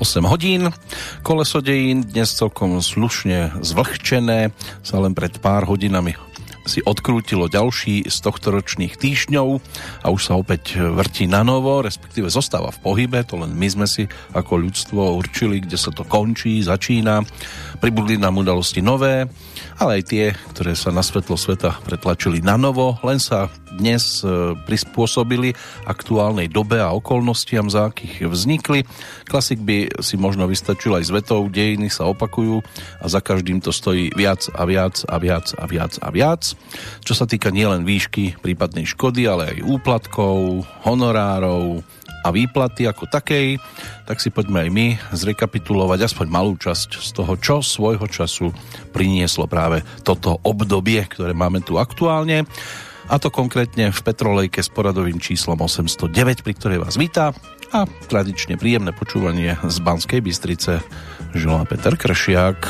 bolo 8 hodín. Koleso dejín dnes celkom slušne zvlhčené, sa len pred pár hodinami si odkrútilo ďalší z tohto ročných týždňov a už sa opäť vrtí na novo, respektíve zostáva v pohybe, to len my sme si ako ľudstvo určili, kde sa to končí, začína. Pribudli nám udalosti nové, ale aj tie, ktoré sa na svetlo sveta pretlačili na novo, len sa dnes e, prispôsobili aktuálnej dobe a okolnostiam, za akých vznikli. Klasik by si možno vystačil aj s vetou, dejiny sa opakujú a za každým to stojí viac a viac a viac a viac a viac. Čo sa týka nielen výšky prípadnej škody, ale aj úplatkov, honorárov, a výplaty ako takej, tak si poďme aj my zrekapitulovať aspoň malú časť z toho, čo svojho času prinieslo práve toto obdobie, ktoré máme tu aktuálne. A to konkrétne v Petrolejke s poradovým číslom 809, pri ktorej vás vítá a tradične príjemné počúvanie z Banskej Bystrice želá Peter Kršiak.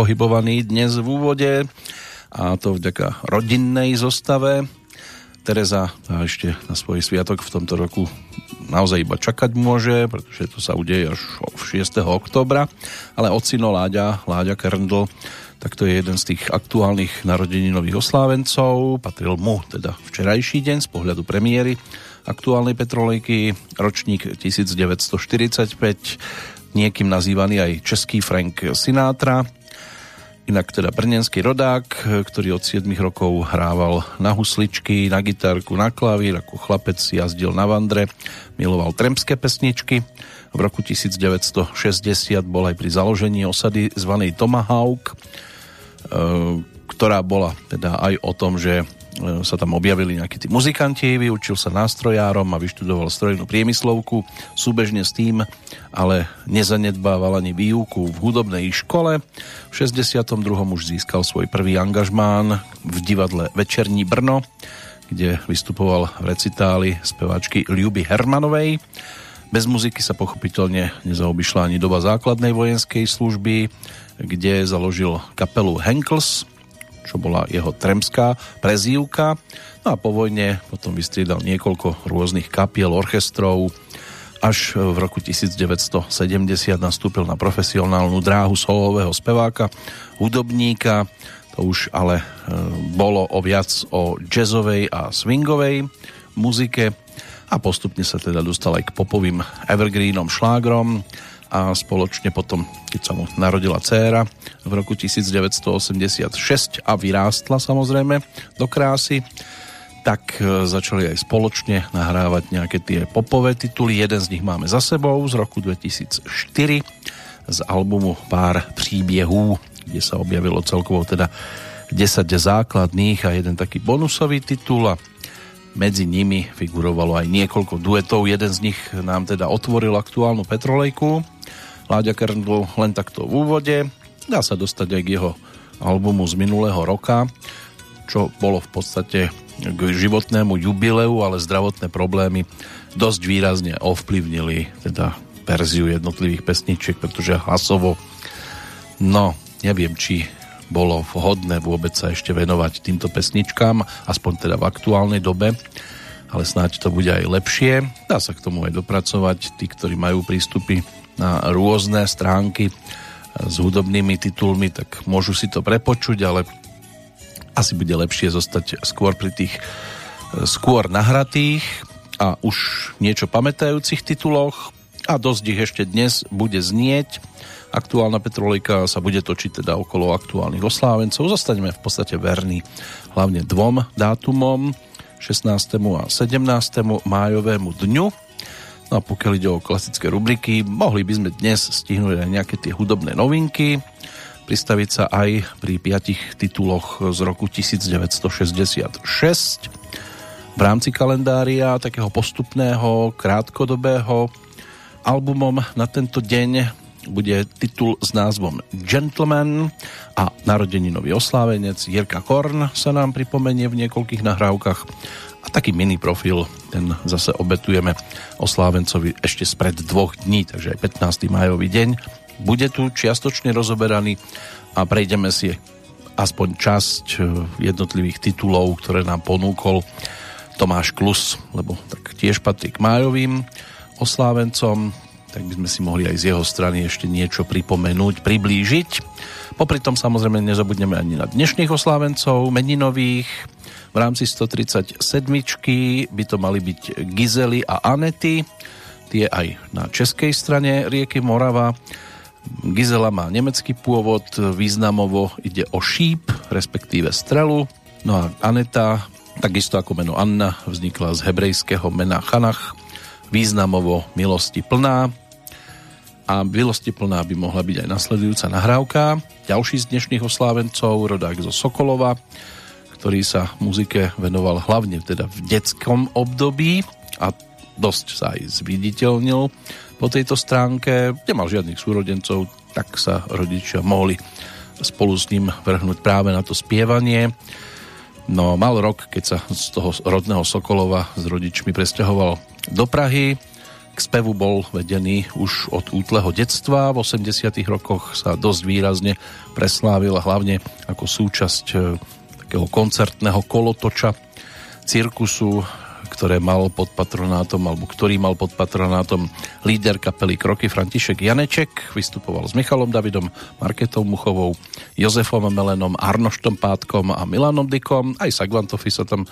Takto rozpohybovaný dnes v úvode a to vďaka rodinnej zostave. Tereza tá ešte na svoj sviatok v tomto roku naozaj iba čakať môže, pretože to sa udeje až 6. oktobra, ale ocino Láďa, Láďa Kerndl, tak to je jeden z tých aktuálnych narodeninových oslávencov, patril mu teda včerajší deň z pohľadu premiéry aktuálnej petrolejky, ročník 1945, niekým nazývaný aj český Frank Sinatra, inak teda brnenský rodák, ktorý od 7 rokov hrával na husličky, na gitarku, na klavír, ako chlapec jazdil na vandre, miloval tremské pesničky. V roku 1960 bol aj pri založení osady zvanej Tomahawk, e, ktorá bola teda aj o tom, že E, sa tam objavili nejakí tí muzikanti, vyučil sa nástrojárom a vyštudoval strojnú priemyslovku. Súbežne s tým ale nezanedbával ani výuku v hudobnej škole. V 62. už získal svoj prvý angažmán v divadle Večerní Brno, kde vystupoval v recitáli speváčky Ľuby Hermanovej. Bez muziky sa pochopiteľne nezaobyšla ani doba základnej vojenskej služby, kde založil kapelu Henkels, čo bola jeho tremská prezývka. No a po vojne potom vystriedal niekoľko rôznych kapiel, orchestrov, až v roku 1970 nastúpil na profesionálnu dráhu solového speváka, hudobníka. To už ale e, bolo o viac o jazzovej a swingovej muzike a postupne sa teda dostal aj k popovým evergreenom, šlágrom a spoločne potom, keď sa mu narodila dcéra v roku 1986 a vyrástla samozrejme do krásy, tak e, začali aj spoločne nahrávať nejaké tie popové tituly. Jeden z nich máme za sebou z roku 2004 z albumu Pár příběhů, kde sa objavilo celkovo teda 10 základných a jeden taký bonusový titul a medzi nimi figurovalo aj niekoľko duetov. Jeden z nich nám teda otvoril aktuálnu Petrolejku Láďa Kerndl len takto v úvode. Dá sa dostať aj k jeho albumu z minulého roka, čo bolo v podstate k životnému jubileu, ale zdravotné problémy dosť výrazne ovplyvnili teda verziu jednotlivých pesničiek, pretože hlasovo no, neviem, či bolo vhodné vôbec sa ešte venovať týmto pesničkám, aspoň teda v aktuálnej dobe, ale snáď to bude aj lepšie. Dá sa k tomu aj dopracovať, tí, ktorí majú prístupy na rôzne stránky s hudobnými titulmi, tak môžu si to prepočuť, ale asi bude lepšie zostať skôr pri tých skôr nahratých a už niečo pamätajúcich tituloch a dosť ich ešte dnes bude znieť. Aktuálna Petrolika sa bude točiť teda okolo aktuálnych oslávencov. Zostaneme v podstate verní hlavne dvom dátumom, 16. a 17. májovému dňu No a pokiaľ ide o klasické rubriky, mohli by sme dnes stihnúť aj nejaké tie hudobné novinky, pristaviť sa aj pri piatich tituloch z roku 1966 v rámci kalendária takého postupného, krátkodobého albumom na tento deň bude titul s názvom Gentleman a narodeninový oslávenec Jirka Korn sa nám pripomenie v niekoľkých nahrávkach taký mini profil, ten zase obetujeme oslávencovi ešte spred dvoch dní, takže aj 15. majový deň bude tu čiastočne rozoberaný a prejdeme si aspoň časť e, jednotlivých titulov, ktoré nám ponúkol Tomáš Klus, lebo tak tiež patrí k májovým oslávencom, tak by sme si mohli aj z jeho strany ešte niečo pripomenúť, priblížiť. Popri tom samozrejme nezabudneme ani na dnešných oslávencov, meninových, v rámci 137 by to mali byť Gizely a Anety, tie aj na českej strane rieky Morava. Gizela má nemecký pôvod, významovo ide o šíp, respektíve strelu. No a Aneta, takisto ako meno Anna, vznikla z hebrejského mena Chanach, významovo milosti plná. A milosti plná by mohla byť aj nasledujúca nahrávka. Ďalší z dnešných oslávencov, rodák zo Sokolova, ktorý sa muzike venoval hlavne teda v detskom období a dosť sa aj zviditeľnil po tejto stránke. Nemal žiadnych súrodencov, tak sa rodičia mohli spolu s ním vrhnúť práve na to spievanie. No mal rok, keď sa z toho rodného Sokolova s rodičmi presťahoval do Prahy. K spevu bol vedený už od útleho detstva. V 80 rokoch sa dosť výrazne preslávil hlavne ako súčasť takého koncertného kolotoča cirkusu, ktoré mal pod patronátom, alebo ktorý mal pod patronátom líder kapely Kroky František Janeček, vystupoval s Michalom Davidom, Marketou Muchovou, Jozefom Melenom, Arnoštom Pátkom a Milanom Dykom, aj Sagvantofi sa tam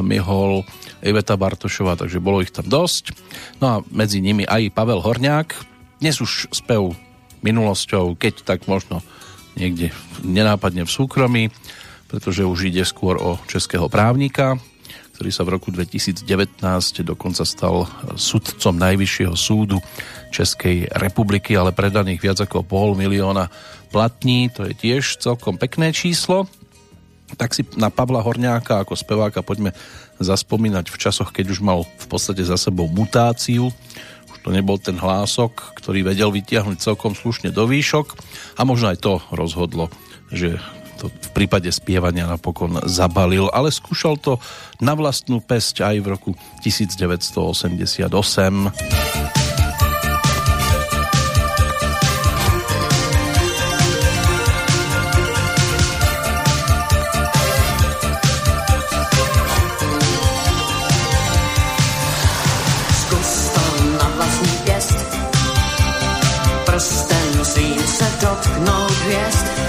Mihol, Iveta Bartošová, takže bolo ich tam dosť. No a medzi nimi aj Pavel Horňák, dnes už spev minulosťou, keď tak možno niekde nenápadne v súkromí, pretože už ide skôr o českého právnika, ktorý sa v roku 2019 dokonca stal sudcom Najvyššieho súdu Českej republiky, ale predaných viac ako pol milióna platní, to je tiež celkom pekné číslo. Tak si na Pavla Horňáka ako speváka poďme zaspomínať v časoch, keď už mal v podstate za sebou mutáciu. Už to nebol ten hlások, ktorý vedel vytiahnuť celkom slušne do výšok a možno aj to rozhodlo, že to v prípade spievania napokon zabalil, ale skúšal to na vlastnú pesť aj v roku 1988. Mal tak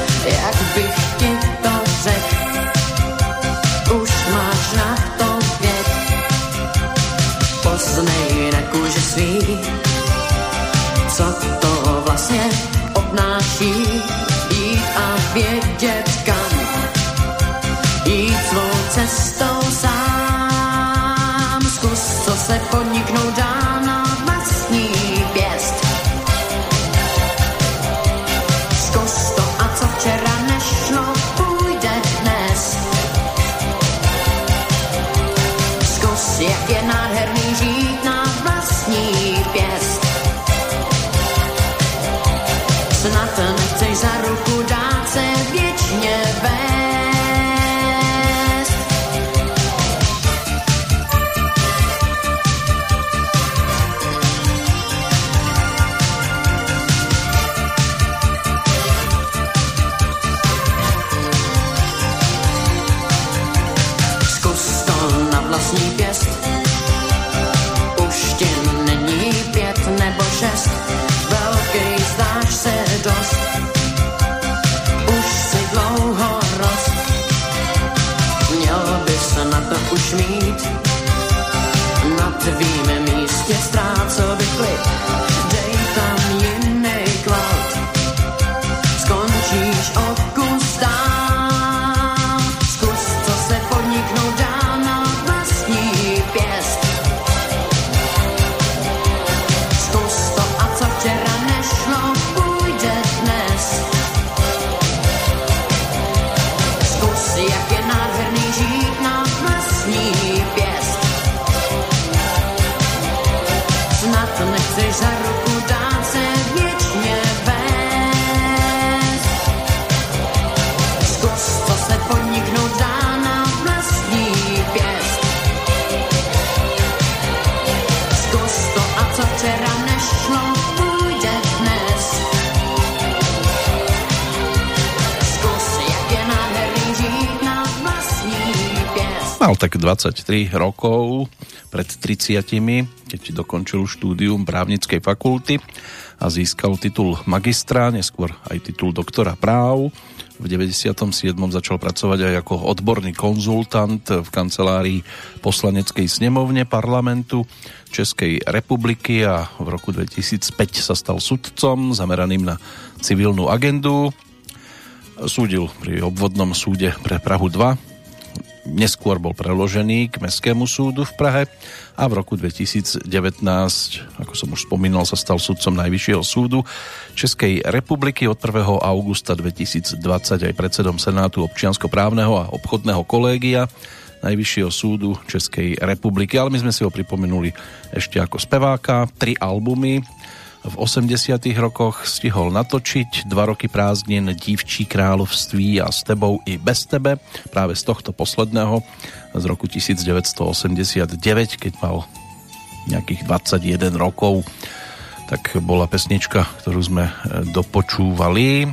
23 rokov pred 30 keď dokončil štúdium právnickej fakulty a získal titul magistra, neskôr aj titul doktora práv. V 97. začal pracovať aj ako odborný konzultant v kancelárii poslaneckej snemovne parlamentu Českej republiky a v roku 2005 sa stal sudcom zameraným na civilnú agendu. Súdil pri obvodnom súde pre Prahu 2 neskôr bol preložený k Mestskému súdu v Prahe a v roku 2019, ako som už spomínal, sa stal sudcom Najvyššieho súdu Českej republiky od 1. augusta 2020 aj predsedom Senátu občianskoprávneho a obchodného kolégia Najvyššieho súdu Českej republiky. Ale my sme si ho pripomenuli ešte ako speváka. Tri albumy v 80 rokoch stihol natočiť dva roky prázdnin Dívčí kráľovství a s tebou i bez tebe, práve z tohto posledného z roku 1989, keď mal nejakých 21 rokov, tak bola pesnička, ktorú sme e, dopočúvali,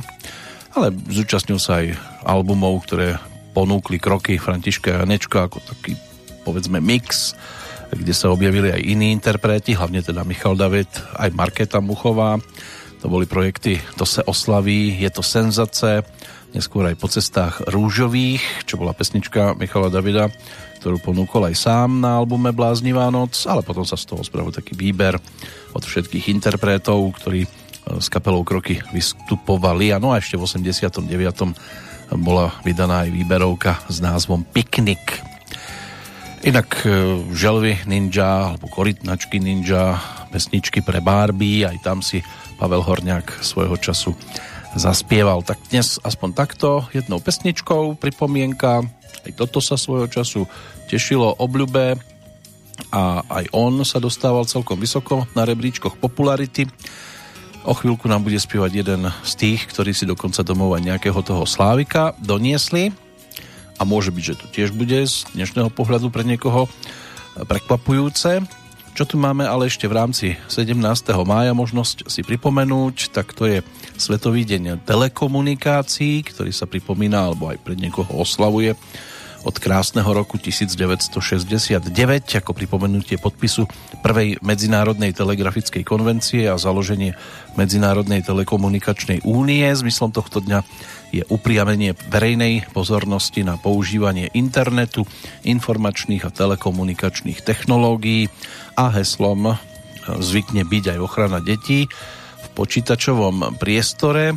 ale zúčastnil sa aj albumov, ktoré ponúkli kroky Františka Janečka ako taký povedzme mix kde sa objavili aj iní interpreti, hlavne teda Michal David, aj Marketa Muchová. To boli projekty To se oslaví, Je to senzace, neskôr aj po cestách rúžových, čo bola pesnička Michala Davida, ktorú ponúkol aj sám na albume Bláznivá noc, ale potom sa z toho spravil taký výber od všetkých interpretov, ktorí s kapelou Kroky vystupovali. A no a ešte v 89. bola vydaná aj výberovka s názvom Piknik. Inak e, želvy ninja alebo korytnačky ninja, pesničky pre Barbie, aj tam si Pavel Horňák svojho času zaspieval. Tak dnes aspoň takto, jednou pesničkou, pripomienka. Aj toto sa svojho času tešilo obľube a aj on sa dostával celkom vysoko na rebríčkoch popularity. O chvíľku nám bude spievať jeden z tých, ktorí si dokonca domov aj nejakého toho Slávika doniesli a môže byť, že to tiež bude z dnešného pohľadu pre niekoho prekvapujúce. Čo tu máme ale ešte v rámci 17. mája možnosť si pripomenúť, tak to je Svetový deň telekomunikácií, ktorý sa pripomína alebo aj pre niekoho oslavuje od krásneho roku 1969 ako pripomenutie podpisu prvej medzinárodnej telegrafickej konvencie a založenie Medzinárodnej telekomunikačnej únie. Zmyslom tohto dňa je upriamenie verejnej pozornosti na používanie internetu, informačných a telekomunikačných technológií a heslom zvykne byť aj ochrana detí v počítačovom priestore.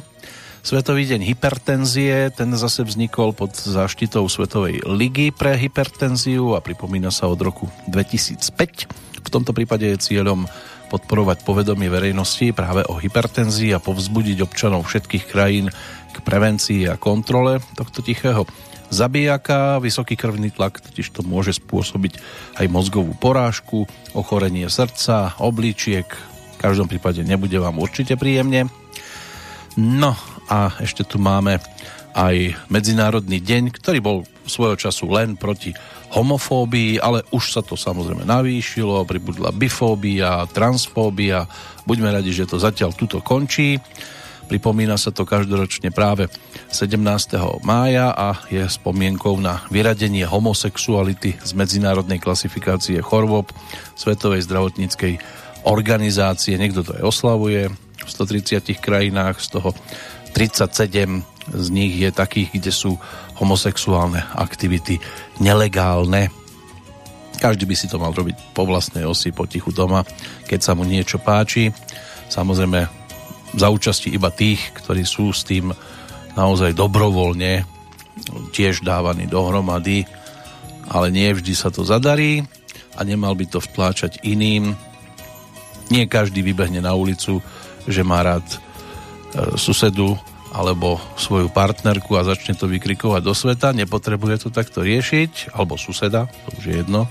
Svetový deň hypertenzie, ten zase vznikol pod záštitou Svetovej ligy pre hypertenziu a pripomína sa od roku 2005. V tomto prípade je cieľom podporovať povedomie verejnosti práve o hypertenzii a povzbudiť občanov všetkých krajín k prevencii a kontrole tohto tichého zabijaka. Vysoký krvný tlak totiž to môže spôsobiť aj mozgovú porážku, ochorenie srdca, obličiek. V každom prípade nebude vám určite príjemne. No a ešte tu máme aj Medzinárodný deň, ktorý bol svojho času len proti homofóbii, ale už sa to samozrejme navýšilo, pribudla bifóbia, transfóbia. Buďme radi, že to zatiaľ tuto končí. Pripomína sa to každoročne práve 17. mája a je spomienkou na vyradenie homosexuality z medzinárodnej klasifikácie chorôb Svetovej zdravotníckej organizácie. Niekto to aj oslavuje v 130 krajinách, z toho 37 z nich je takých, kde sú homosexuálne aktivity nelegálne. Každý by si to mal robiť po vlastnej osi, potichu doma, keď sa mu niečo páči. Samozrejme, za účasti iba tých, ktorí sú s tým naozaj dobrovoľne tiež dávaní dohromady, ale nie vždy sa to zadarí a nemal by to vtláčať iným. Nie každý vybehne na ulicu, že má rád e, susedu alebo svoju partnerku a začne to vykrikovať do sveta, nepotrebuje to takto riešiť, alebo suseda, to už je jedno,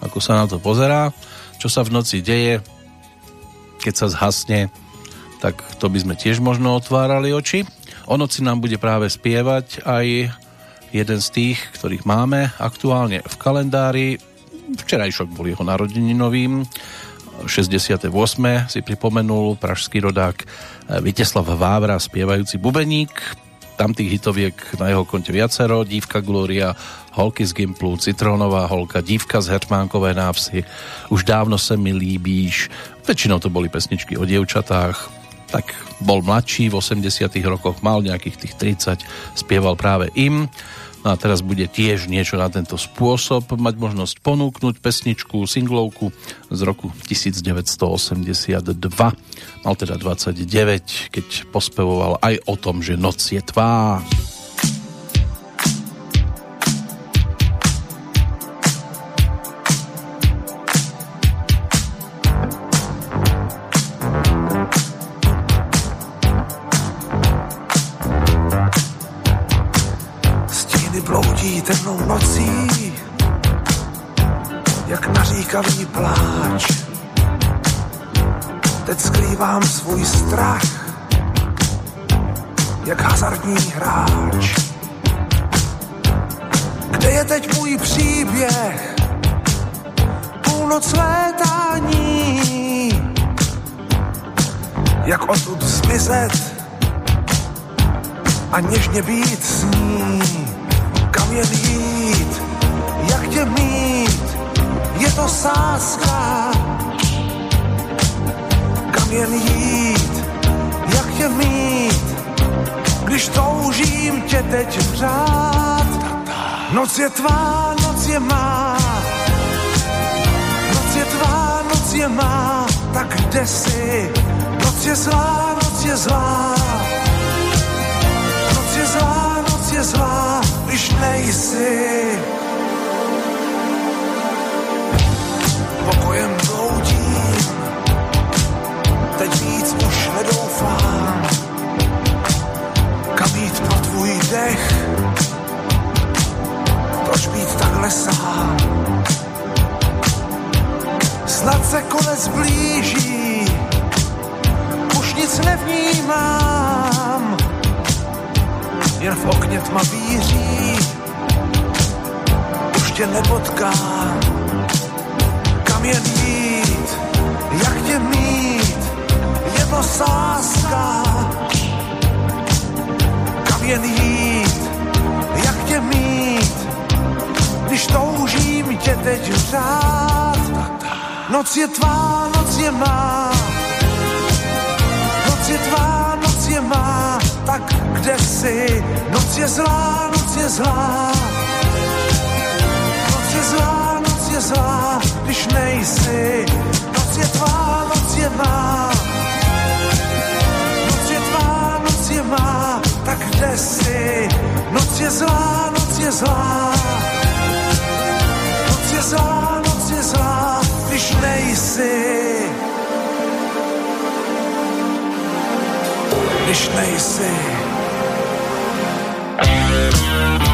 ako sa na to pozerá, čo sa v noci deje, keď sa zhasne tak to by sme tiež možno otvárali oči. O noci nám bude práve spievať aj jeden z tých, ktorých máme aktuálne v kalendári. Včerajšok bol jeho narodeninovým. 68. si pripomenul pražský rodák Viteslav Vávra, spievajúci bubeník. Tam tých hitoviek na jeho konte viacero. Dívka Gloria, Holky z Gimplu, Citrónová holka, Dívka z Hertmánkové návsi. Už dávno se mi líbíš. Väčšinou to boli pesničky o dievčatách tak bol mladší, v 80 rokoch mal nejakých tých 30, spieval práve im. No a teraz bude tiež niečo na tento spôsob mať možnosť ponúknuť pesničku, singlovku z roku 1982. Mal teda 29, keď pospevoval aj o tom, že noc je tvá. temnou naříkavý pláč. Teď skrývám svůj strach, jak hazardní hráč. Kde je teď můj příběh? Půlnoc létání, jak odtud zmizet a něžně být s ní kam jen jít, jak tě mít, je to sáska. Kam jen jít, jak tě mít, když toužím tě teď vřát. Noc je tvá, noc je má. Noc je tvá, noc je má, tak kde jsi? Noc je zlá, noc je zlá. Noc je zlá, noc je zlá, když nejsi. Teď víc už nedoufám. Kam jít pro tvůj dech, proč být takhle sám? Snad se konec blíží, už nic nevnímám, jen v okně tma víří, už tě nepotkám, kam jen jít, jak tě mít, je to sáska, kam jen jít, jak tě mít, když toužím tě teď řád. Noc je tvá, noc je má, noc je tvá, noc je má, tak kde jsi? Noc je zlá, noc je zlá, noc je zlá, noc je zlá, když nejsi. Noc je tvá, noc je má, je má, tak kde jsi? Noc je zlá, noc je zlá, noc je zlá, noc je zlá, když nejsi. Když nejsi. kam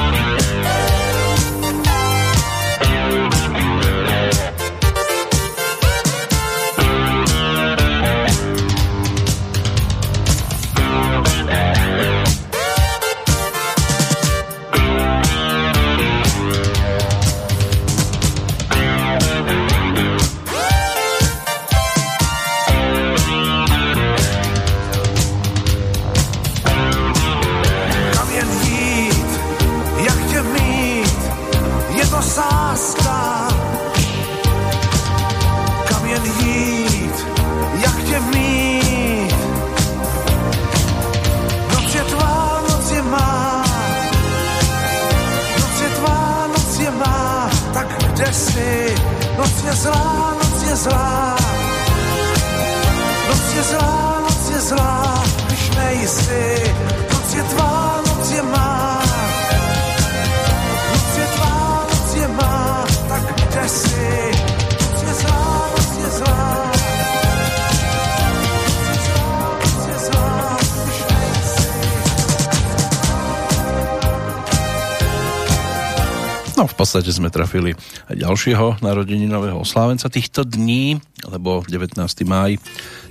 podstate sme trafili ďalšieho narodeninového oslávenca týchto dní, lebo 19. máj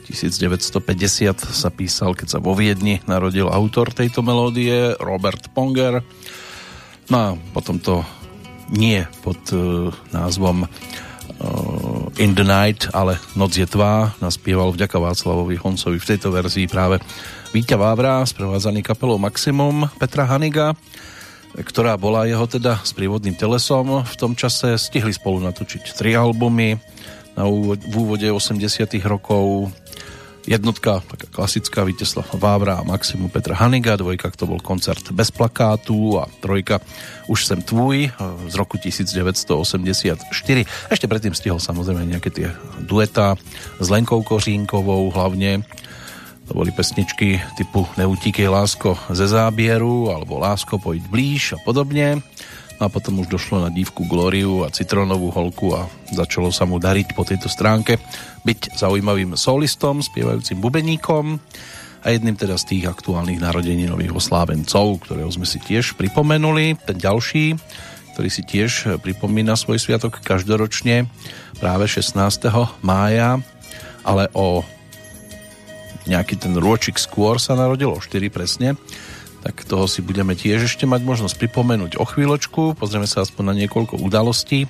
1950 sa písal, keď sa vo Viedni narodil autor tejto melódie, Robert Ponger. No a potom to nie pod uh, názvom uh, In the Night, ale Noc je tvá, naspieval vďaka Václavovi Honcovi v tejto verzii práve Víťa Vávra, sprevádzaný kapelou Maximum Petra Haniga, ktorá bola jeho teda s prívodným telesom. V tom čase stihli spolu natočiť tri albumy na úvod, v úvode 80 rokov. Jednotka, taká klasická, Víteslav Vávra a Maximu Petra Haniga, dvojka, to bol koncert bez plakátu a trojka Už sem tvůj z roku 1984. Ešte predtým stihol samozrejme nejaké tie dueta s Lenkou Kořínkovou hlavne, to boli pesničky typu Neutíkej lásko ze zábieru alebo Lásko pojď blíž a podobne. No a potom už došlo na dívku Gloriu a Citronovú holku a začalo sa mu dariť po tejto stránke byť zaujímavým solistom, spievajúcim bubeníkom a jedným teda z tých aktuálnych narodeninových oslávencov, ktorého sme si tiež pripomenuli. Ten ďalší, ktorý si tiež pripomína svoj sviatok každoročne práve 16. mája, ale o nejaký ten rôčik skôr sa narodil, o 4 presne, tak toho si budeme tiež ešte mať možnosť pripomenúť o chvíľočku. Pozrieme sa aspoň na niekoľko udalostí,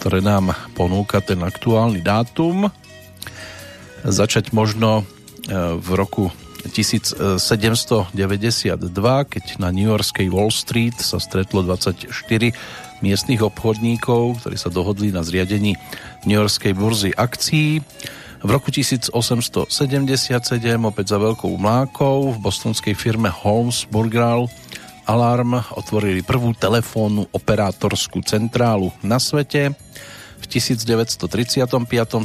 ktoré nám ponúka ten aktuálny dátum. Začať možno v roku 1792, keď na New Yorkskej Wall Street sa stretlo 24 miestnych obchodníkov, ktorí sa dohodli na zriadení New Yorkskej burzy akcií. V roku 1877 opäť za veľkou mlákou v bostonskej firme Holmes Burgral Alarm otvorili prvú telefónnu operátorskú centrálu na svete. V 1935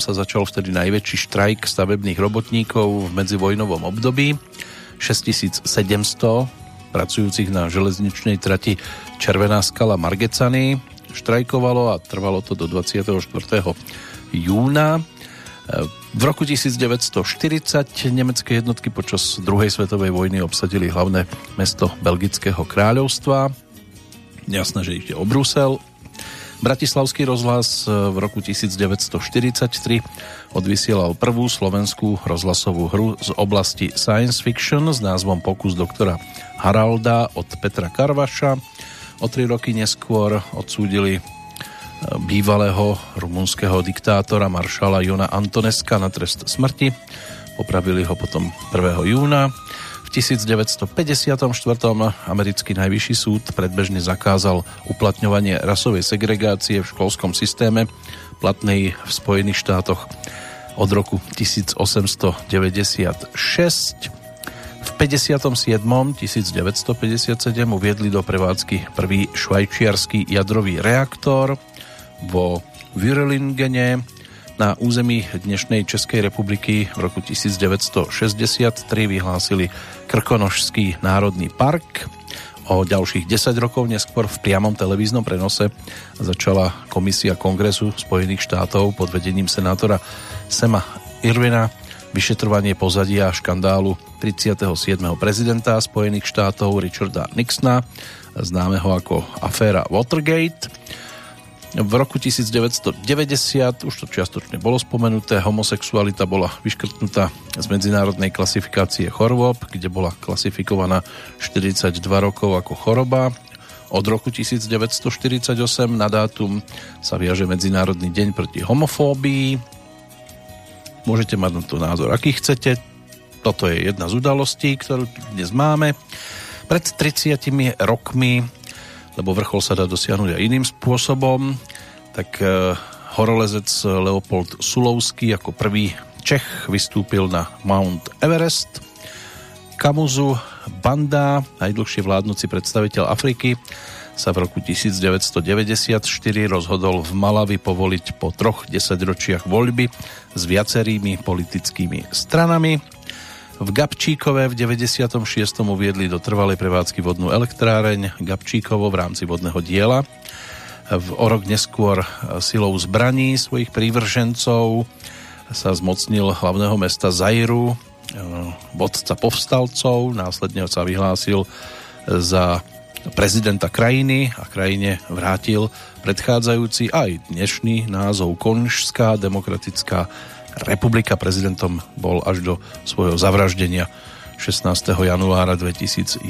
sa začal vtedy najväčší štrajk stavebných robotníkov v medzivojnovom období. 6700 pracujúcich na železničnej trati Červená skala Margecany štrajkovalo a trvalo to do 24. júna. V roku 1940 nemecké jednotky počas druhej svetovej vojny obsadili hlavné mesto Belgického kráľovstva. Jasné, že ide o Brusel. Bratislavský rozhlas v roku 1943 odvysielal prvú slovenskú rozhlasovú hru z oblasti science fiction s názvom Pokus doktora Haralda od Petra Karvaša. O tri roky neskôr odsúdili bývalého rumunského diktátora maršala Jona Antoneska na trest smrti. Popravili ho potom 1. júna. V 1954. americký najvyšší súd predbežne zakázal uplatňovanie rasovej segregácie v školskom systéme platnej v Spojených štátoch od roku 1896. V 57. 1957 uviedli do prevádzky prvý švajčiarsky jadrový reaktor vo Virelingene na území dnešnej Českej republiky v roku 1963 vyhlásili Krkonožský národný park. O ďalších 10 rokov neskôr v priamom televíznom prenose začala Komisia Kongresu Spojených štátov pod vedením senátora Sema Irvina vyšetrovanie pozadia škandálu 37. prezidenta Spojených štátov Richarda Nixona, známeho ako aféra Watergate. V roku 1990, už to čiastočne bolo spomenuté, homosexualita bola vyškrtnutá z medzinárodnej klasifikácie chorôb, kde bola klasifikovaná 42 rokov ako choroba. Od roku 1948 na dátum sa viaže Medzinárodný deň proti homofóbii. Môžete mať na to názor, aký chcete. Toto je jedna z udalostí, ktorú dnes máme. Pred 30 rokmi lebo vrchol sa dá dosiahnuť aj iným spôsobom, tak e, horolezec Leopold Sulovský ako prvý Čech vystúpil na Mount Everest. Kamuzu Banda, najdlhšie vládnúci predstaviteľ Afriky, sa v roku 1994 rozhodol v Malavi povoliť po troch desaťročiach voľby s viacerými politickými stranami. V Gabčíkove v 96. uviedli do trvalej prevádzky vodnú elektráreň Gabčíkovo v rámci vodného diela. V o rok neskôr silou zbraní svojich prívržencov sa zmocnil hlavného mesta Zairu, vodca povstalcov, následne sa vyhlásil za prezidenta krajiny a krajine vrátil predchádzajúci aj dnešný názov Konžská demokratická republika. Prezidentom bol až do svojho zavraždenia 16. januára 2001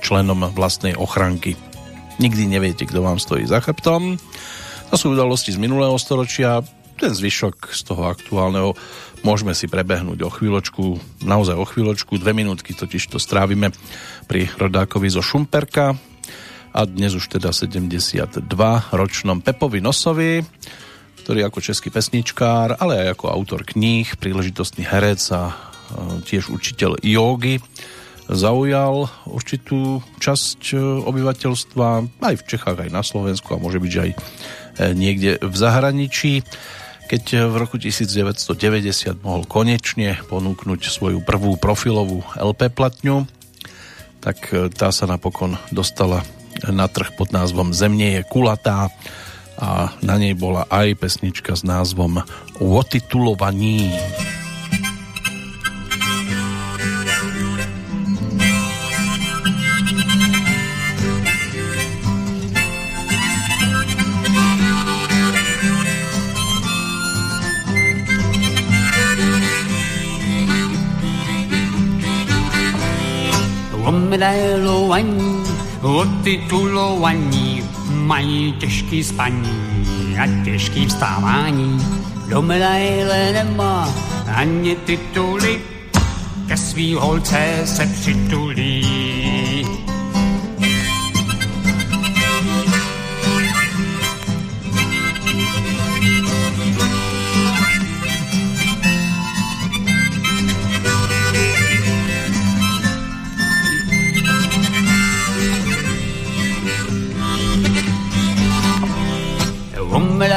členom vlastnej ochranky. Nikdy neviete, kto vám stojí za chrbtom. To sú udalosti z minulého storočia, ten zvyšok z toho aktuálneho môžeme si prebehnúť o chvíľočku, naozaj o chvíľočku, dve minútky totiž to strávime pri rodákovi zo Šumperka a dnes už teda 72 ročnom Pepovi Nosovi ktorý ako český pesničkár, ale aj ako autor kníh, príležitostný herec a e, tiež učiteľ jógy zaujal určitú časť e, obyvateľstva aj v Čechách, aj na Slovensku a môže byť aj e, niekde v zahraničí. Keď v roku 1990 mohol konečne ponúknuť svoju prvú profilovú LP platňu, tak tá sa napokon dostala na trh pod názvom Zemne je kulatá a na nej bola aj pesnička s názvom Otitulovaní. Omrelovaní, otitulovaní, mají těžký spaní a těžký vstávání. Do medaile nemá ani tituly, ke svý holce se přitulí.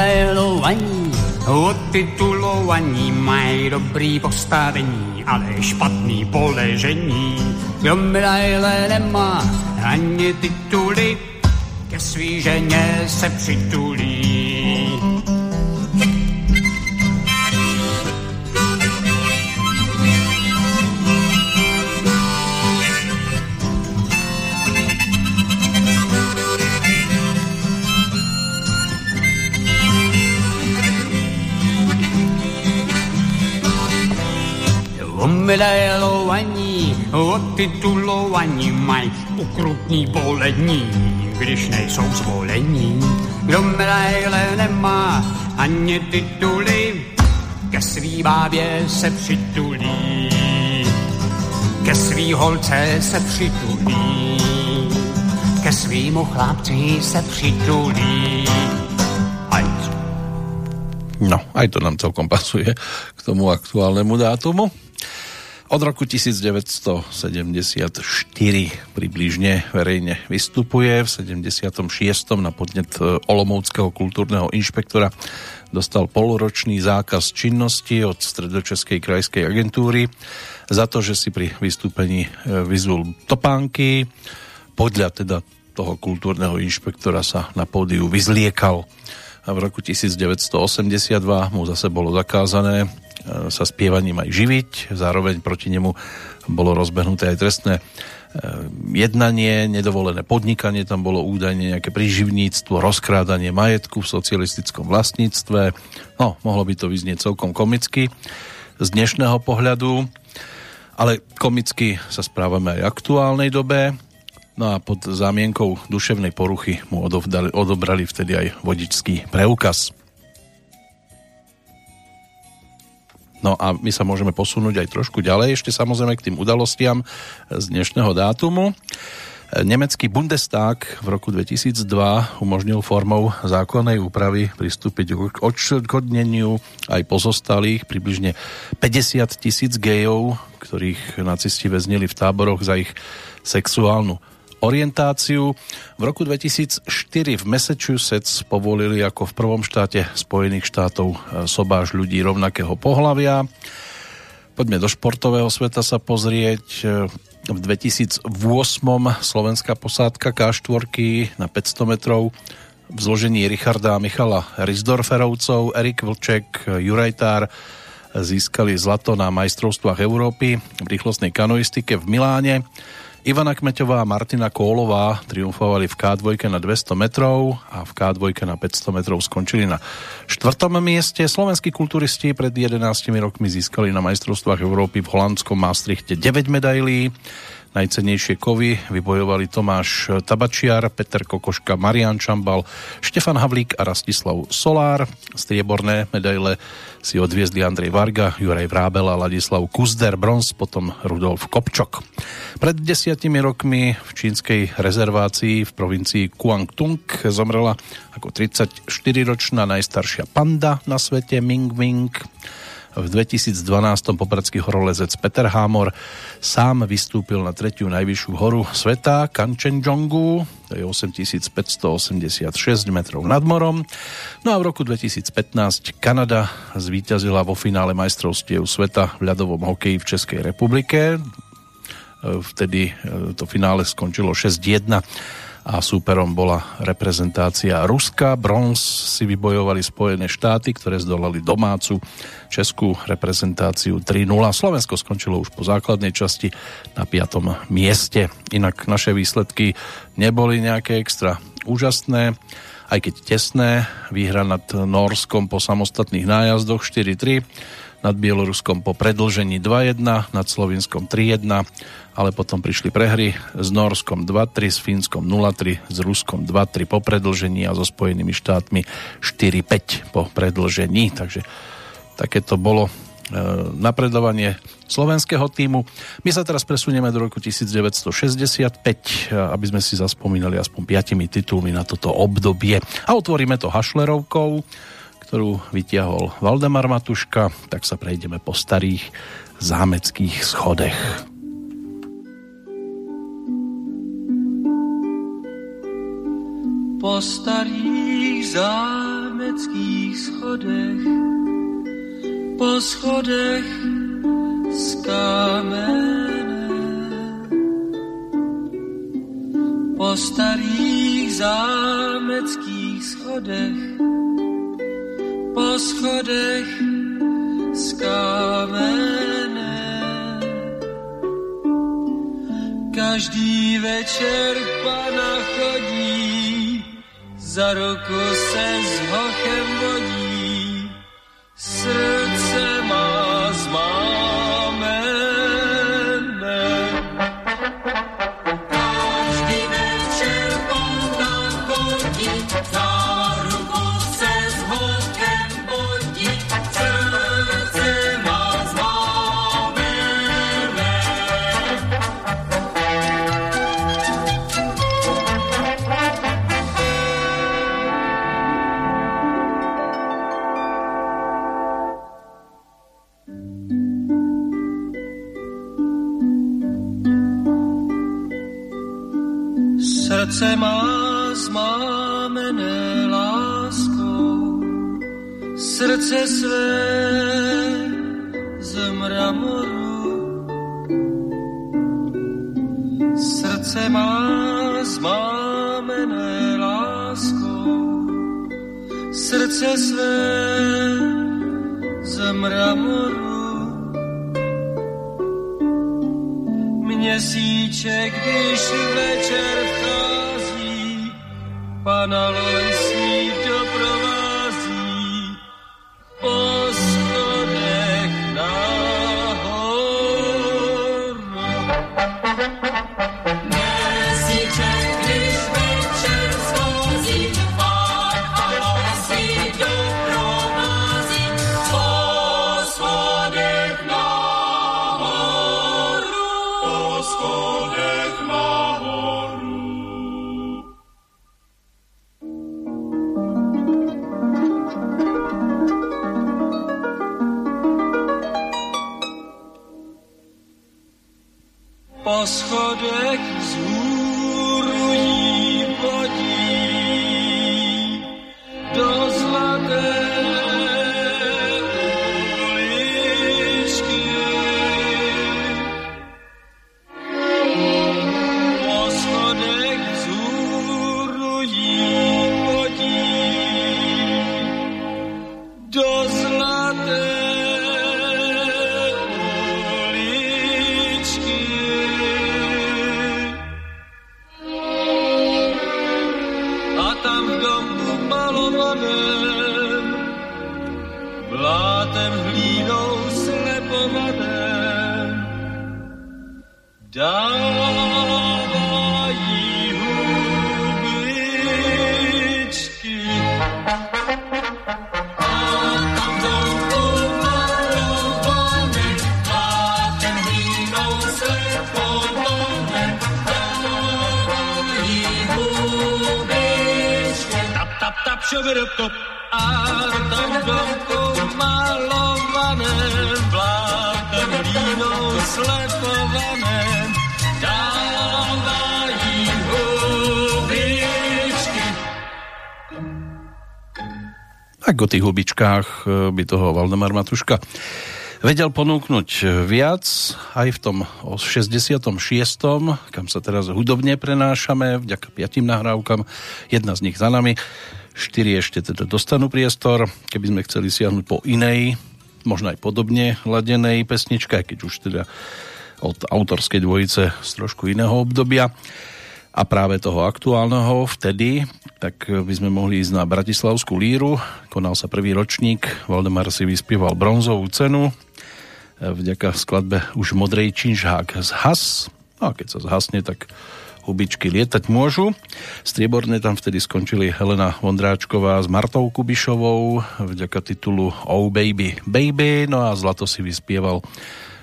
modelovaní. Otitulovaní mají dobrý postavení, ale špatný poležení. Kdo medaile nemá ani tituly, ke svý ženě se přitulí. Omedailování, otitulovaní mají ukrutní bolení, když nejsou zvolení. Kdo medaile nemá ani tituly, ke svý bábě se přitulí, ke svý holce se přitulí, ke svýmu chlapci se přitulí. No, aj to nám celkom pasuje k tomu aktuálnemu dátumu. Od roku 1974 približne verejne vystupuje. V 76. na podnet e, Olomouckého kultúrneho inšpektora dostal poloročný zákaz činnosti od Stredočeskej krajskej agentúry za to, že si pri vystúpení e, vyzul topánky. Podľa teda toho kultúrneho inšpektora sa na pódiu vyzliekal. A v roku 1982 mu zase bolo zakázané sa spievaním aj živiť. Zároveň proti nemu bolo rozbehnuté aj trestné e, jednanie, nedovolené podnikanie, tam bolo údajne nejaké príživníctvo, rozkrádanie majetku v socialistickom vlastníctve. No, mohlo by to vyznieť celkom komicky z dnešného pohľadu, ale komicky sa správame aj v aktuálnej dobe. No a pod zámienkou duševnej poruchy mu odobrali vtedy aj vodičský preukaz. No a my sa môžeme posunúť aj trošku ďalej, ešte samozrejme k tým udalostiam z dnešného dátumu. Nemecký Bundestag v roku 2002 umožnil formou zákonnej úpravy pristúpiť k odškodneniu aj pozostalých približne 50 tisíc gejov, ktorých nacisti väznili v táboroch za ich sexuálnu orientáciu. V roku 2004 v Massachusetts povolili ako v prvom štáte Spojených štátov e, sobáž ľudí rovnakého pohlavia. Poďme do športového sveta sa pozrieť. E, v 2008 slovenská posádka K4 na 500 metrov v zložení Richarda Michala Rizdorferovcov, Erik Vlček, Juraj Tár získali zlato na majstrovstvách Európy v rýchlostnej kanoistike v Miláne. Ivana Kmeťová a Martina Kólová triumfovali v K2 na 200 metrov a v K2 na 500 metrov skončili na štvrtom mieste. Slovenskí kulturisti pred 11 rokmi získali na majstrovstvách Európy v holandskom Maastrichte 9 medailí. Najcenejšie kovy vybojovali Tomáš Tabačiar, Peter Kokoška, Marian Čambal, Štefan Havlík a Rastislav Solár. Strieborné medaile si odviezli Andrej Varga, Juraj Vrábel a Ladislav Kuzder, bronz, potom Rudolf Kopčok. Pred desiatimi rokmi v čínskej rezervácii v provincii Kuangtung zomrela ako 34-ročná najstaršia panda na svete Ming Ming. V 2012 popradský horolezec Peter Hámor sám vystúpil na tretiu najvyššiu horu sveta Kanchenjungu, to je 8586 metrov nad morom. No a v roku 2015 Kanada zvíťazila vo finále majstrovstiev sveta v ľadovom hokeji v Českej republike. Vtedy e, to finále skončilo 6-1 a súperom bola reprezentácia Ruska. Bronz si vybojovali Spojené štáty, ktoré zdolali domácu českú reprezentáciu 3-0. Slovensko skončilo už po základnej časti na 5. mieste. Inak naše výsledky neboli nejaké extra úžasné, aj keď tesné. Výhra nad Norskom po samostatných nájazdoch 4-3, nad Bieloruskom po predlžení 2-1, nad Slovinskom 3-1 ale potom prišli prehry s Norskom 2-3, s Fínskom 0-3, s Ruskom 2-3 po predlžení a so Spojenými štátmi 4-5 po predlžení. Takže takéto bolo e, napredovanie slovenského týmu. My sa teraz presunieme do roku 1965, aby sme si zaspomínali aspoň piatimi titulmi na toto obdobie. A otvoríme to Hašlerovkou, ktorú vytiahol Valdemar Matuška, tak sa prejdeme po starých zámeckých schodech. po starých zámeckých schodech po schodech z kamene, po starých zámeckých schodech, po schodech z kamene. Každý večer pana chodí, za ruku se s hochem vodí, srdce má zmámené. Srdce má zmámené láskou, srdce své z mramoru. Srdce má zmámené láskou, srdce své z mramoru. Měsíček, když večer vchází, pana hubičkách e, by toho Valdemar Matuška vedel ponúknuť viac aj v tom 66. kam sa teraz hudobne prenášame vďaka piatim nahrávkam, jedna z nich za nami štyri ešte teda dostanú priestor keby sme chceli siahnuť po inej možno aj podobne ladenej pesničke keď už teda od autorskej dvojice z trošku iného obdobia a práve toho aktuálneho vtedy, tak by sme mohli ísť na Bratislavskú líru. Konal sa prvý ročník, Valdemar si vyspieval bronzovú cenu vďaka skladbe už Modrej činžhák z Has. No a keď sa zhasne, tak hubičky lietať môžu. Strieborné tam vtedy skončili Helena Vondráčková s Martou Kubišovou vďaka titulu Oh Baby Baby, no a zlato si vyspieval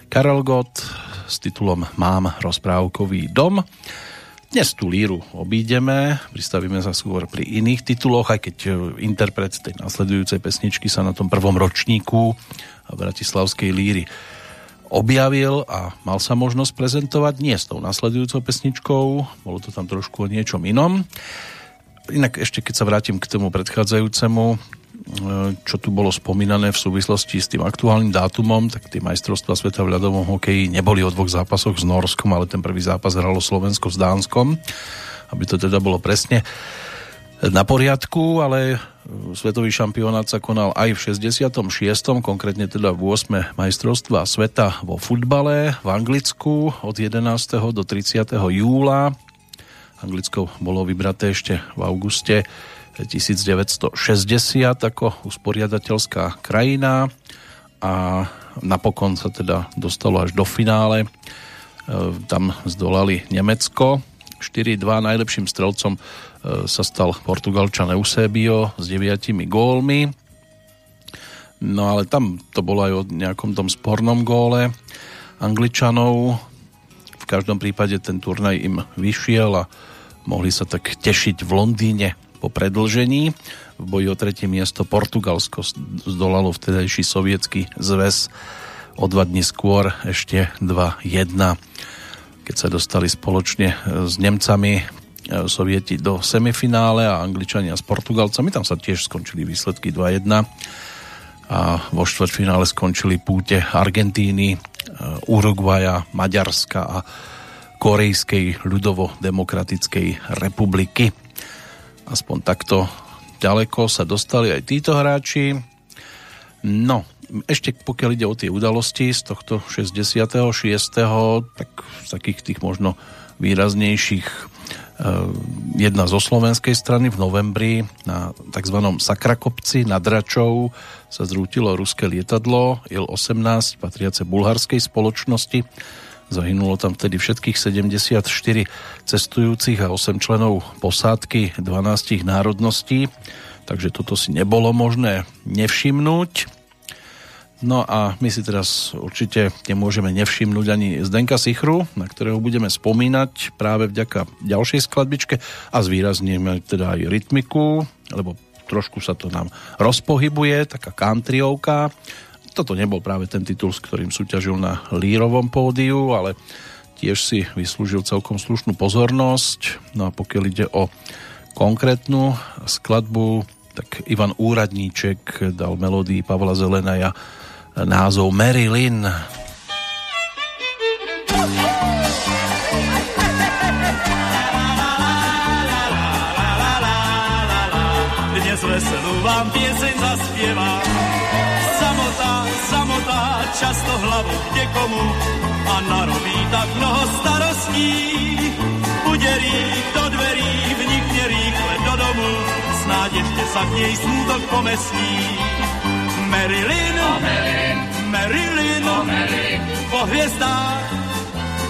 Karel Gott s titulom Mám rozprávkový dom. Dnes tú líru obídeme, pristavíme sa skôr pri iných tituloch, aj keď interpret tej nasledujúcej pesničky sa na tom prvom ročníku Bratislavskej líry objavil a mal sa možnosť prezentovať nie s tou nasledujúcou pesničkou, bolo to tam trošku o niečom inom. Inak ešte keď sa vrátim k tomu predchádzajúcemu čo tu bolo spomínané v súvislosti s tým aktuálnym dátumom, tak tie majstrovstvá sveta v ľadovom hokeji neboli o dvoch zápasoch s Norskom, ale ten prvý zápas hralo Slovensko s Dánskom, aby to teda bolo presne na poriadku, ale svetový šampionát sa konal aj v 66. konkrétne teda v 8. majstrovstva sveta vo futbale v Anglicku od 11. do 30. júla. Anglicko bolo vybraté ešte v auguste 1960 ako usporiadateľská krajina a napokon sa teda dostalo až do finále. E, tam zdolali Nemecko 4-2 najlepším strelcom e, sa stal Portugalčan Eusebio s deviatimi gólmi. No ale tam to bolo aj o nejakom tom spornom góle Angličanov. V každom prípade ten turnaj im vyšiel a mohli sa tak tešiť v Londýne po predlžení. V boji o tretie miesto Portugalsko zdolalo vtedajší sovietský zväz o dva dní skôr ešte 2-1 keď sa dostali spoločne s Nemcami e, Sovieti do semifinále a Angličania s Portugalcami. Tam sa tiež skončili výsledky 2-1 a vo štvrťfinále skončili púte Argentíny, e, Uruguaja, Maďarska a Korejskej ľudovo-demokratickej republiky. Aspoň takto ďaleko sa dostali aj títo hráči. No, ešte pokiaľ ide o tie udalosti z tohto 66. tak z takých tých možno výraznejších e, jedna zo slovenskej strany v novembri na tzv. Sakrakopci nad Račou sa zrútilo ruské lietadlo Il-18 patriace bulharskej spoločnosti Zahynulo tam vtedy všetkých 74 cestujúcich a 8 členov posádky 12 národností, takže toto si nebolo možné nevšimnúť. No a my si teraz určite nemôžeme nevšimnúť ani Zdenka Sichru, na ktorého budeme spomínať práve vďaka ďalšej skladbičke a zvýrazníme teda aj rytmiku, lebo trošku sa to nám rozpohybuje, taká countryovka toto nebol práve ten titul, s ktorým súťažil na lírovom pódiu, ale tiež si vyslúžil celkom slušnú pozornosť. No a pokiaľ ide o konkrétnu skladbu, tak Ivan Úradníček dal melódii Pavla Zelenaja názov Marilyn. Dnes veselú vám pieseň zaspievám samotá často hlavu kde komu a narobí tak mnoho starostí. Uderí do dverí, vnikne rýchle do domu, snáď ešte sa k nej smútok pomestí. Marilyn, oh, Marilyn, po hviezdách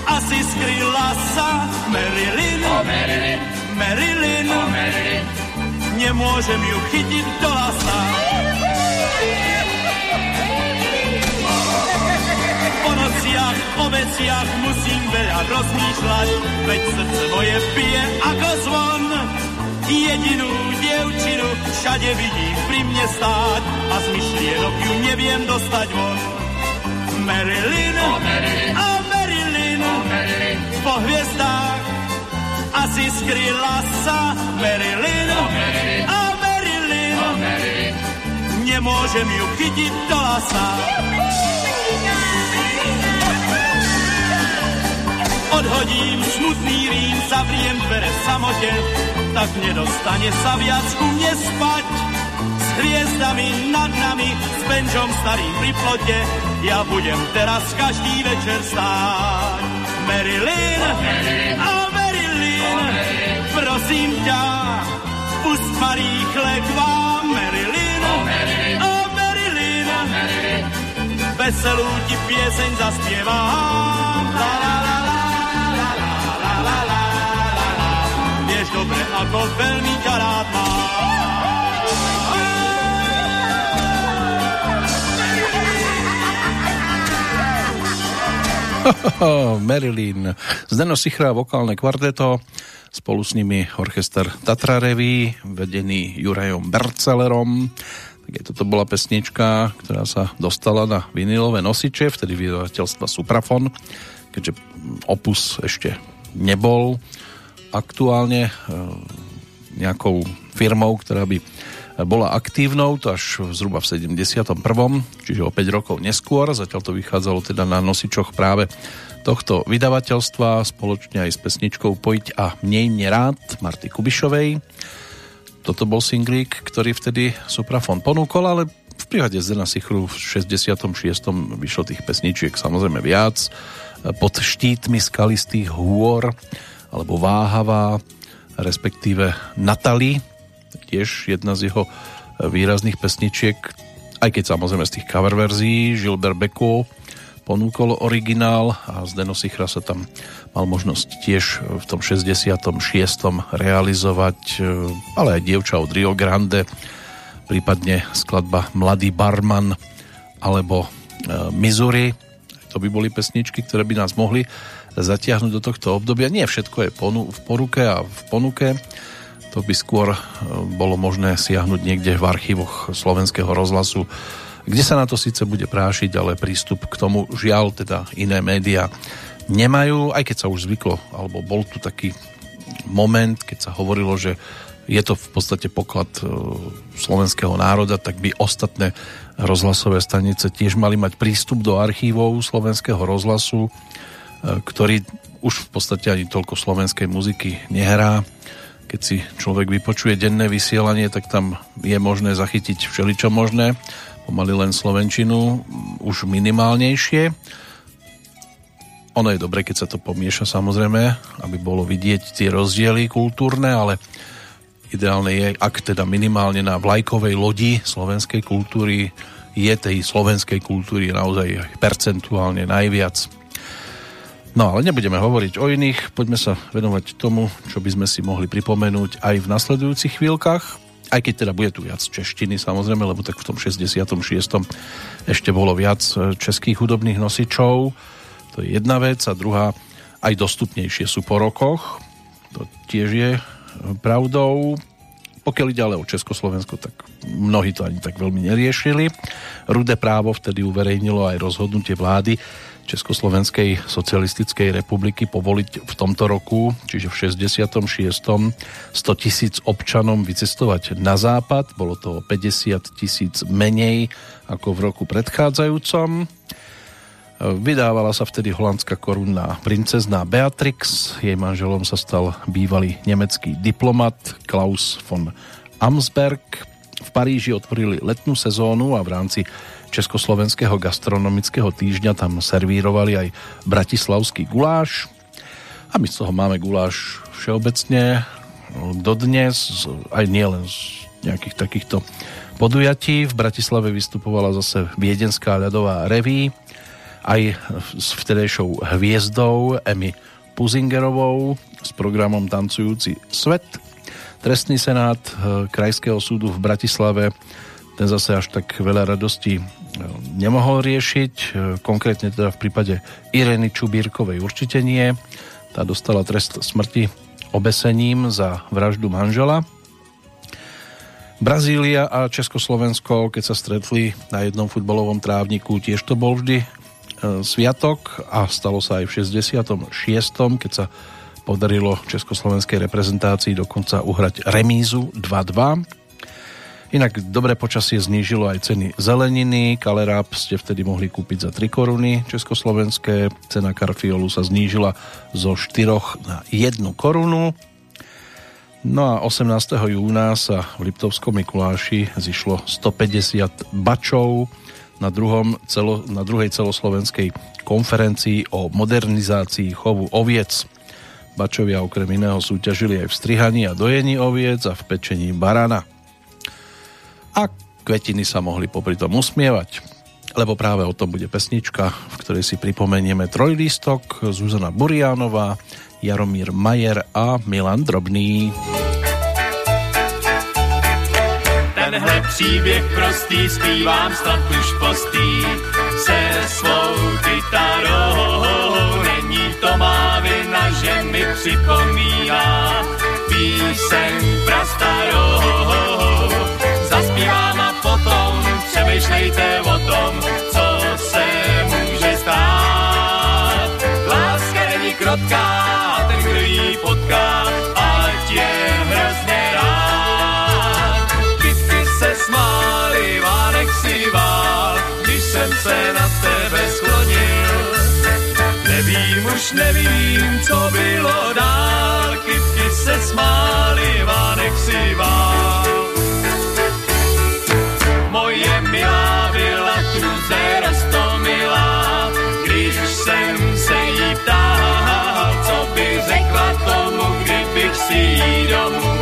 asi skryla sa Marilyn, oh, Marilyn, Marilyn, nemôžem ju chytiť do lasa. O nociach, o veciach musím veľa rozmýšľať, veď srdce moje pije ako zvon. Jedinú dievčinu všade vidím pri mne stáť a z myšlienok ju neviem dostať von. Marilyn, oh, Marilyn, oh, Marilyn, oh, Marilyn, po hviezdách asi skryla sa Marilyn, oh, Marilyn, oh, Marilyn, oh, Marilyn, nemôžem ju chytiť do lasa. Odhodím smutný rým, zavriem dvere v samote, tak nedostane sa viac ku mne spať. S hviezdami nad nami, s Benžom starým pri plote, ja budem teraz každý večer stáť. Marilyn, oh, Marilyn, prosím ťa, pust ma rýchle k vám, Marilyn, oh, Marilyn, oh, Marilyn, veselú ti pieseň zaspievam. La. dobre, ako veľmi ťa rád Marilyn. Zdeno Sichra, vokálne kvarteto, spolu s nimi orchester Tatra Revy, vedený Jurajom Bercelerom. je toto bola pesnička, ktorá sa dostala na vinilové nosiče, vtedy vydavateľstva Suprafon, keďže opus ešte nebol aktuálne e, nejakou firmou, ktorá by bola aktívnou, to až zhruba v 71. čiže o 5 rokov neskôr, zatiaľ to vychádzalo teda na nosičoch práve tohto vydavateľstva spoločne aj s pesničkou Pojiť a mnej nerád Marty Kubišovej. Toto bol singlík, ktorý vtedy Suprafon ponúkol, ale v prípade Zdena Sichru v 66. vyšlo tých pesničiek samozrejme viac. Pod štítmi skalistých hôr alebo Váhavá, respektíve Natali, tiež jedna z jeho výrazných pesničiek, aj keď samozrejme z tých cover verzií Gilbert Beko ponúkol originál a Zdeno Sichra sa tam mal možnosť tiež v tom 66. realizovať, ale aj dievča od Rio Grande, prípadne skladba Mladý barman alebo Missouri. To by boli pesničky, ktoré by nás mohli zatiahnuť do tohto obdobia. Nie všetko je v poruke a v ponuke to by skôr e, bolo možné siahnuť niekde v archívoch slovenského rozhlasu, kde sa na to síce bude prášiť, ale prístup k tomu žiaľ teda iné médiá nemajú, aj keď sa už zvyklo, alebo bol tu taký moment, keď sa hovorilo, že je to v podstate poklad e, slovenského národa, tak by ostatné rozhlasové stanice tiež mali mať prístup do archívov slovenského rozhlasu, ktorý už v podstate ani toľko slovenskej muziky nehrá keď si človek vypočuje denné vysielanie, tak tam je možné zachytiť všeličo možné, pomaly len Slovenčinu, už minimálnejšie. Ono je dobre, keď sa to pomieša samozrejme, aby bolo vidieť tie rozdiely kultúrne, ale ideálne je, ak teda minimálne na vlajkovej lodi slovenskej kultúry je tej slovenskej kultúry naozaj percentuálne najviac. No ale nebudeme hovoriť o iných, poďme sa venovať tomu, čo by sme si mohli pripomenúť aj v nasledujúcich chvíľkach, aj keď teda bude tu viac češtiny samozrejme, lebo tak v tom 66. ešte bolo viac e, českých hudobných nosičov, to je jedna vec a druhá, aj dostupnejšie sú po rokoch, to tiež je e, pravdou. Pokiaľ ide ale o Československo, tak mnohí to ani tak veľmi neriešili. Rudé právo vtedy uverejnilo aj rozhodnutie vlády, Československej socialistickej republiky povoliť v tomto roku, čiže v 66. 100 tisíc občanom vycestovať na západ. Bolo to 50 tisíc menej ako v roku predchádzajúcom. Vydávala sa vtedy holandská korunná princezná Beatrix. Jej manželom sa stal bývalý nemecký diplomat Klaus von Amsberg. V Paríži otvorili letnú sezónu a v rámci Československého gastronomického týždňa tam servírovali aj bratislavský guláš a my z toho máme guláš všeobecne dodnes, aj nielen z nejakých takýchto podujatí. V Bratislave vystupovala zase Viedenská ľadová reví, aj s vtedejšou hviezdou Emy Puzingerovou s programom Tancujúci svet. Trestný senát eh, Krajského súdu v Bratislave ten zase až tak veľa radostí e, nemohol riešiť. E, konkrétne teda v prípade Ireny Čubírkovej určite nie. Tá dostala trest smrti obesením za vraždu manžela. Brazília a Československo, keď sa stretli na jednom futbalovom trávniku, tiež to bol vždy e, sviatok a stalo sa aj v 66. keď sa podarilo československej reprezentácii dokonca uhrať remízu 2-2 Inak dobré počasie znížilo aj ceny zeleniny. Kaleráp ste vtedy mohli kúpiť za 3 koruny československé. Cena karfiolu sa znížila zo 4 na 1 korunu. No a 18. júna sa v Liptovskom Mikuláši zišlo 150 bačov na, druhom celo, na druhej celoslovenskej konferencii o modernizácii chovu oviec. Bačovia okrem iného súťažili aj v strihaní a dojení oviec a v pečení barana a kvetiny sa mohli popri tom usmievať. Lebo práve o tom bude pesnička, v ktorej si pripomenieme trojlistok, Zuzana Burianová, Jaromír Majer a Milan Drobný. Tenhle příběh prostý zpívám snad už postý se svou kytarou. Není to má vina, že mi připomíná píseň Přemýšlejte o tom, co se může stát. Láska není krotká, ten, kdo ji potká, ať je hrozně rád. Kytky se smály, vánek si vál, když jsem se na tebe sklonil. Nevím, už nevím, co bylo dál, kytky se smály, vánek si vál. Ptal, co by řekla tomu, kdybych si jí domů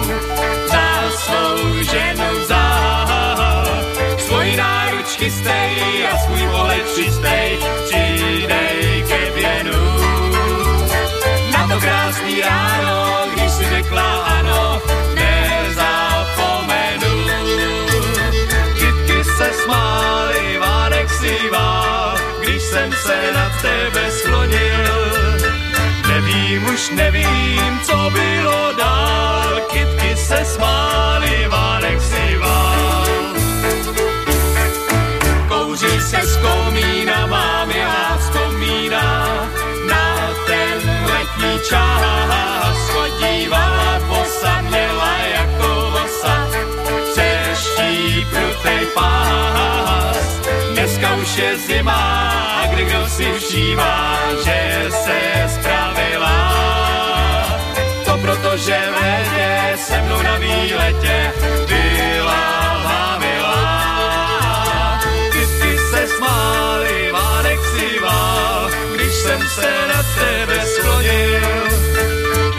za svou ženu vzal. Svoj náruč chystej a svůj pohled čistej, přidej ke věnu. Na to krásný ráno, když si řekla ano, nezapomenu. Kytky se smály, vánek si vál, když jsem se na tebe sklonil. Už nevím, co bylo dál, kytky se smály, vánek si vál. Kouří se z komína, mám já vzpomíná na ten letní čas. Chodívala posadněla jako vosa, přeští prutej pás. Dneska už je zima, kdy kdo si všímá, že se spravila. Že v se mnou na výletě byla milá. Kytky se smály, vánek si vál, když jsem se na tebe sklonil.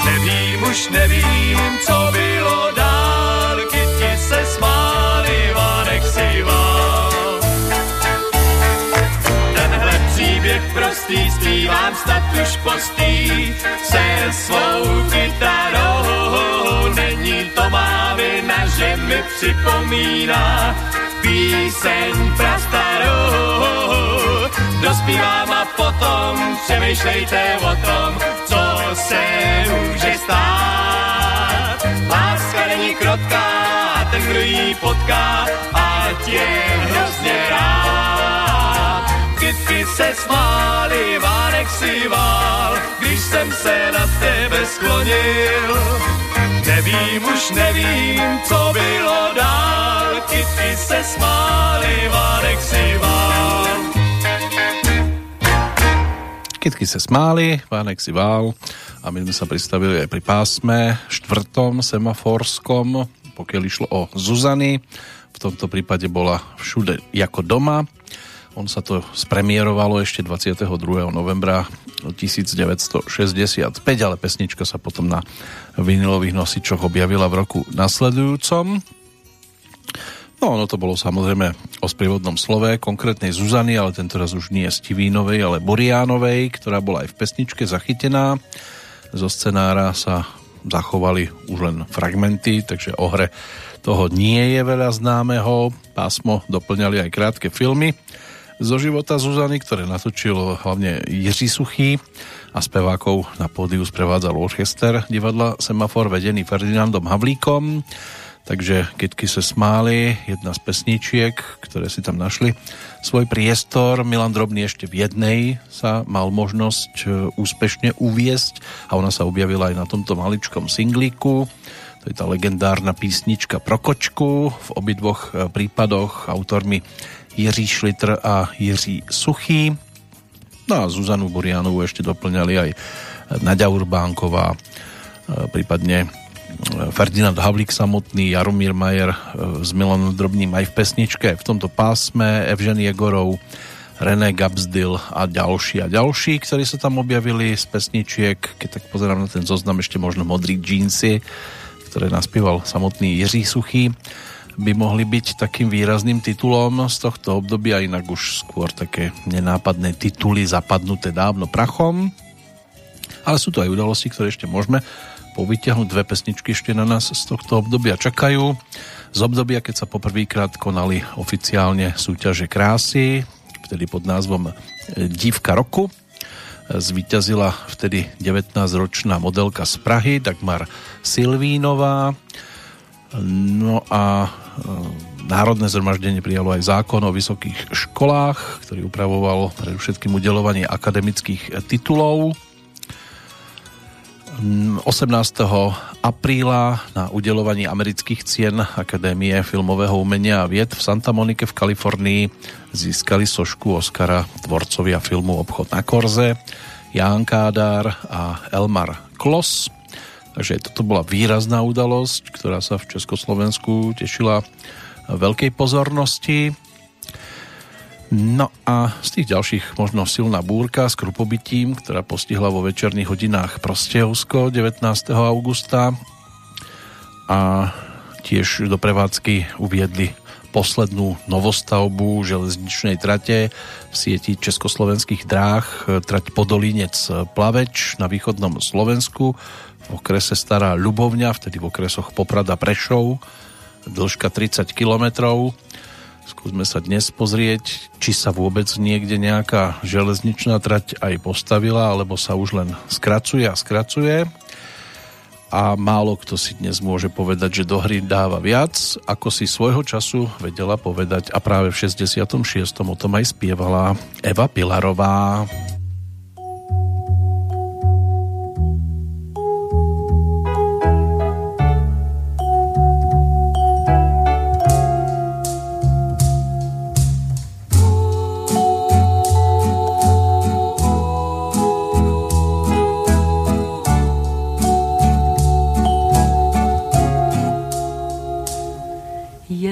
Nevím, už nevím, co bylo dál, kytky se smály, vánek si vál. Tenhle příběh prostý zpívám snad už postý se svou kytarou. To má vina, že mi připomíná píseň prastarou. Dospívám a potom přemýšlejte o tom, co se může stát. Láska není krotká ten, kdo ji potká, ať je hrozně rád. Kytky se smály, vánek si vál, když jsem se na tebe sklonil. Nevím, už nevím, co bylo dál, kytky se smály, vánek si vál. Kytky sa smáli, Vánek si vál a my sme sa pristavili aj pri pásme štvrtom semaforskom, pokiaľ išlo o Zuzany. V tomto prípade bola všude ako doma. On sa to spremierovalo ešte 22. novembra 1965, ale pesnička sa potom na vinilových nosičoch objavila v roku nasledujúcom. No, ono to bolo samozrejme o sprievodnom slove, konkrétnej Zuzany, ale tentoraz už nie Stivínovej, ale Boriánovej, ktorá bola aj v pesničke zachytená. Zo scenára sa zachovali už len fragmenty, takže o hre toho nie je veľa známeho. Pásmo doplňali aj krátke filmy zo života Zuzany, ktoré natočil hlavne Jiří Suchý a spevákov na pódiu sprevádzal orchester divadla Semafor vedený Ferdinandom Havlíkom takže Kytky se smáli, jedna z pesničiek, ktoré si tam našli svoj priestor. Milan Drobný ešte v jednej sa mal možnosť e, úspešne uviesť a ona sa objavila aj na tomto maličkom singlíku. To je tá legendárna písnička pro kočku. V obidvoch e, prípadoch autormi Jiří Šlitr a Jiří Suchý. No a Zuzanu Burianovú ešte doplňali aj Nadia Urbánková, e, prípadne Ferdinand Havlík samotný, Jaromír Majer e, s Milanom Drobným aj v pesničke, v tomto pásme, Evžen Jegorov, René Gabsdil a ďalší a ďalší, ktorí sa tam objavili z pesničiek, keď tak pozerám na ten zoznam, ešte možno Modrý džínsy, ktoré naspieval samotný Jiří Suchý, by mohli byť takým výrazným titulom z tohto obdobia, inak už skôr také nenápadné tituly zapadnuté dávno prachom. Ale sú to aj udalosti, ktoré ešte môžeme povyťahnuť. Dve pesničky ešte na nás z tohto obdobia čakajú. Z obdobia, keď sa poprvýkrát konali oficiálne súťaže krásy, vtedy pod názvom Dívka roku. Zvíťazila vtedy 19-ročná modelka z Prahy, Dagmar Silvínová. No a e, Národné zhromaždenie prijalo aj zákon o vysokých školách, ktorý upravoval predovšetkým udelovanie akademických titulov 18. apríla na udelovaní amerických cien Akadémie filmového umenia a vied v Santa Monike v Kalifornii získali sošku Oscara tvorcovia filmu Obchod na Korze, Ján Kádár a Elmar Klos. Takže toto bola výrazná udalosť, ktorá sa v Československu tešila veľkej pozornosti. No a z tých ďalších možno silná búrka s krupobytím, ktorá postihla vo večerných hodinách Prostejovsko 19. augusta a tiež do prevádzky uviedli poslednú novostavbu železničnej trate v sieti československých dráh trať Podolinec Plaveč na východnom Slovensku v okrese Stará Ľubovňa, vtedy v okresoch Poprada Prešov, dĺžka 30 kilometrov Skúsme sa dnes pozrieť, či sa vôbec niekde nejaká železničná trať aj postavila, alebo sa už len skracuje a skracuje. A málo kto si dnes môže povedať, že do hry dáva viac, ako si svojho času vedela povedať a práve v 66. o tom aj spievala Eva Pilarová.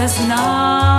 se znám,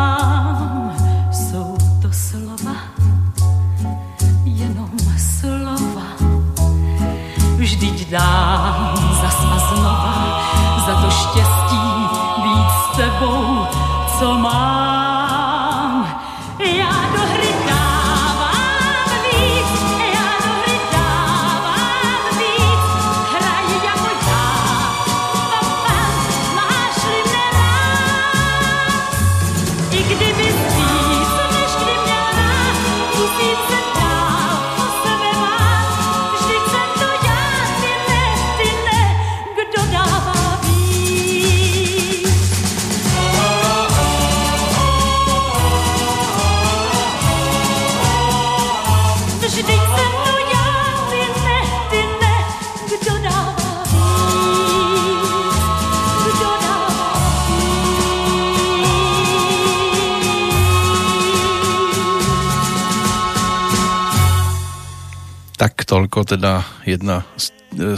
Toľko teda jedna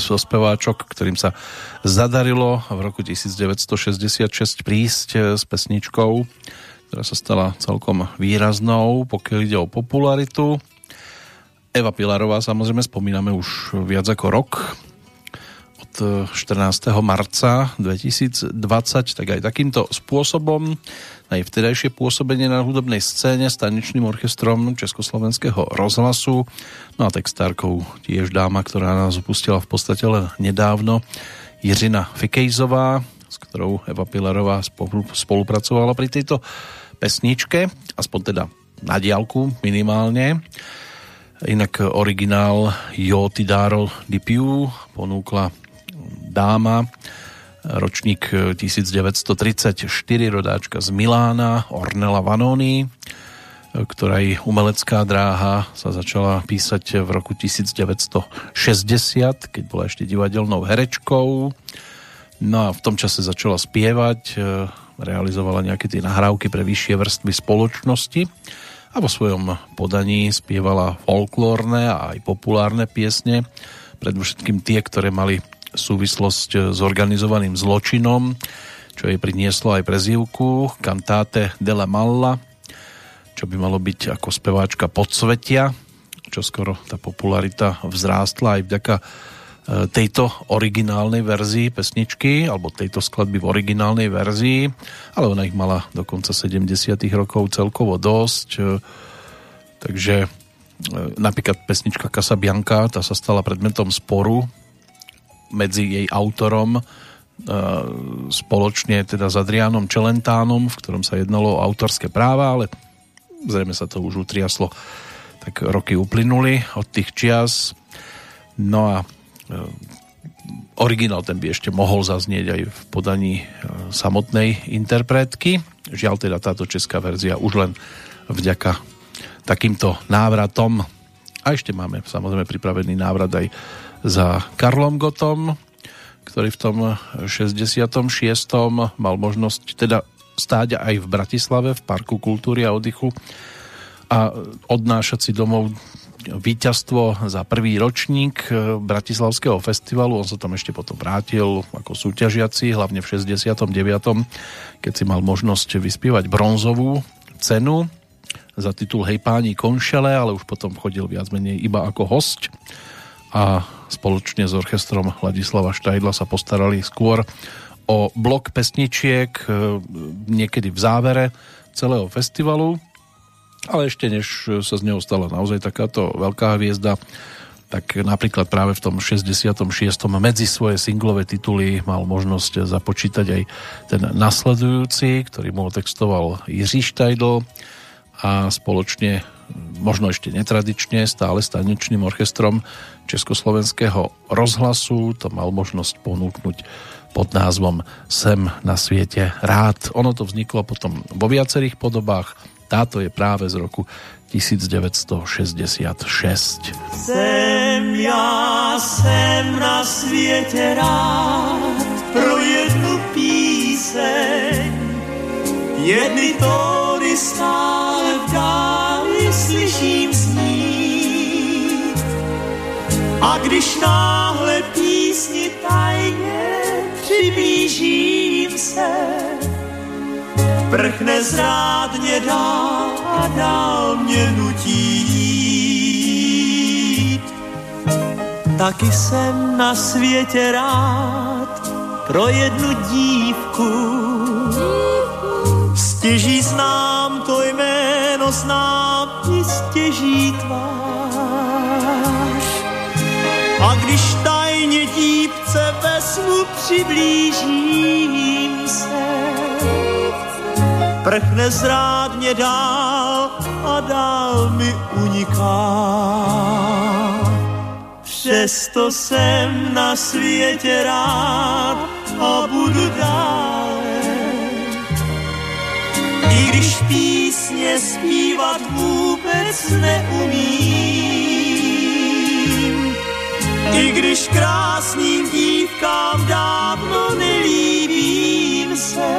zo speváčok, ktorým sa zadarilo v roku 1966 prísť e, s pesničkou, ktorá sa stala celkom výraznou, pokiaľ ide o popularitu. Eva Pilarová samozrejme spomíname už viac ako rok, od 14. marca 2020, tak aj takýmto spôsobom aj vtedajšie pôsobenie na hudobnej scéne s tanečným orchestrom Československého rozhlasu. No a textárkou tiež dáma, ktorá nás opustila v podstate len nedávno, Jiřina Fikejzová, s ktorou Eva Pilarová spolupracovala pri tejto pesničke, aspoň teda na diálku minimálne. Inak originál Jo Tidaro di Piu ponúkla dáma, ročník 1934, rodáčka z Milána, Ornella Vanoni. ktorej umelecká dráha sa začala písať v roku 1960, keď bola ešte divadelnou herečkou. No a v tom čase začala spievať, e, realizovala nejaké tie nahrávky pre vyššie vrstvy spoločnosti a vo svojom podaní spievala folklórne a aj populárne piesne, predovšetkým tie, ktoré mali súvislosť s organizovaným zločinom, čo jej prinieslo aj prezývku Cantate della Malla, čo by malo byť ako speváčka podsvetia, čo skoro tá popularita vzrástla aj vďaka e, tejto originálnej verzii pesničky, alebo tejto skladby v originálnej verzii, ale ona ich mala do konca 70 rokov celkovo dosť, e, takže e, napríklad pesnička Casabianca, tá sa stala predmetom sporu medzi jej autorom spoločne teda s Adrianom Čelentánom, v ktorom sa jednalo o autorské práva, ale zrejme sa to už utriaslo, tak roky uplynuli od tých čias. No a e, originál ten by ešte mohol zaznieť aj v podaní e, samotnej interpretky. Žiaľ teda táto česká verzia už len vďaka takýmto návratom. A ešte máme samozrejme pripravený návrat aj za Karlom Gotom, ktorý v tom 66. mal možnosť teda stáť aj v Bratislave v Parku kultúry a oddychu a odnášať si domov víťazstvo za prvý ročník e, Bratislavského festivalu. On sa tam ešte potom vrátil ako súťažiaci, hlavne v 69. keď si mal možnosť vyspievať bronzovú cenu za titul Hej páni konšele, ale už potom chodil viac menej iba ako host a spoločne s orchestrom Ladislava Štajdla sa postarali skôr o blok pesničiek e, niekedy v závere celého festivalu, ale ešte než sa z neho stala naozaj takáto veľká hviezda, tak napríklad práve v tom 66. medzi svoje singlové tituly mal možnosť započítať aj ten nasledujúci, ktorý mu otextoval Jiří Štajdl a spoločne možno ešte netradične, stále s tanečným orchestrom Československého rozhlasu to mal možnosť ponúknuť pod názvom Sem na sviete rád. Ono to vzniklo potom vo viacerých podobách. Táto je práve z roku 1966. Sem ja, sem na sviete rád pro jednu píseň. Jedny tóny stále v dáli slyším snít. A když náhle písni tajně přiblížím se, prchne zrádně dál a dál mě nutí jít. Taky jsem na světě rád pro jednu dívku. Stěží znám to jméno, znám i stěží tvář. A když tajně dípce vezmu, přiblížím se. Prchne zrádně dál a dál mi uniká. Přesto jsem na světě rád a budu dále. I když písně zpívat vůbec neumím, i když krásným dívkám dávno nelíbím se,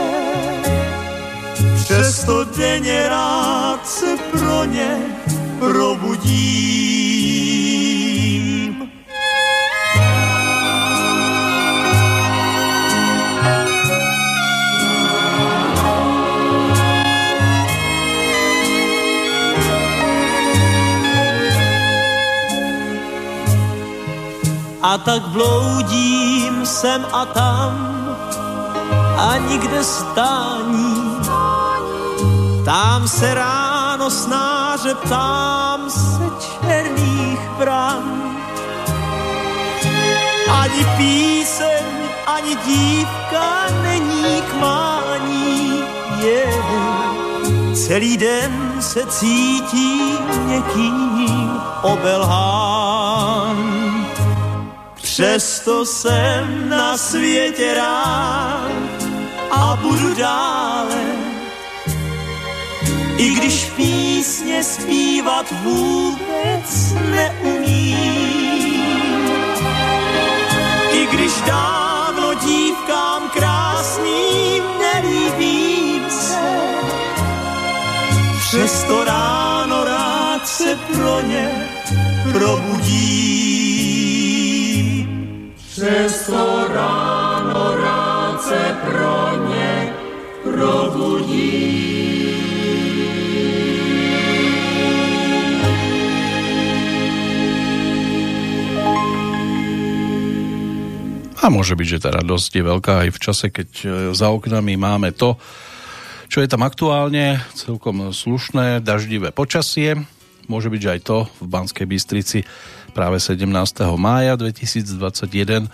přesto denně rád se pro ně probudím. A tak bloudím sem a tam a nikde stání. Tam se ráno snáře ptám se černých bran. Ani píseň, ani dívka není k mání. Je, celý den se cítím někým obelhán. Přesto jsem na světě rád a budu dále. I když písně zpívat vůbec neumím. I když dávno dívkám krásným nelíbím se, přesto ráno rád se pro ně probudím. Přesto ráno rád se pro ně probudím. A môže byť, že tá radosť je veľká aj v čase, keď e, za oknami máme to, čo je tam aktuálne, celkom slušné, daždivé počasie. Môže byť, že aj to v Banskej Bystrici práve 17. mája 2021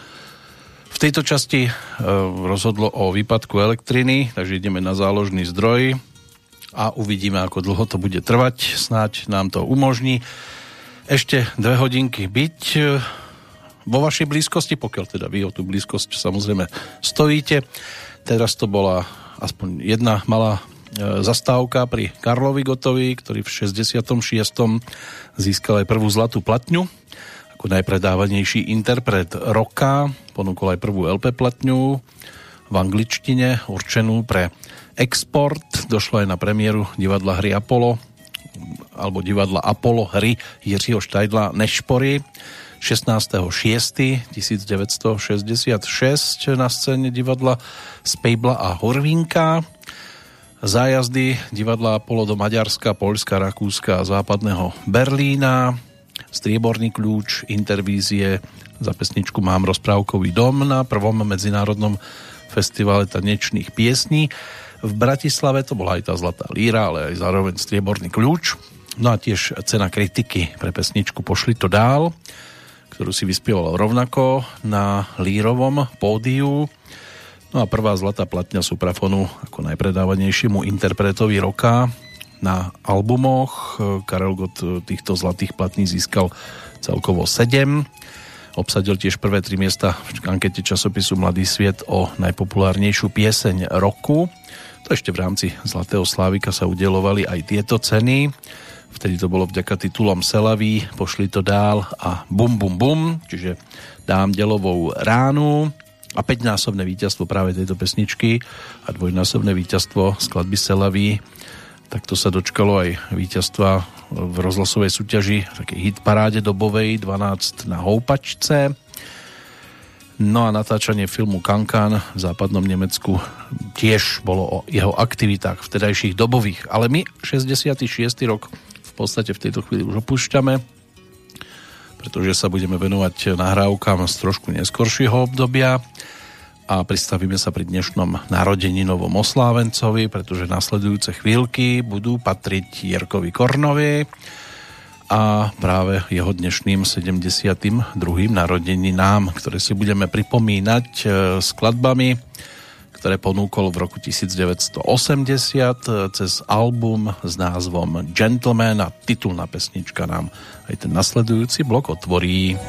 v tejto časti e, rozhodlo o výpadku elektriny, takže ideme na záložný zdroj a uvidíme, ako dlho to bude trvať. Snáď nám to umožní ešte dve hodinky byť vo vašej blízkosti, pokiaľ teda vy o tú blízkosť samozrejme stojíte. Teraz to bola aspoň jedna malá e, zastávka pri Karlovi Gotovi, ktorý v 66. získal aj prvú zlatú platňu ako najpredávanejší interpret roka. Ponúkol aj prvú LP platňu v angličtine určenú pre export. Došlo aj na premiéru divadla hry Apollo alebo divadla Apollo hry Jiřího Štajdla Nešpory 16.6.1966 na scéne divadla Spejbla a Horvínka. Zájazdy divadla Apollo do Maďarska, Polska, Rakúska a západného Berlína. Strieborný kľúč, intervízie za pesničku Mám rozprávkový dom na prvom medzinárodnom festivale tanečných piesní. V Bratislave to bola aj tá Zlatá líra, ale aj zároveň Strieborný kľúč. No a tiež cena kritiky pre pesničku Pošli to dál ktorú si vyspieval rovnako na Lírovom pódiu. No a prvá zlatá platňa suprafonu ako najpredávanejšiemu interpretovi roka na albumoch. Karel Gott týchto zlatých platní získal celkovo 7. Obsadil tiež prvé tri miesta v ankete časopisu Mladý sviet o najpopulárnejšiu pieseň roku. To ešte v rámci Zlatého Slávika sa udelovali aj tieto ceny. Vtedy to bolo vďaka titulom Selaví, pošli to dál a bum bum bum, čiže dám delovou ránu a 5-násobné víťazstvo práve tejto pesničky a dvojnásobné víťazstvo skladby Selaví. Takto sa dočkalo aj víťazstva v rozhlasovej súťaži, takej hit paráde dobovej, 12 na houpačce. No a natáčanie filmu Kankan v západnom Nemecku tiež bolo o jeho aktivitách vtedajších dobových. Ale my 66. rok podstate v tejto chvíli už opúšťame, pretože sa budeme venovať nahrávkam z trošku neskoršieho obdobia a pristavíme sa pri dnešnom narodeninovom oslávencovi, pretože nasledujúce chvíľky budú patriť Jerkovi Kornovi a práve jeho dnešným 72. narodeninám, ktoré si budeme pripomínať e, skladbami ktoré ponúkol v roku 1980 cez album s názvom Gentleman a titulná pesnička nám aj ten nasledujúci blok otvorí.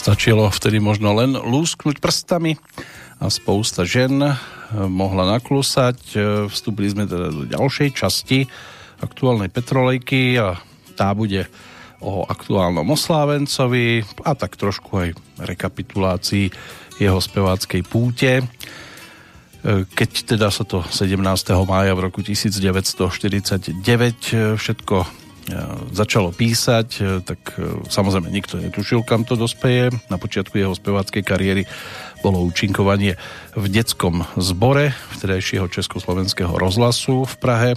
Stačilo vtedy možno len lúsknuť prstami a spousta žen eh, mohla naklusať. Eh, Vstúpili sme teda do ďalšej časti aktuálnej Petrolejky a tá bude o aktuálnom oslávencovi a tak trošku aj rekapitulácii jeho speváckej púte. E, Keď teda sa to 17. mája v roku 1949 e, všetko začalo písať, e, tak e, samozrejme nikto netušil, kam to dospeje. Na počiatku jeho speváckej kariéry bolo účinkovanie v detskom zbore vtedajšieho Československého rozhlasu v Prahe,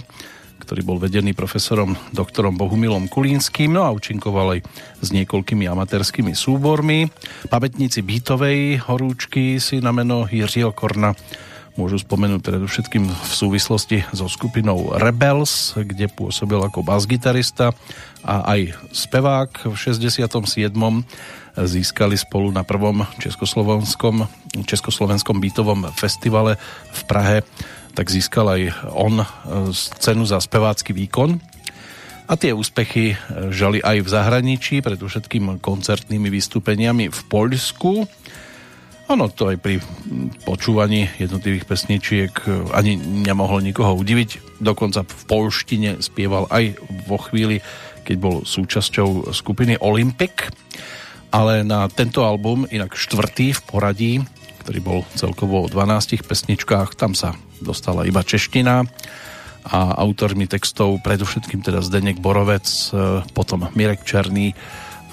ktorý bol vedený profesorom doktorom Bohumilom Kulínským, no a účinkoval aj s niekoľkými amatérskými súbormi. Pamätníci Bítovej horúčky si na meno Jiřího Korna môžu spomenúť predovšetkým v súvislosti so skupinou Rebels, kde pôsobil ako basgitarista a aj spevák v 67. získali spolu na prvom československom, československom bytovom festivale v Prahe tak získal aj on e, cenu za spevácky výkon. A tie úspechy žali aj v zahraničí, predovšetkým koncertnými vystúpeniami v Poľsku. Ono to aj pri počúvaní jednotlivých pesničiek e, ani nemohlo nikoho udiviť. Dokonca v polštine spieval aj vo chvíli, keď bol súčasťou skupiny Olympic. Ale na tento album, inak štvrtý v poradí, ktorý bol celkovo o 12 pesničkách, tam sa dostala iba čeština a autormi textov predovšetkým teda Zdeněk Borovec, e, potom Mirek Černý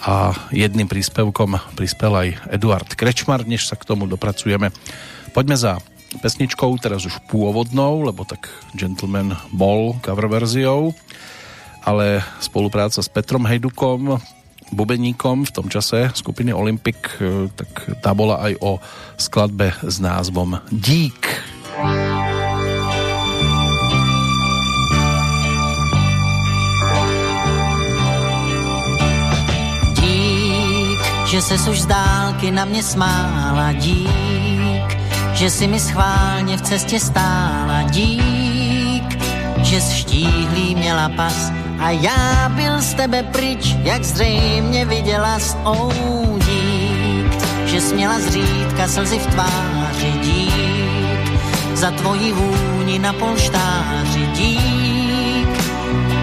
a jedným príspevkom prispel aj Eduard Krečmar, než sa k tomu dopracujeme. Poďme za pesničkou, teraz už pôvodnou, lebo tak Gentleman bol cover verziou, ale spolupráca s Petrom Hejdukom, bubeníkom v tom čase skupiny Olympic, e, tak tá bola aj o skladbe s názvom Dík. Dík. Že se už z dálky na mě smála dík, že si mi schválně v cestě stála dík, že štíhlý měla pas a já byl z tebe pryč, jak zřejmě viděla s dík, že směla zřídka slzy v tváři dík, za tvoji vůni na polštáři dík,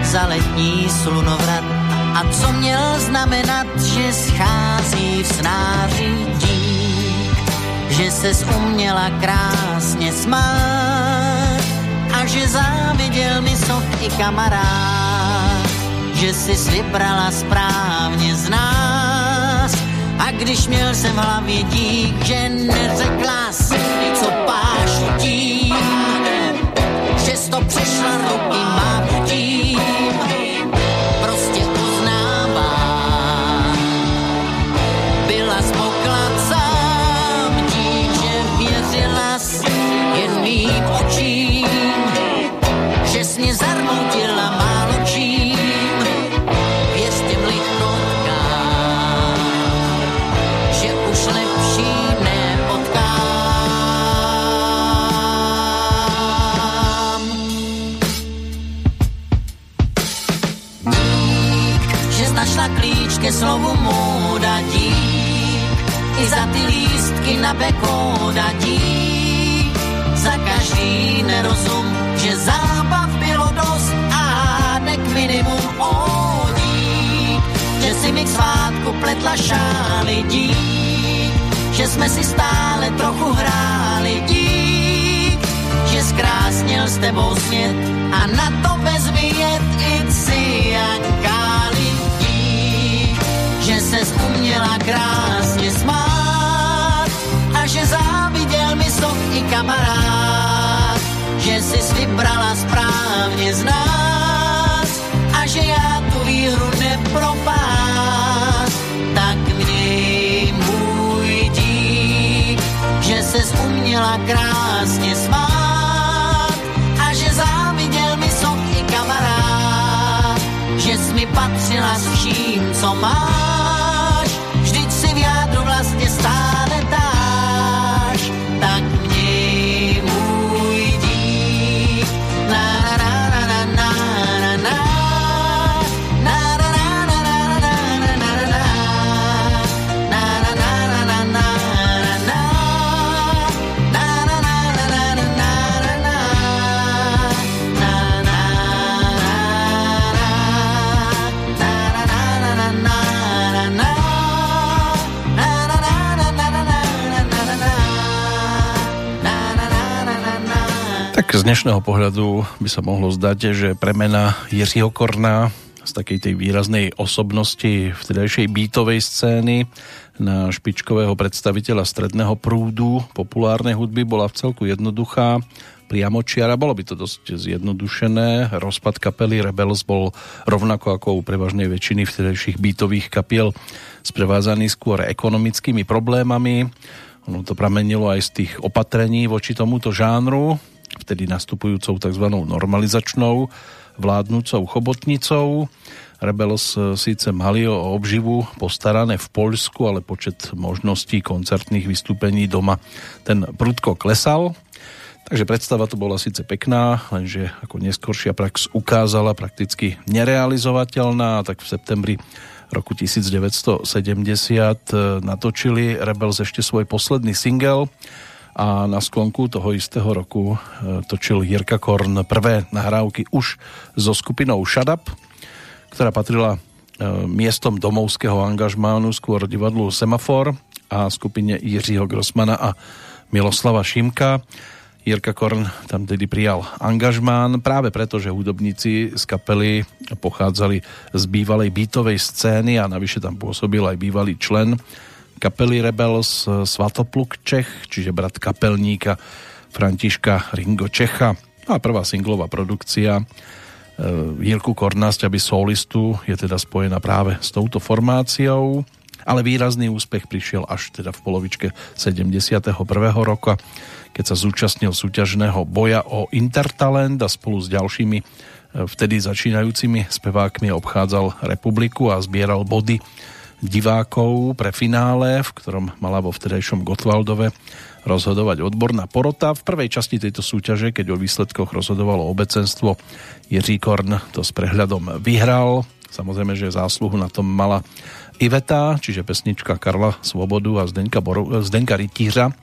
za letní slunovrat a co měl znamenat, že schází v snáři dík, že se uměla krásně smát a že záviděl mi sok i kamarád, že si vybrala správně z nás. A když měl jsem v hlavě dík, že neřekla si, co pášu tím, že to přešla ruky mávnutím slovu móda dík, i za ty lístky na bekóda dík, za každý nerozum, že zábav bylo dost a hádek minimum dík, že si mi k svátku pletla šály dík, že jsme si stále trochu hráli dík, že zkrásnil s tebou svět a na to vezmi jet i ciankáli ses uměla krásně smát a že záviděl mi sok i kamarád, že si vybrala správně z nás a že já tu výhru nepropás, tak měj můj dík, že ses uměla krásně smát a že záviděl mi sok i kamarád, že jsi mi patřila s vším, co mám. Tak z dnešného pohľadu by sa mohlo zdať, že premena Jiřího Korna z takej tej výraznej osobnosti vtedajšej beatovej scény na špičkového predstaviteľa stredného prúdu populárnej hudby bola v celku jednoduchá priamočiara. Bolo by to dosť zjednodušené. Rozpad kapely Rebels bol rovnako ako u prevažnej väčšiny vtedajších beatových kapiel sprevádzaný skôr ekonomickými problémami. Ono to pramenilo aj z tých opatrení voči tomuto žánru, vtedy nastupujúcou tzv. normalizačnou vládnúcou chobotnicou. Rebels síce mali o obživu postarané v Poľsku, ale počet možností koncertných vystúpení doma ten prudko klesal. Takže predstava to bola síce pekná, lenže ako neskoršia prax ukázala prakticky nerealizovateľná, tak v septembri roku 1970 natočili Rebels ešte svoj posledný single a na sklonku toho istého roku točil Jirka Korn prvé nahrávky už so skupinou Shut Up, ktorá patrila miestom domovského angažmánu skôr divadlu Semafor a skupine Jiřího Grossmana a Miloslava Šimka. Jirka Korn tam tedy prijal angažmán práve preto, že hudobníci z kapely pochádzali z bývalej beatovej scény a navyše tam pôsobil aj bývalý člen kapely Rebels Svatopluk Čech, čiže brat kapelníka Františka Ringo Čecha. A prvá singlová produkcia Jirku Korna z ťaby solistu je teda spojená práve s touto formáciou, ale výrazný úspech prišiel až teda v polovičke 71. roka, keď sa zúčastnil súťažného boja o Intertalent a spolu s ďalšími vtedy začínajúcimi spevákmi obchádzal republiku a zbieral body divákov pre finále, v ktorom mala vo vtedajšom Gotwaldove rozhodovať odborná porota. V prvej časti tejto súťaže, keď o výsledkoch rozhodovalo obecenstvo, Jiří Korn to s prehľadom vyhral. Samozrejme, že zásluhu na tom mala Iveta, čiže pesnička Karla Svobodu a Zdenka, Boru, Zdenka Rytířa,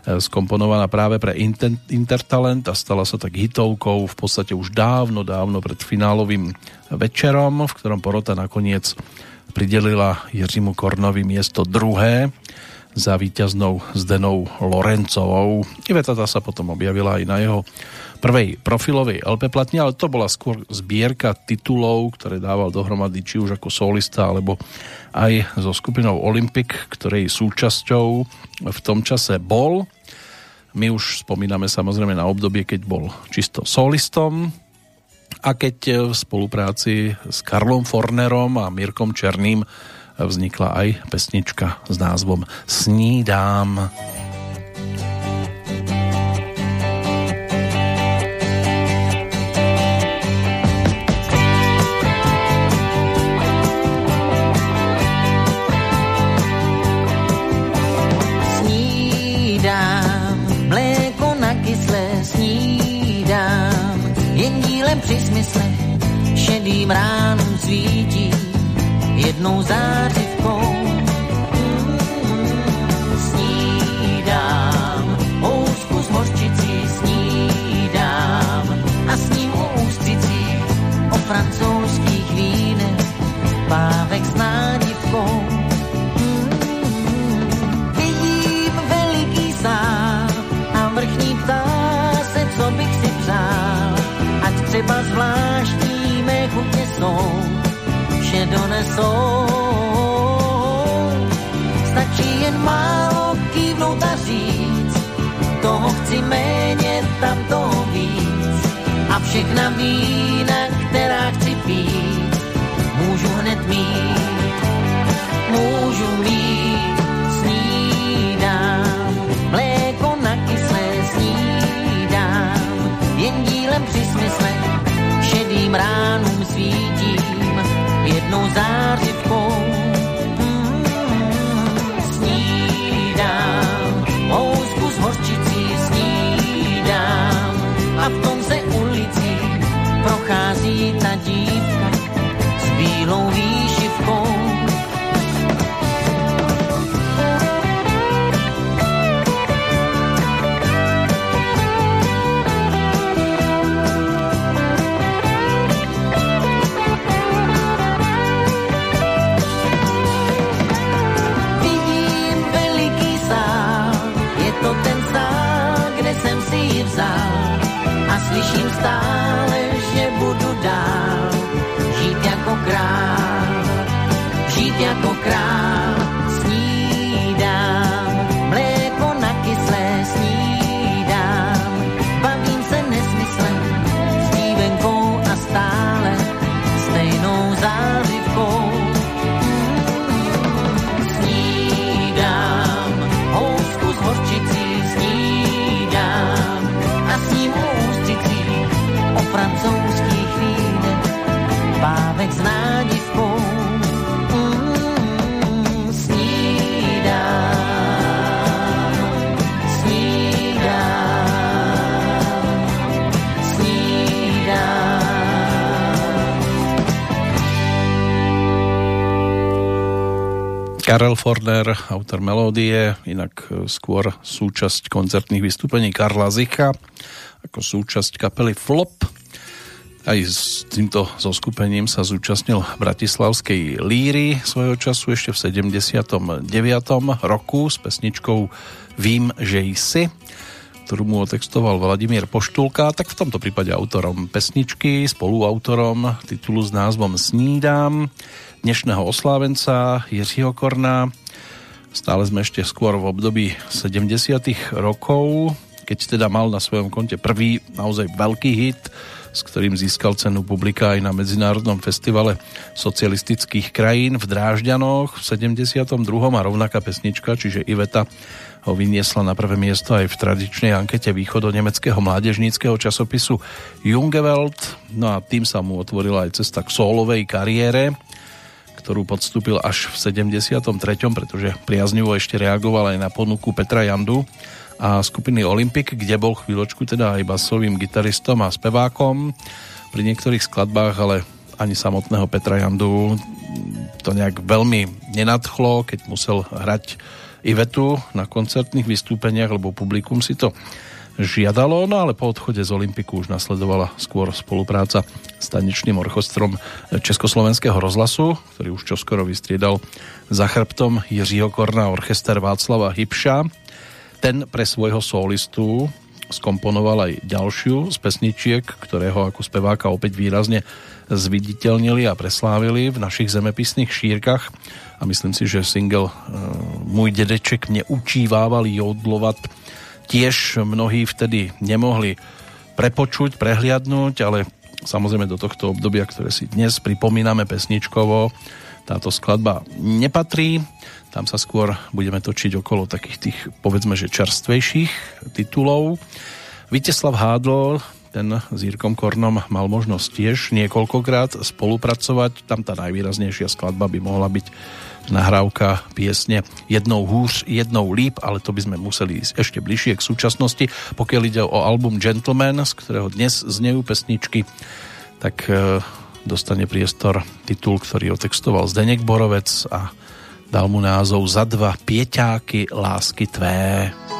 skomponovaná práve pre Inter Intertalent a stala sa tak hitovkou v podstate už dávno, dávno pred finálovým večerom, v ktorom porota nakoniec pridelila Jiřímu Kornovi miesto druhé za víťaznou Zdenou Lorencovou. Iveta tá sa potom objavila aj na jeho prvej profilovej LP platni, ale to bola skôr zbierka titulov, ktoré dával dohromady či už ako solista, alebo aj so skupinou Olympic, ktorej súčasťou v tom čase bol. My už spomíname samozrejme na obdobie, keď bol čisto solistom, a keď v spolupráci s Karlom Fornerom a Mirkom Černým vznikla aj pesnička s názvom Snídám. Snídám, šedým ránem svítí, jednou zářivkou. Donesou. Stačí jen málo kývnout a říct, toho chci méně, tam toho víc. A všechna vína, jednou zářivkou mm, snídám, housku s hořčicí snídám a v tom se ulicí prochází ta dívka s bílou výšivkou. Stále, že budu dál žít jako král, žít jako Karel Forner, autor melódie, inak e, skôr súčasť koncertných vystúpení Karla Zicha, ako súčasť kapely Flop. Aj s týmto zoskupením sa zúčastnil Bratislavskej líry svojho času ešte v 79. roku s pesničkou Vím, že jsi ktorú mu otextoval Vladimír Poštulka, tak v tomto prípade autorom pesničky, spoluautorom titulu s názvom Snídám, dnešného oslávenca Jiřího Korna. Stále sme ešte skôr v období 70 rokov, keď teda mal na svojom konte prvý naozaj veľký hit, s ktorým získal cenu publika aj na Medzinárodnom festivale socialistických krajín v Drážďanoch v 72. a rovnaká pesnička, čiže Iveta ho vyniesla na prvé miesto aj v tradičnej ankete východo-nemeckého mládežníckého časopisu Jungewelt. No a tým sa mu otvorila aj cesta k solovej kariére, ktorú podstúpil až v 73., pretože priaznivo ešte reagoval aj na ponuku Petra Jandu a skupiny Olympic, kde bol chvíľočku teda aj basovým gitaristom a spevákom. Pri niektorých skladbách ale ani samotného Petra Jandu to nejak veľmi nenadchlo, keď musel hrať Ivetu na koncertných vystúpeniach, lebo publikum si to žiadalo, no ale po odchode z Olympiku už nasledovala skôr spolupráca s tanečným orchestrom Československého rozhlasu, ktorý už čoskoro vystriedal za chrbtom Jiřího Korna orchester Václava Hybša. Ten pre svojho solistu skomponoval aj ďalšiu z pesničiek, ktorého ako speváka opäť výrazne zviditeľnili a preslávili v našich zemepisných šírkach a myslím si, že single Můj dedeček mě učívával jodlovat tiež mnohí vtedy nemohli prepočuť, prehliadnúť, ale samozrejme do tohto obdobia, ktoré si dnes pripomíname pesničkovo, táto skladba nepatrí. Tam sa skôr budeme točiť okolo takých tých, povedzme, že čerstvejších titulov. Viteslav Hádl, ten s Jirkom Kornom mal možnosť tiež niekoľkokrát spolupracovať. Tam tá najvýraznejšia skladba by mohla byť nahrávka piesne Jednou húř, jednou líp, ale to by sme museli ísť ešte bližšie k súčasnosti. Pokiaľ ide o album Gentleman, z ktorého dnes znejú pesničky, tak e, dostane priestor titul, ktorý otextoval Zdenek Borovec a dal mu názov Za dva pieťáky lásky tvé. Jen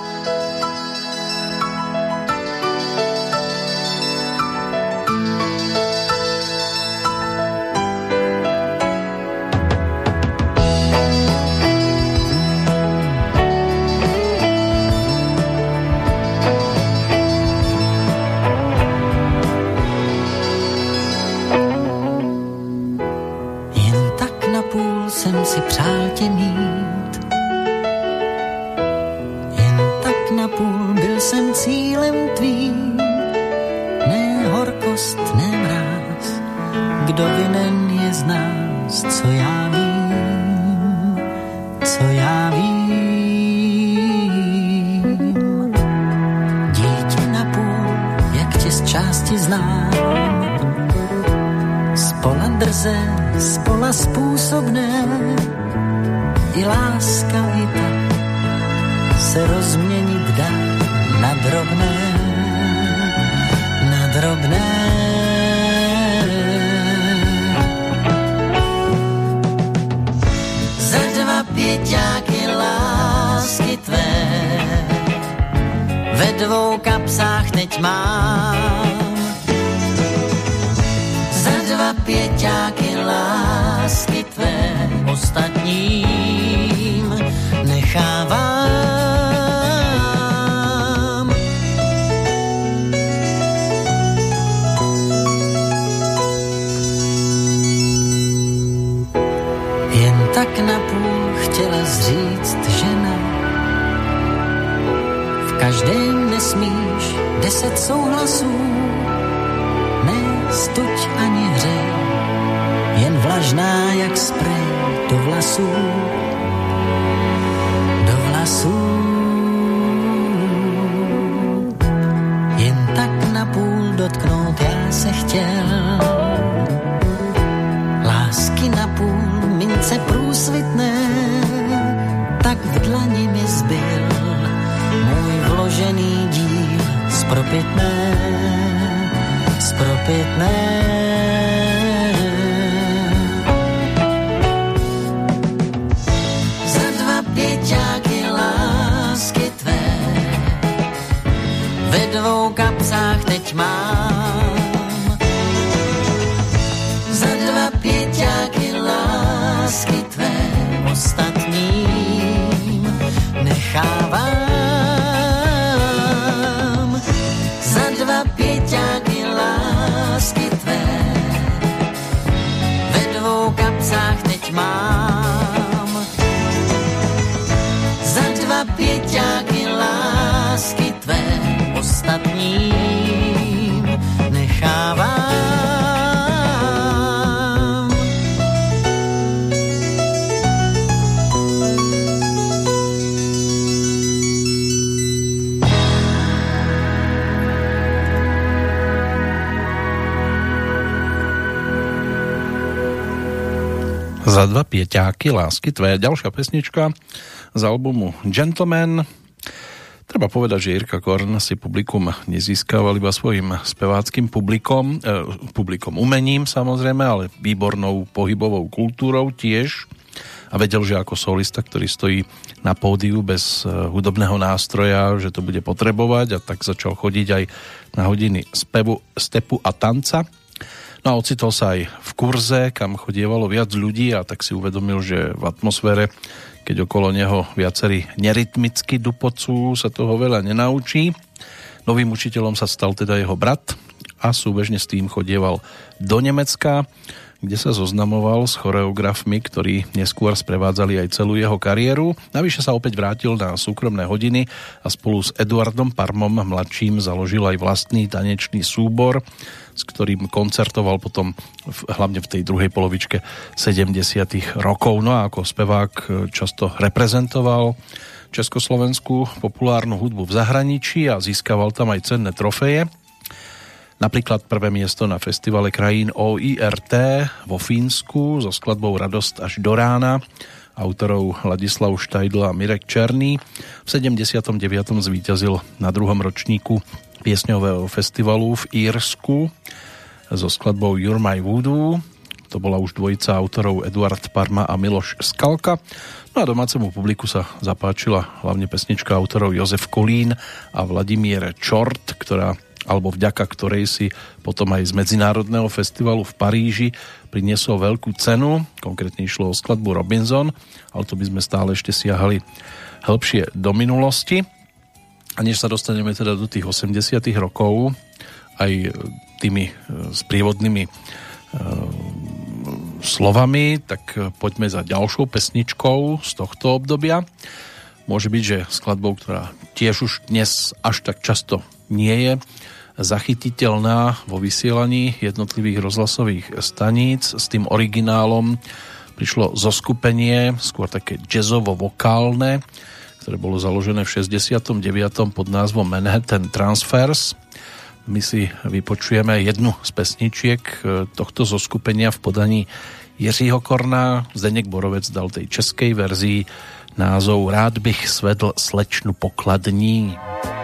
pieťáky lásky tvé. Ďalšia pesnička z albumu Gentleman. Treba povedať, že Jirka Korn si publikum nezískaval iba svojim speváckým publikom, eh, publikom umením samozrejme, ale výbornou pohybovou kultúrou tiež. A vedel, že ako solista, ktorý stojí na pódiu bez eh, hudobného nástroja, že to bude potrebovať a tak začal chodiť aj na hodiny spevu, stepu a tanca. No a ocitol sa aj kurze, kam chodievalo viac ľudí a tak si uvedomil, že v atmosfére, keď okolo neho viacerí nerytmicky dupocú, sa toho veľa nenaučí. Novým učiteľom sa stal teda jeho brat a súbežne s tým chodieval do Nemecka, kde sa zoznamoval s choreografmi, ktorí neskôr sprevádzali aj celú jeho kariéru. Navyše sa opäť vrátil na súkromné hodiny a spolu s Eduardom Parmom mladším založil aj vlastný tanečný súbor, s ktorým koncertoval potom v, hlavne v tej druhej polovičke 70. rokov. No a ako spevák často reprezentoval československú populárnu hudbu v zahraničí a získaval tam aj cenné trofeje. Napríklad prvé miesto na festivale krajín OIRT vo Fínsku so skladbou Radost až do rána autorov Ladislav Štajdl a Mirek Černý. V 79. zvíťazil na druhom ročníku piesňového festivalu v Írsku so skladbou You're My Voodoo. To bola už dvojica autorov Eduard Parma a Miloš Skalka. No a domácemu publiku sa zapáčila hlavne pesnička autorov Jozef Kolín a Vladimír Čort, ktorá alebo vďaka ktorej si potom aj z Medzinárodného festivalu v Paríži priniesol veľkú cenu, konkrétne išlo o skladbu Robinson, ale to by sme stále ešte siahali hĺbšie do minulosti. A než sa dostaneme teda do tých 80 rokov, aj tými sprievodnými e, slovami, tak poďme za ďalšou pesničkou z tohto obdobia. Môže byť, že skladbou, ktorá tiež už dnes až tak často nie je zachytiteľná vo vysielaní jednotlivých rozhlasových staníc. S tým originálom prišlo zoskupenie, skôr také jazzovo-vokálne, ktoré bolo založené v 69. pod názvom Manhattan Transfers. My si vypočujeme jednu z pesničiek e, tohto zoskupenia v podaní Jiřího Korna. Zdeněk Borovec dal tej českej verzii názov Rád bych svedl slečnu pokladní. Když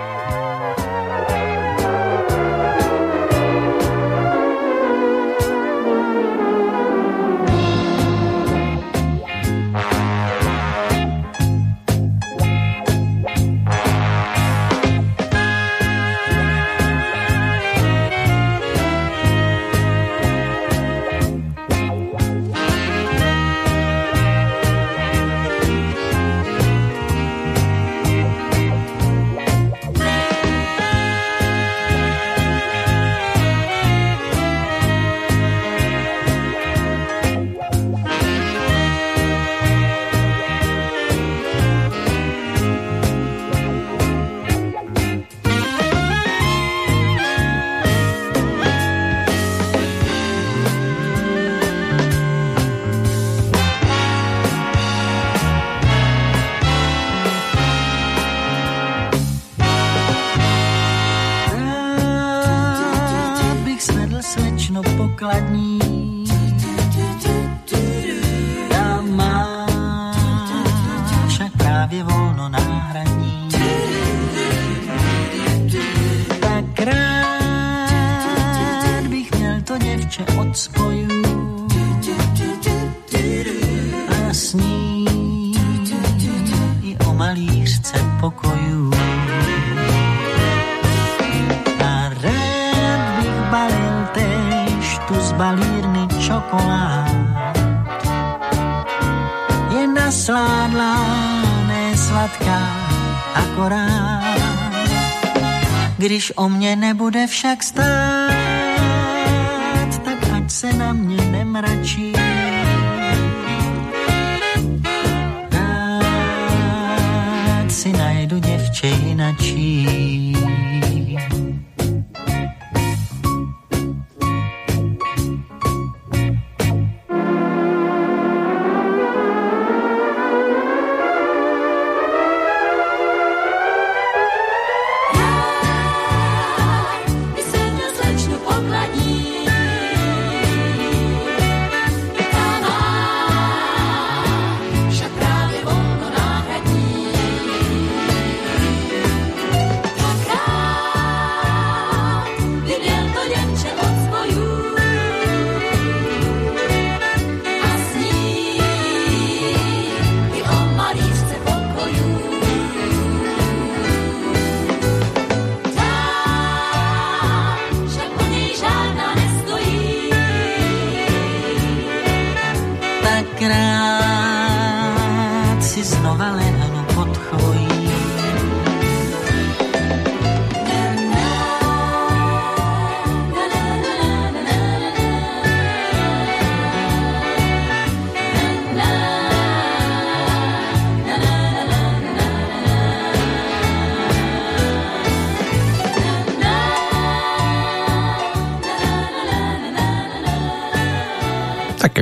o mě nebude však stát,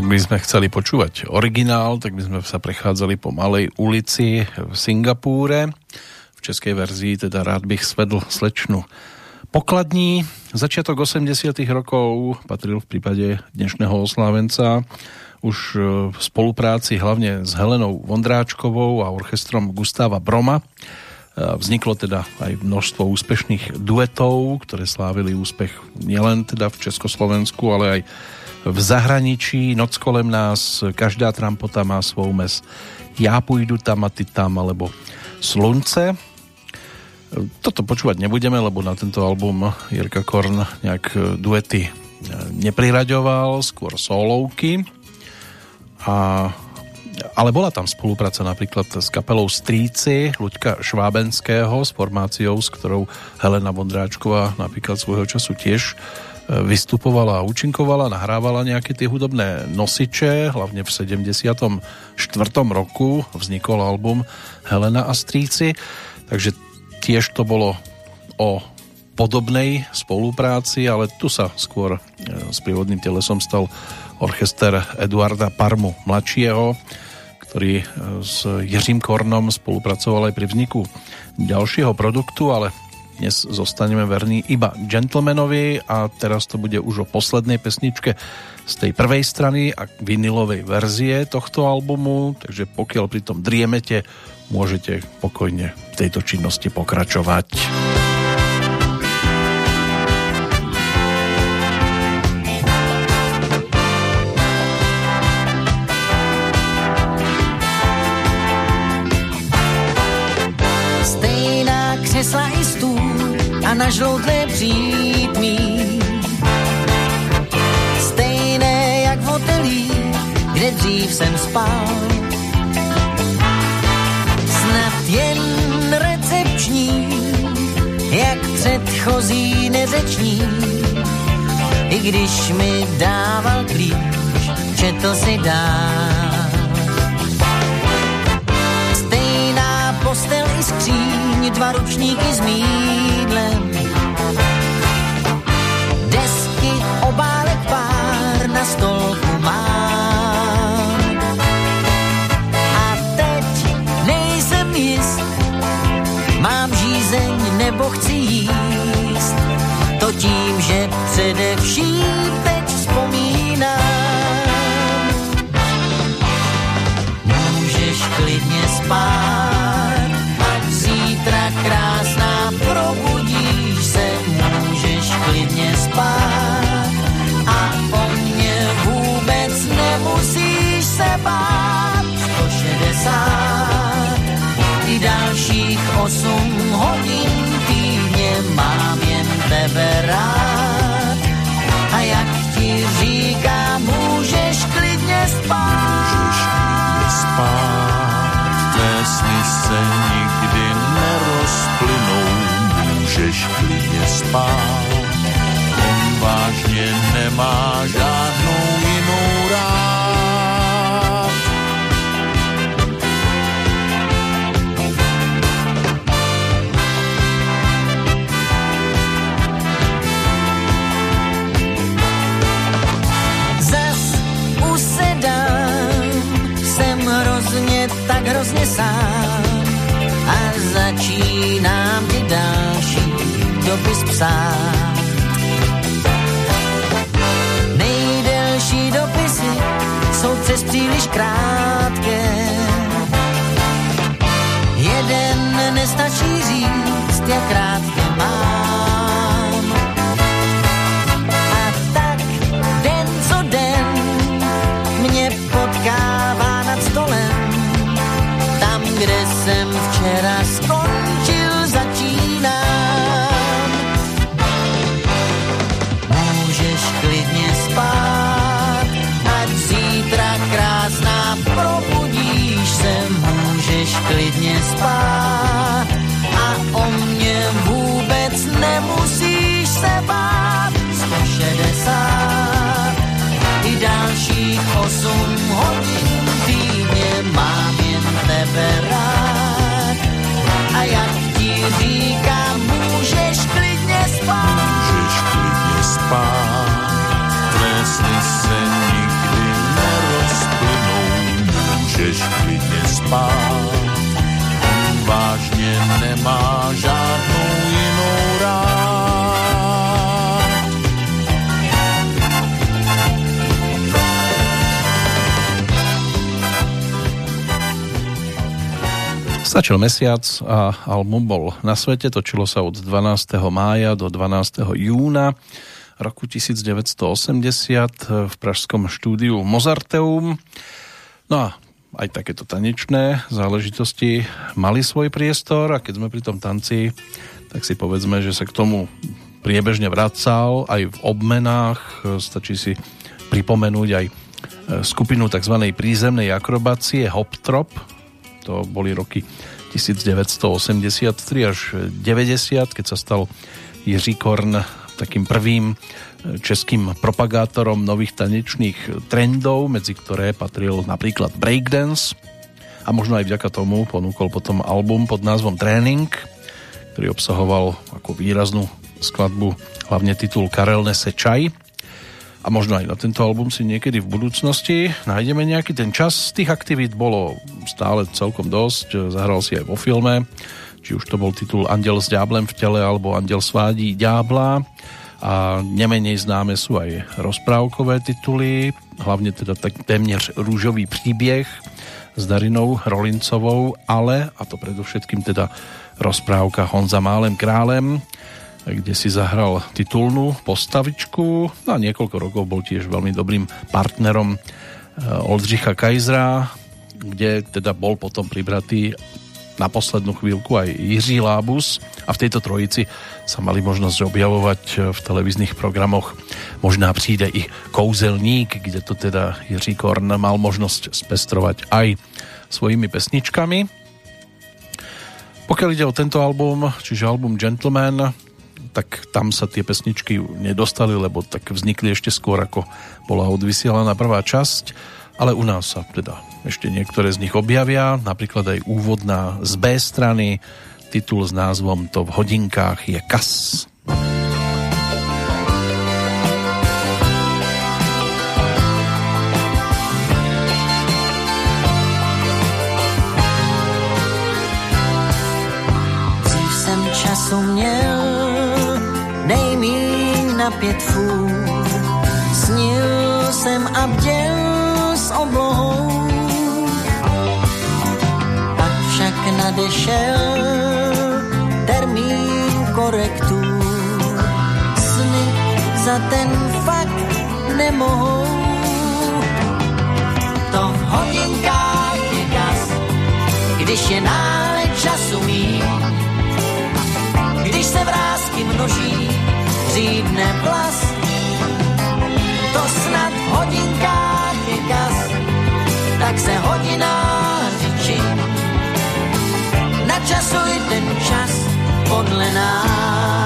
by sme chceli počúvať originál, tak by sme sa prechádzali po Malej ulici v Singapúre. V českej verzii teda rád bych svedl slečnu pokladní. Začiatok 80 rokov patril v prípade dnešného oslávenca už e, v spolupráci hlavne s Helenou Vondráčkovou a orchestrom Gustava Broma. E, vzniklo teda aj množstvo úspešných duetov, ktoré slávili úspech nielen teda v Československu, ale aj v zahraničí, noc kolem nás, každá trampota má svou mes. Já půjdu tam a ty tam, alebo Slunce. Toto počúvať nebudeme, lebo na tento album Jirka Korn nejak duety nepriraďoval, skôr solovky. A, ale bola tam spolupráca napríklad s kapelou Stríci Luďka Švábenského s formáciou, s ktorou Helena Vondráčková napríklad svojho času tiež vystupovala a účinkovala, nahrávala nejaké tie hudobné nosiče, hlavne v 74. roku vznikol album Helena a Stríci, takže tiež to bolo o podobnej spolupráci, ale tu sa skôr e, s prívodným telesom stal orchester Eduarda Parmu mladšieho, ktorý e, s Jiřím Kornom spolupracoval aj pri vzniku ďalšieho produktu, ale dnes zostaneme verní iba Gentlemanovi a teraz to bude už o poslednej pesničke z tej prvej strany a vinilovej verzie tohto albumu, takže pokiaľ pri tom driemete, môžete pokojne v tejto činnosti pokračovať. Spal. Snad jen recepční, jak předchozí neřeční. I když mi dával klíč, četl si dál. Stejná postel i skříň, dva ručníky s mídlem obálek pár na stolku chci jíst. To tím, že především teď vzpomínám. Můžeš klidně spát, ať zítra krásná probudíš se, můžeš klidně spát nemusíš se bát. 160 i dalších 8 tebe rád. A jak ti říkám, můžeš klidně spát. Můžeš klidně spát, tvé sny se nikdy nerozplynou. Můžeš klidně spát, on vážně nemá žádnou hrozně sám a začínám ti další dopis psát. Nejdelší dopisy jsou přes příliš krátké. Jeden nestačí říct, jak rád klidně spát a o mě vůbec nemusíš se bát. 160 i dalších 8 hodin týdně mám tebe rád. A jak ti říkám, můžeš klidně spát. Můžeš klidně spát, tvé sny se nikdy nerozplynou. Můžeš klidně spát, vážně nemá žádnou jinou rád. Stačil mesiac a album bol na svete, točilo sa od 12. mája do 12. júna roku 1980 v pražskom štúdiu Mozarteum. No a aj takéto tanečné záležitosti mali svoj priestor a keď sme pri tom tanci, tak si povedzme, že sa k tomu priebežne vracal aj v obmenách. Stačí si pripomenúť aj skupinu tzv. prízemnej akrobácie Hop Trop, to boli roky 1983 až 90, keď sa stal Jiří Korn takým prvým českým propagátorom nových tanečných trendov, medzi ktoré patril napríklad breakdance a možno aj vďaka tomu ponúkol potom album pod názvom Training, ktorý obsahoval ako výraznú skladbu, hlavne titul Karel nese čaj. A možno aj na tento album si niekedy v budúcnosti nájdeme nejaký ten čas. Tých aktivít bolo stále celkom dosť. Zahral si aj vo filme, či už to bol titul Andel s ďáblem v tele alebo Andel svádí ďábla a nemenej známe sú aj rozprávkové tituly, hlavne teda tak téměř rúžový príbeh s Darinou Rolincovou, ale, a to predovšetkým teda rozprávka Honza Málem králem, kde si zahral titulnú postavičku a niekoľko rokov bol tiež veľmi dobrým partnerom eh, Oldřicha Kajzra, kde teda bol potom pribratý na poslednú chvíľku aj Jiří Lábus a v tejto trojici sa mali možnosť objavovať v televíznych programoch. Možná přijde i Kouzelník, kde to teda Jiří Korn mal možnosť spestrovať aj svojimi pesničkami. Pokiaľ ide o tento album, čiže album Gentleman, tak tam sa tie pesničky nedostali, lebo tak vznikli ešte skôr, ako bola odvysielaná prvá časť, ale u nás sa teda ešte niektoré z nich objavia, napríklad aj úvodná z B strany, titul s názvom To v hodinkách je kas. Dřív nejmíň na pět fůr. Snil jsem a bděl oblohou nadešel termín korektur. Sny za ten fakt nemohou. To v hodinkách je gas, když je nále času mý. Když se vrázky množí, řídne vlas. To snad gas, tak se hodináři čím načasuj ten čas podle nás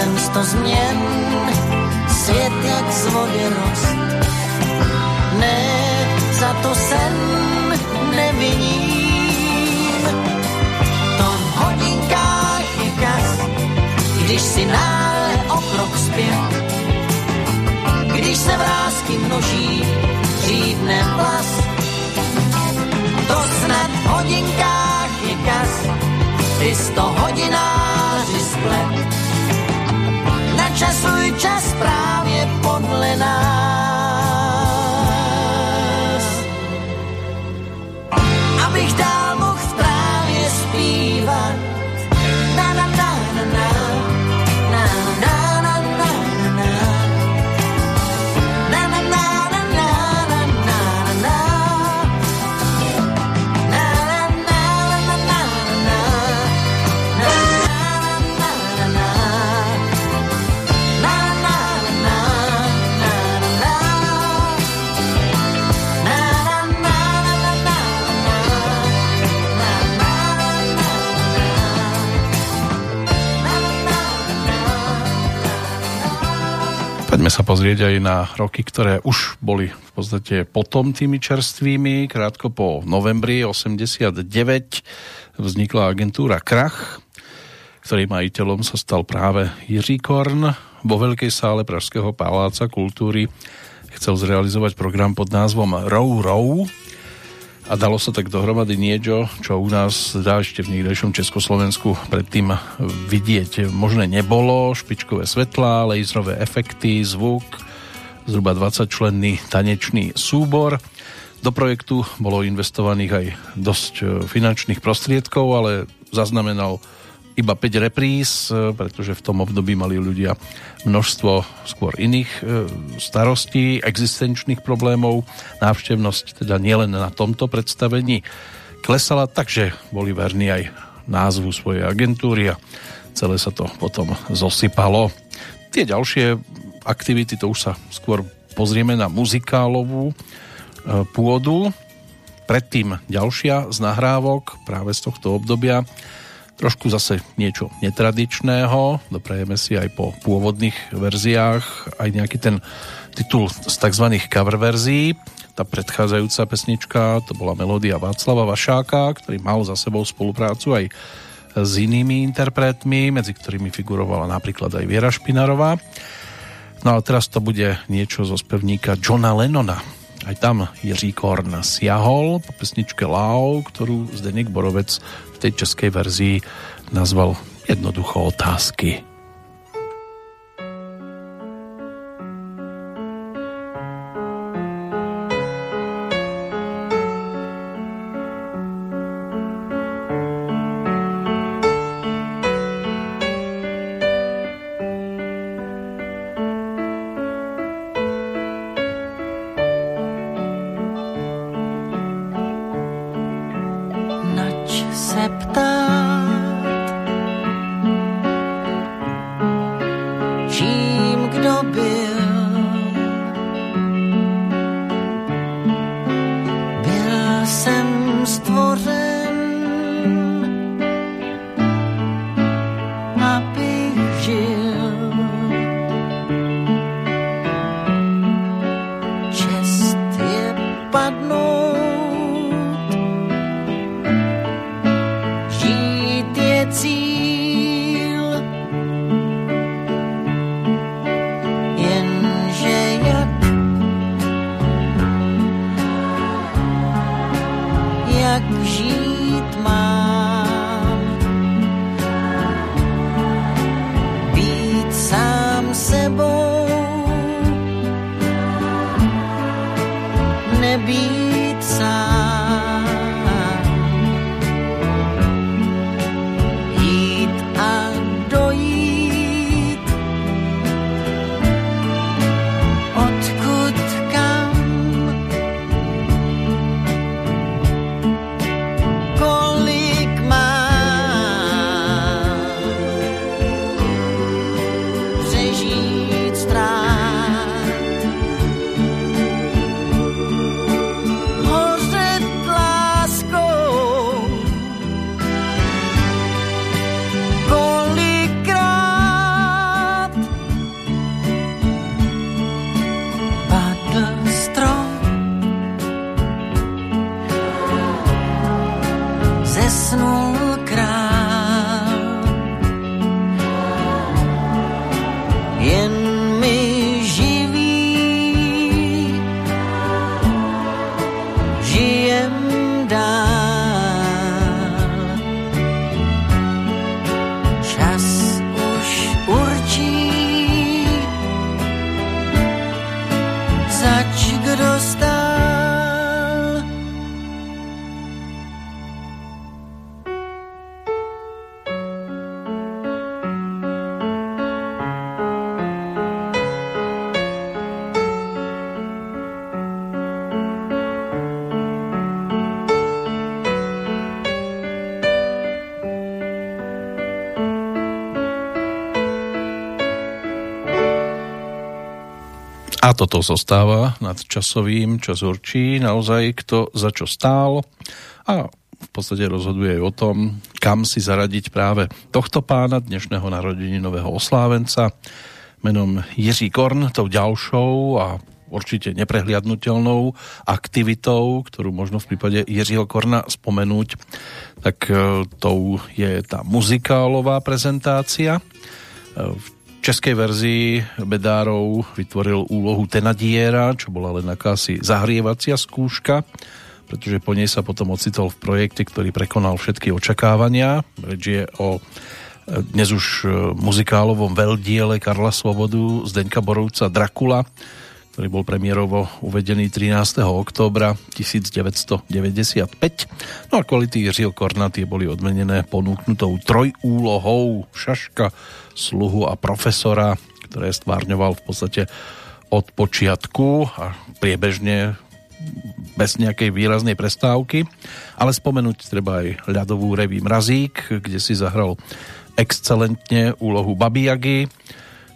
Jsem sto změn, svět jak z vody rost. Ne, za to sen neviním. To v hodinkách je kas, když si nále o krok zpět. Když se vrázky množí, řídne vlas. To snad v hodinkách je kas, ty sto hodináři pozrieť aj na roky, ktoré už boli v podstate potom tými čerstvými. Krátko po novembri 89 vznikla agentúra Krach, ktorým majiteľom sa stal práve Jiří Korn. Vo veľkej sále Pražského paláca kultúry chcel zrealizovať program pod názvom Row Row, a dalo sa tak dohromady niečo, čo u nás dá ešte v niekdejšom Československu predtým vidieť možné nebolo. Špičkové svetlá, laserové efekty, zvuk, zhruba 20 členný tanečný súbor. Do projektu bolo investovaných aj dosť e, finančných prostriedkov, ale zaznamenal iba 5 repríz, e, pretože v tom období mali ľudia množstvo skôr iných e, starostí, existenčných problémov. Návštevnosť teda nielen na tomto predstavení klesala, takže boli verní aj názvu svojej agentúry a celé sa to potom zosypalo. Tie ďalšie aktivity, to už sa skôr pozrieme na muzikálovú e, pôdu. predtým ďalšia z nahrávok práve z tohto obdobia. Trošku zase niečo netradičného, doprajeme si aj po pôvodných verziách aj nejaký ten titul z tzv. cover verzií. Tá predchádzajúca pesnička to bola melódia Václava Vašáka, ktorý mal za sebou spoluprácu aj s inými interpretmi, medzi ktorými figurovala napríklad aj Viera Špinarová. No a teraz to bude niečo zo spevníka Johna Lennona, aj tam Jiří Korn siahol po pesničke Lau, ktorú Zdeněk Borovec tej českej verzii nazval jednoducho otázky. Toto zostáva nad časovým, čas určí naozaj kto za čo stál a v podstate rozhoduje aj o tom, kam si zaradiť práve tohto pána, dnešného narodeninového oslávenca menom Jiří Korn, tou ďalšou a určite neprehliadnutelnou aktivitou, ktorú možno v prípade Jiřího Korna spomenúť, tak e, tou je tá muzikálová prezentácia. E, v českej verzii Bedárov vytvoril úlohu Tenadiera, čo bola len akási zahrievacia skúška, pretože po nej sa potom ocitol v projekte, ktorý prekonal všetky očakávania. Reč je o e, dnes už e, muzikálovom veľdiele Karla Svobodu, Zdeňka Borovca Dracula, ktorý bol premiérovo uvedený 13. októbra 1995. No a kvality Jiřího Korna tie boli odmenené ponúknutou trojúlohou šaška, sluhu a profesora, ktoré stvárňoval v podstate od počiatku a priebežne bez nejakej výraznej prestávky. Ale spomenúť treba aj ľadovú reví Mrazík, kde si zahral excelentne úlohu Babiagy,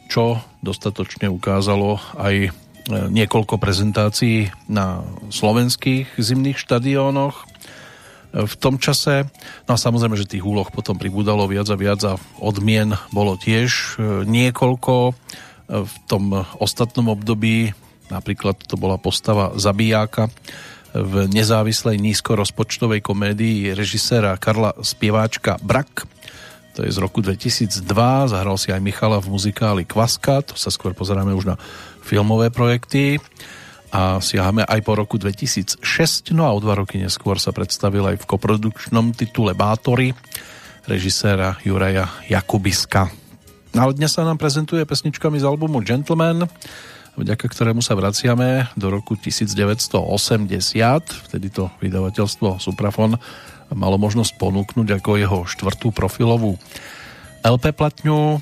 čo dostatočne ukázalo aj niekoľko prezentácií na slovenských zimných štadiónoch e, v tom čase. No a samozrejme, že tých úloh potom pribúdalo viac a viac a odmien bolo tiež niekoľko. V tom ostatnom období napríklad to bola postava zabijáka v nezávislej nízkorozpočtovej komédii režiséra Karla Spieváčka Brak to je z roku 2002, zahral si aj Michala v muzikáli Kvaska, to sa skôr pozeráme už na filmové projekty a siahame aj po roku 2006, no a o dva roky neskôr sa predstavil aj v koprodukčnom titule Bátory režiséra Juraja Jakubiska. No ale dnes sa nám prezentuje pesničkami z albumu Gentleman, vďaka ktorému sa vraciame do roku 1980, vtedy to vydavateľstvo Suprafon malo možnosť ponúknuť ako jeho štvrtú profilovú LP platňu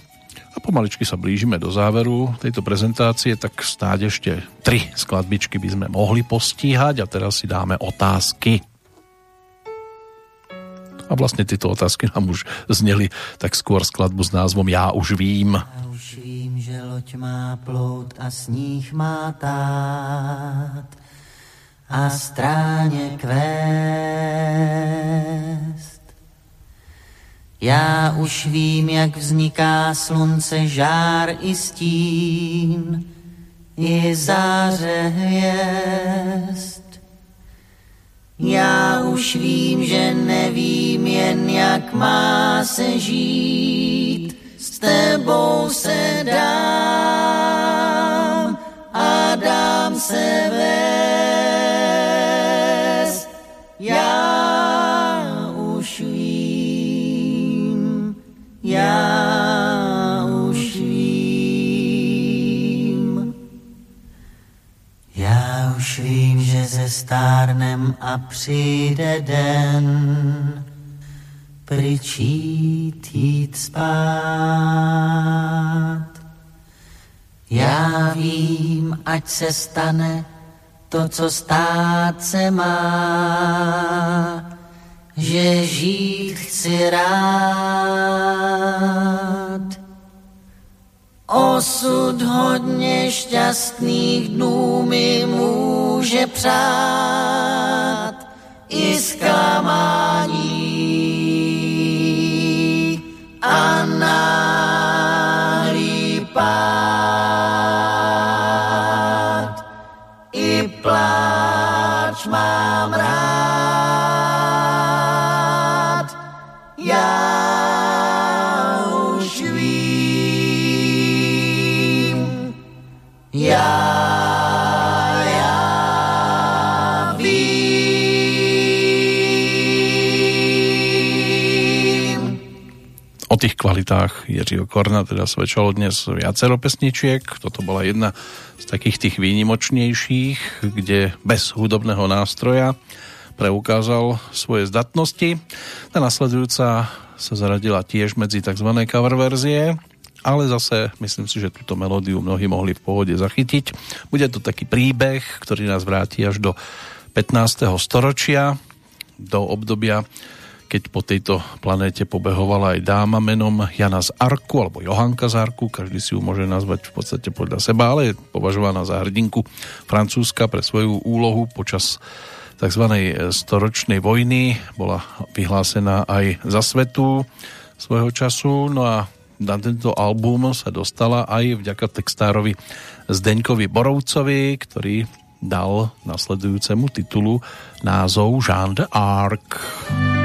a pomaličky sa blížime do záveru tejto prezentácie, tak snáď ešte tri skladbičky by sme mohli postíhať a teraz si dáme otázky. A vlastne tieto otázky nám už zneli tak skôr skladbu s názvom Já už vím. Já už vím, že loď má plout a sníh má tát a stráně kvést. Já už vím, jak vzniká slunce, žár i stín, i záře hvězd. Já už vím, že nevím jen, jak má se žít, s tebou se dám a dám se vést. Já už vím, já už vím. Já už vím, že ze stárnem a přijde den, pryčít jít spát. Já vím, ať se stane to, co stát se má, že žít chci rád. Osud hodně šťastných dnů mi může přát i zklamání O tých kvalitách Jiřího Korna teda svedčalo dnes viacero pesničiek. Toto bola jedna z takých tých výnimočnejších, kde bez hudobného nástroja preukázal svoje zdatnosti. Tá nasledujúca sa zaradila tiež medzi tzv. cover verzie, ale zase myslím si, že túto melódiu mnohí mohli v pohode zachytiť. Bude to taký príbeh, ktorý nás vráti až do 15. storočia, do obdobia keď po tejto planéte pobehovala aj dáma menom Jana z Arku alebo Johanka z Arku, každý si ju môže nazvať v podstate podľa seba, ale je považovaná za hrdinku Francúzska pre svoju úlohu počas tzv. storočnej vojny. Bola vyhlásená aj za svetu svojho času, no a na tento album sa dostala aj vďaka textárovi Zdeňkovi Borovcovi, ktorý dal nasledujúcemu titulu názov Jean d'Arc. sním,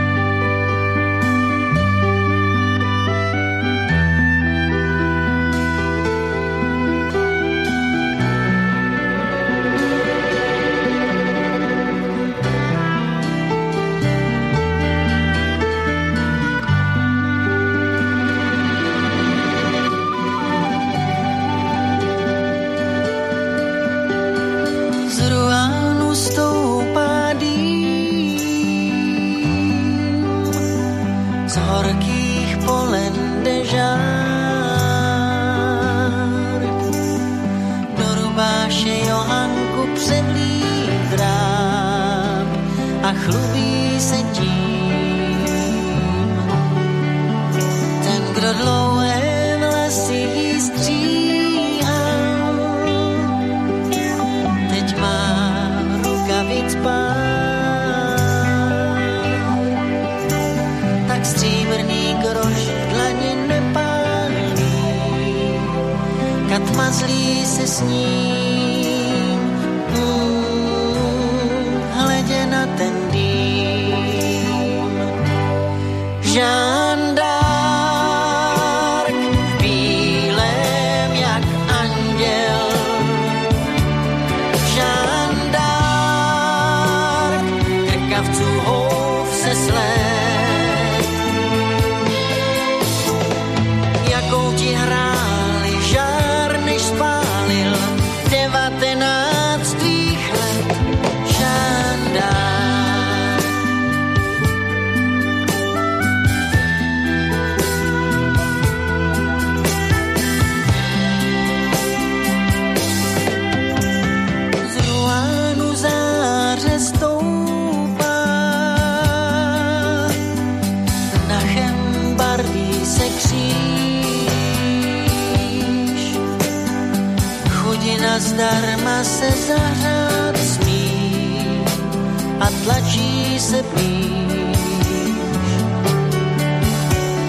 se blíž.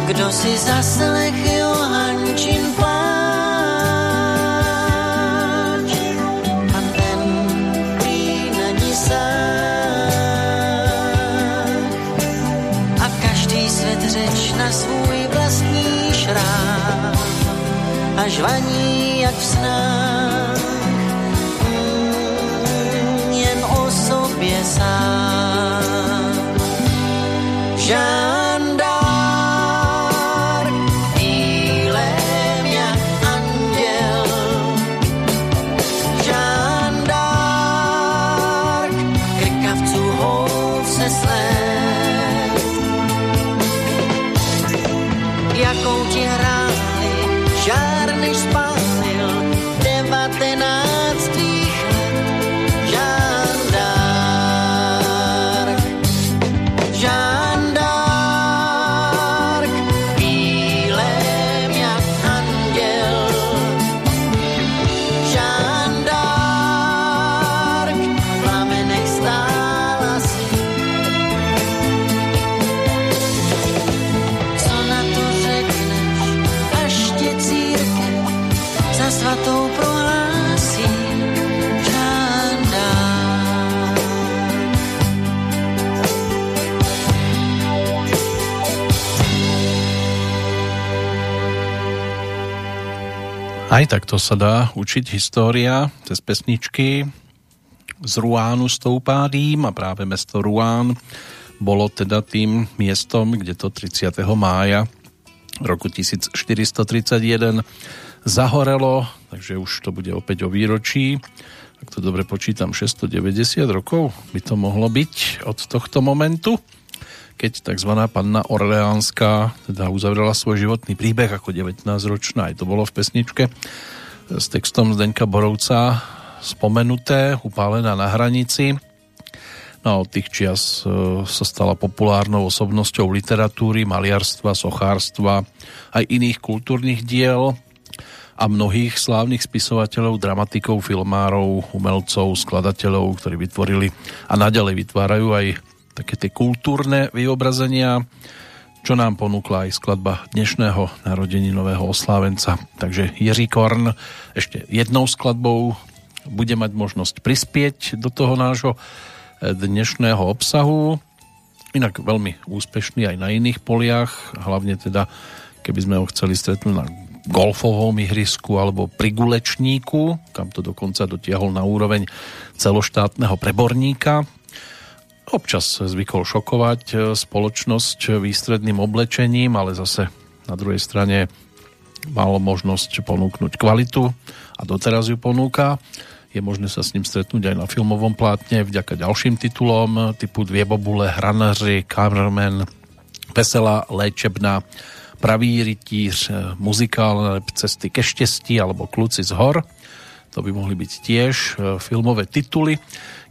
Kdo si zaslech Johančin pláč, a ten prý není sám. A každý svět řeč na svůj vlastní šrám, až vaní Aj takto sa dá učiť história cez pesničky. Z Ruánu stoupá dým a práve mesto Ruán bolo teda tým miestom, kde to 30. mája roku 1431 zahorelo, takže už to bude opäť o výročí. Ak to dobre počítam, 690 rokov by to mohlo byť od tohto momentu keď tzv. panna Orleánska teda uzavrela svoj životný príbeh ako 19-ročná, aj to bolo v pesničke s textom Zdenka Borovca spomenuté, upálená na hranici. No od tých čias e, sa stala populárnou osobnosťou literatúry, maliarstva, sochárstva, aj iných kultúrnych diel a mnohých slávnych spisovateľov, dramatikov, filmárov, umelcov, skladateľov, ktorí vytvorili a naďalej vytvárajú aj také tie kultúrne vyobrazenia, čo nám ponúkla aj skladba dnešného narodeninového oslávenca. Takže Jiří Korn ešte jednou skladbou bude mať možnosť prispieť do toho nášho dnešného obsahu. Inak veľmi úspešný aj na iných poliach, hlavne teda, keby sme ho chceli stretnúť na golfovom ihrisku alebo pri gulečníku, kam to dokonca dotiahol na úroveň celoštátneho preborníka. Občas zvykol šokovať e, spoločnosť výstredným oblečením, ale zase na druhej strane mal možnosť ponúknuť kvalitu a doteraz ju ponúka. Je možné sa s ním stretnúť aj na filmovom plátne vďaka ďalším titulom typu Dvie bobule, Hranaři, Carmen, Veselá léčebná, Pravý rytíř, e, muzikálne cesty ke štěstí alebo Kluci z hor. To by mohli byť tiež e, filmové tituly,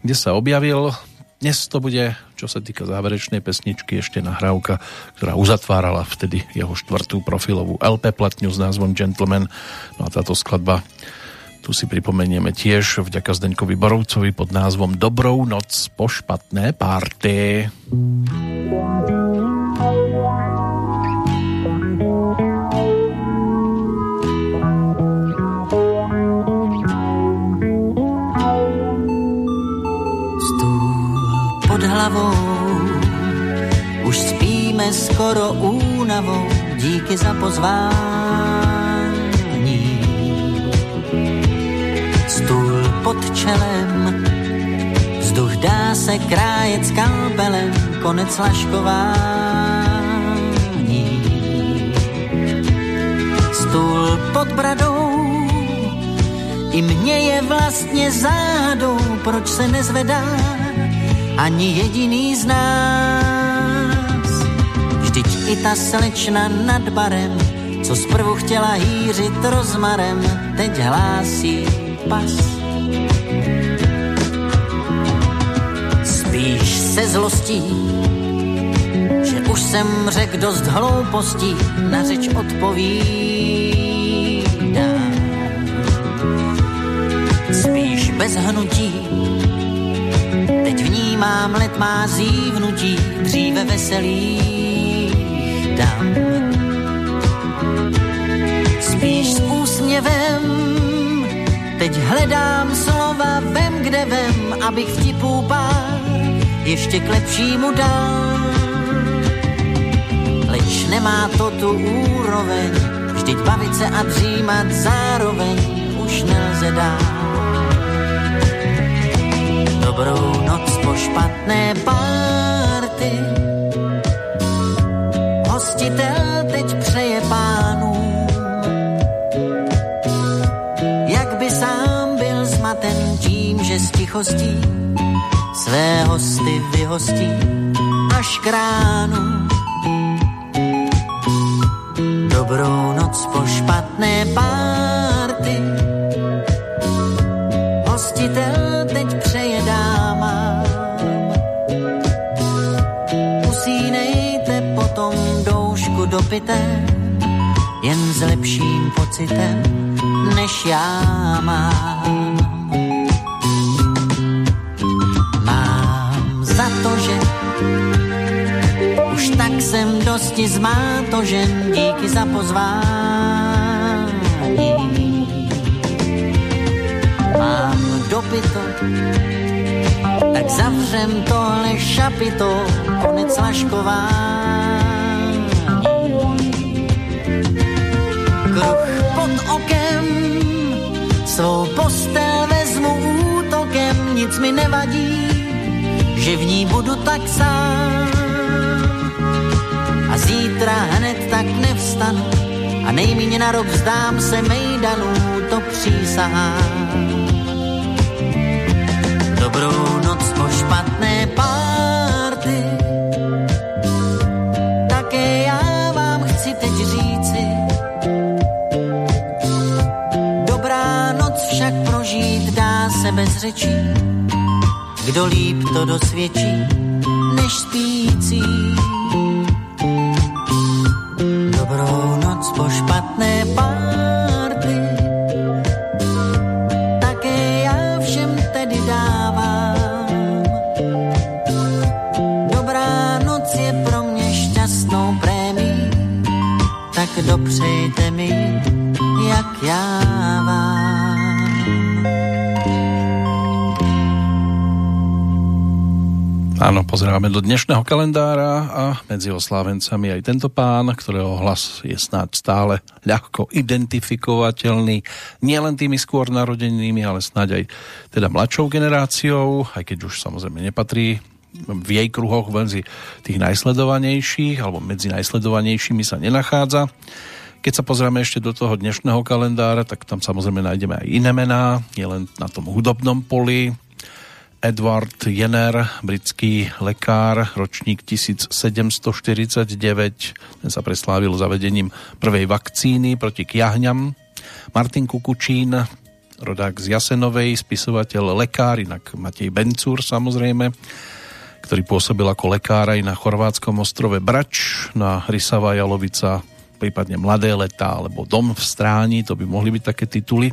kde sa objavil dnes to bude, čo sa týka záverečnej pesničky, ešte nahrávka, ktorá uzatvárala vtedy jeho štvrtú profilovú LP platňu s názvom Gentleman. No a táto skladba tu si pripomenieme tiež vďaka Zdeňkovi Borovcovi pod názvom Dobrou noc po špatné párty. Hlavou. Už spíme skoro únavou, díky za pozvání. Stůl pod čelem, vzduch dá se krájet skalpelem, konec laškování. Stůl pod bradou, i mně je vlastně zádou, proč se nezvedá ani jediný z nás. Vždyť i ta slečna nad barem, co zprvu chtěla hýřit rozmarem, teď hlásí pas. Spíš se zlostí, že už jsem řekl dost hloupostí, na řeč odpovídá. Spíš bez hnutí, teď vnímám let má zívnutí, dříve veselých dám. Spíš s úsměvem, teď hledám slova vem, kde vem, abych vtipů pár ještě k lepšímu dal. Leč nemá to tu úroveň, vždyť bavit se a dřímat zároveň už nelze dát. Dobrou noc po špatné párty, hostitel teď přeje pánům, jak by sám byl zmaten tím, že z tichostí své hosty vyhostí až k ránu. Dobrou noc po špatné párty, dopité, jen s lepším pocitem, než já mám. Mám za to, že už tak jsem dosti zmátožen, díky za pozvání. Mám dopito, tak zavřem tohle šapito, konec laškování. Pod okem, svou postel vezmu útokem, nic mi nevadí, že v ní budu tak sám. A zítra hned tak nevstanu a nejméně na rok vzdám se mejdanů, to přísahám. Dobrou noc po špatné párty, řečí, kdo líp to dosvědčí, než spící. Pozeráme do dnešného kalendára a medzi oslávencami aj tento pán, ktorého hlas je snáď stále ľahko identifikovateľný nielen tými skôr narodenými, ale snáď aj teda mladšou generáciou, aj keď už samozrejme nepatrí v jej kruhoch medzi tých najsledovanejších alebo medzi najsledovanejšími sa nenachádza. Keď sa pozrieme ešte do toho dnešného kalendára, tak tam samozrejme nájdeme aj iné mená, nielen na tom hudobnom poli, Edward Jenner, britský lekár, ročník 1749, ten sa preslávil zavedením prvej vakcíny proti kiahňam. Martin Kukučín, rodák z Jasenovej, spisovateľ, lekár, inak Matej Bencúr samozrejme, ktorý pôsobil ako lekár aj na chorvátskom ostrove Brač, na Rysava Jalovica, prípadne Mladé letá alebo Dom v stráni, to by mohli byť také tituly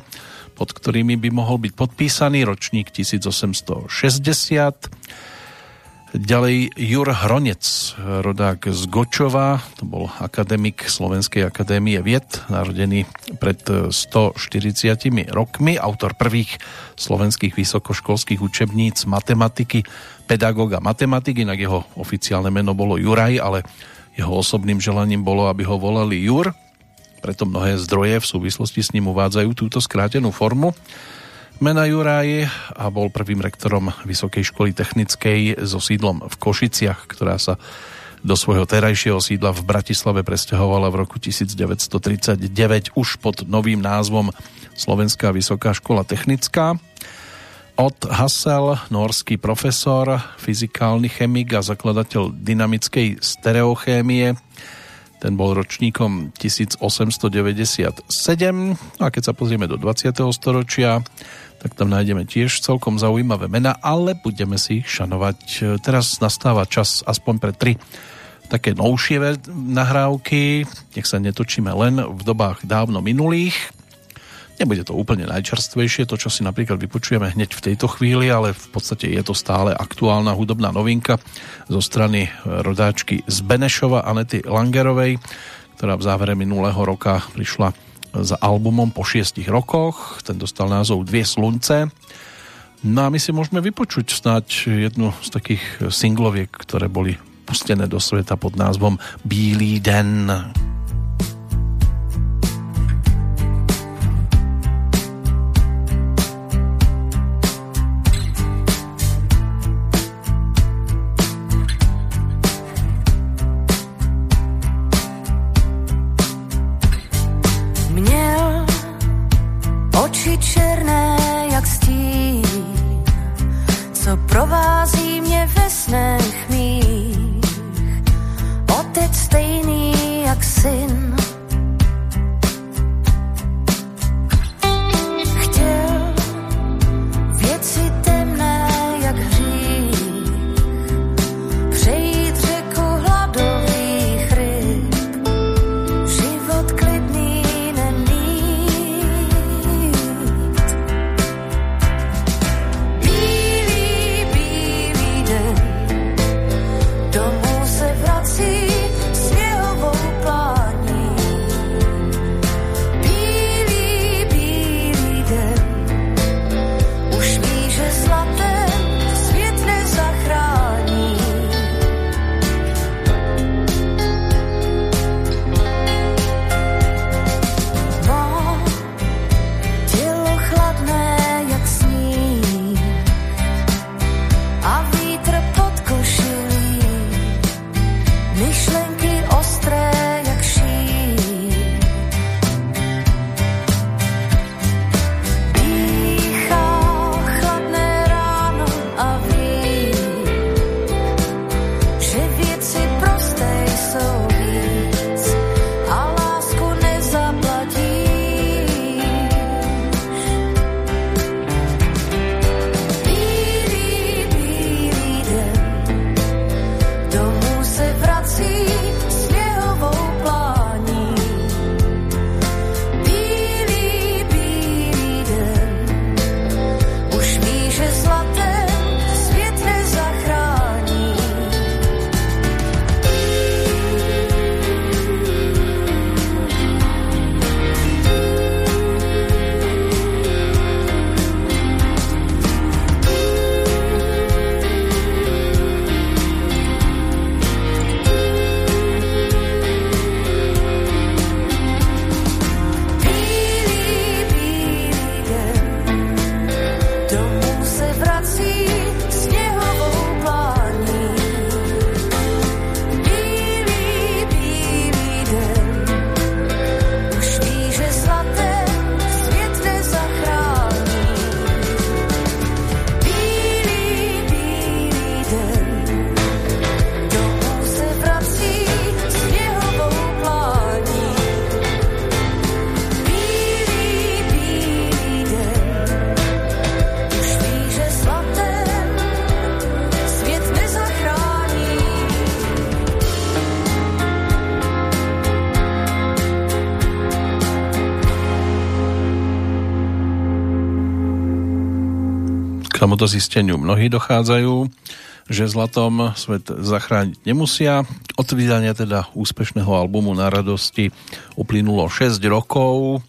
pod ktorými by mohol byť podpísaný ročník 1860. Ďalej Jur Hronec, rodák z Gočova, to bol akademik Slovenskej akadémie vied, narodený pred 140 rokmi, autor prvých slovenských vysokoškolských učebníc matematiky, pedagóg a matematik, inak jeho oficiálne meno bolo Juraj, ale jeho osobným želaním bolo, aby ho volali Jur, preto mnohé zdroje v súvislosti s ním uvádzajú túto skrátenú formu mena Juraj a bol prvým rektorom Vysokej školy technickej so sídlom v Košiciach, ktorá sa do svojho terajšieho sídla v Bratislave presťahovala v roku 1939 už pod novým názvom Slovenská vysoká škola technická. Od Hassel, norský profesor, fyzikálny chemik a zakladateľ dynamickej stereochémie, ten bol ročníkom 1897. A keď sa pozrieme do 20. storočia, tak tam nájdeme tiež celkom zaujímavé mena, ale budeme si ich šanovať. Teraz nastáva čas aspoň pre tri také novšie nahrávky. Nech sa netočíme len v dobách dávno minulých. Nebude to úplne najčerstvejšie, to, čo si napríklad vypočujeme hneď v tejto chvíli, ale v podstate je to stále aktuálna hudobná novinka zo strany rodáčky z Benešova Anety Langerovej, ktorá v závere minulého roka prišla za albumom po šiestich rokoch. Ten dostal názov Dvie slunce. No a my si môžeme vypočuť snáď jednu z takých singloviek, ktoré boli pustené do sveta pod názvom Bílý den. Bílý den. Provází mě ve snech mých. Otec stejný jak syn, tomuto zisteniu mnohí dochádzajú že zlatom svet zachrániť nemusia. Od vydania teda úspešného albumu Na radosti uplynulo 6 rokov,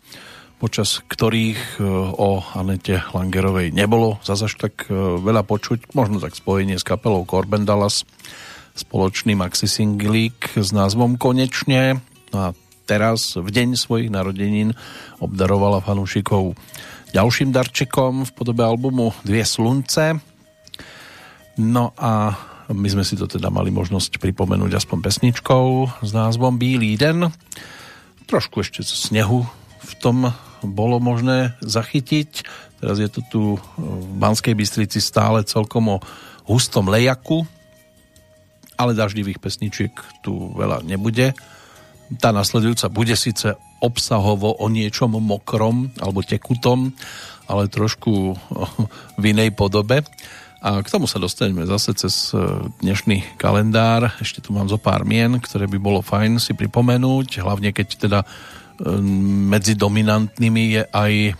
počas ktorých e, o Anete Langerovej nebolo zase tak e, veľa počuť, možno tak spojenie s kapelou Corben Dallas, spoločný maxi singlík s názvom Konečne. No a teraz, v deň svojich narodenín, obdarovala fanúšikov ďalším darčekom v podobe albumu Dvie slunce, No a my sme si to teda mali možnosť pripomenúť aspoň pesničkou s názvom Bílý den. Trošku ešte snehu v tom bolo možné zachytiť. Teraz je to tu v Banskej Bystrici stále celkom o hustom lejaku, ale daždivých pesničiek tu veľa nebude. Tá nasledujúca bude síce obsahovo o niečom mokrom alebo tekutom, ale trošku v inej podobe. A k tomu sa dostaneme zase cez e, dnešný kalendár. Ešte tu mám zo pár mien, ktoré by bolo fajn si pripomenúť, hlavne keď teda e, medzi dominantnými je aj e,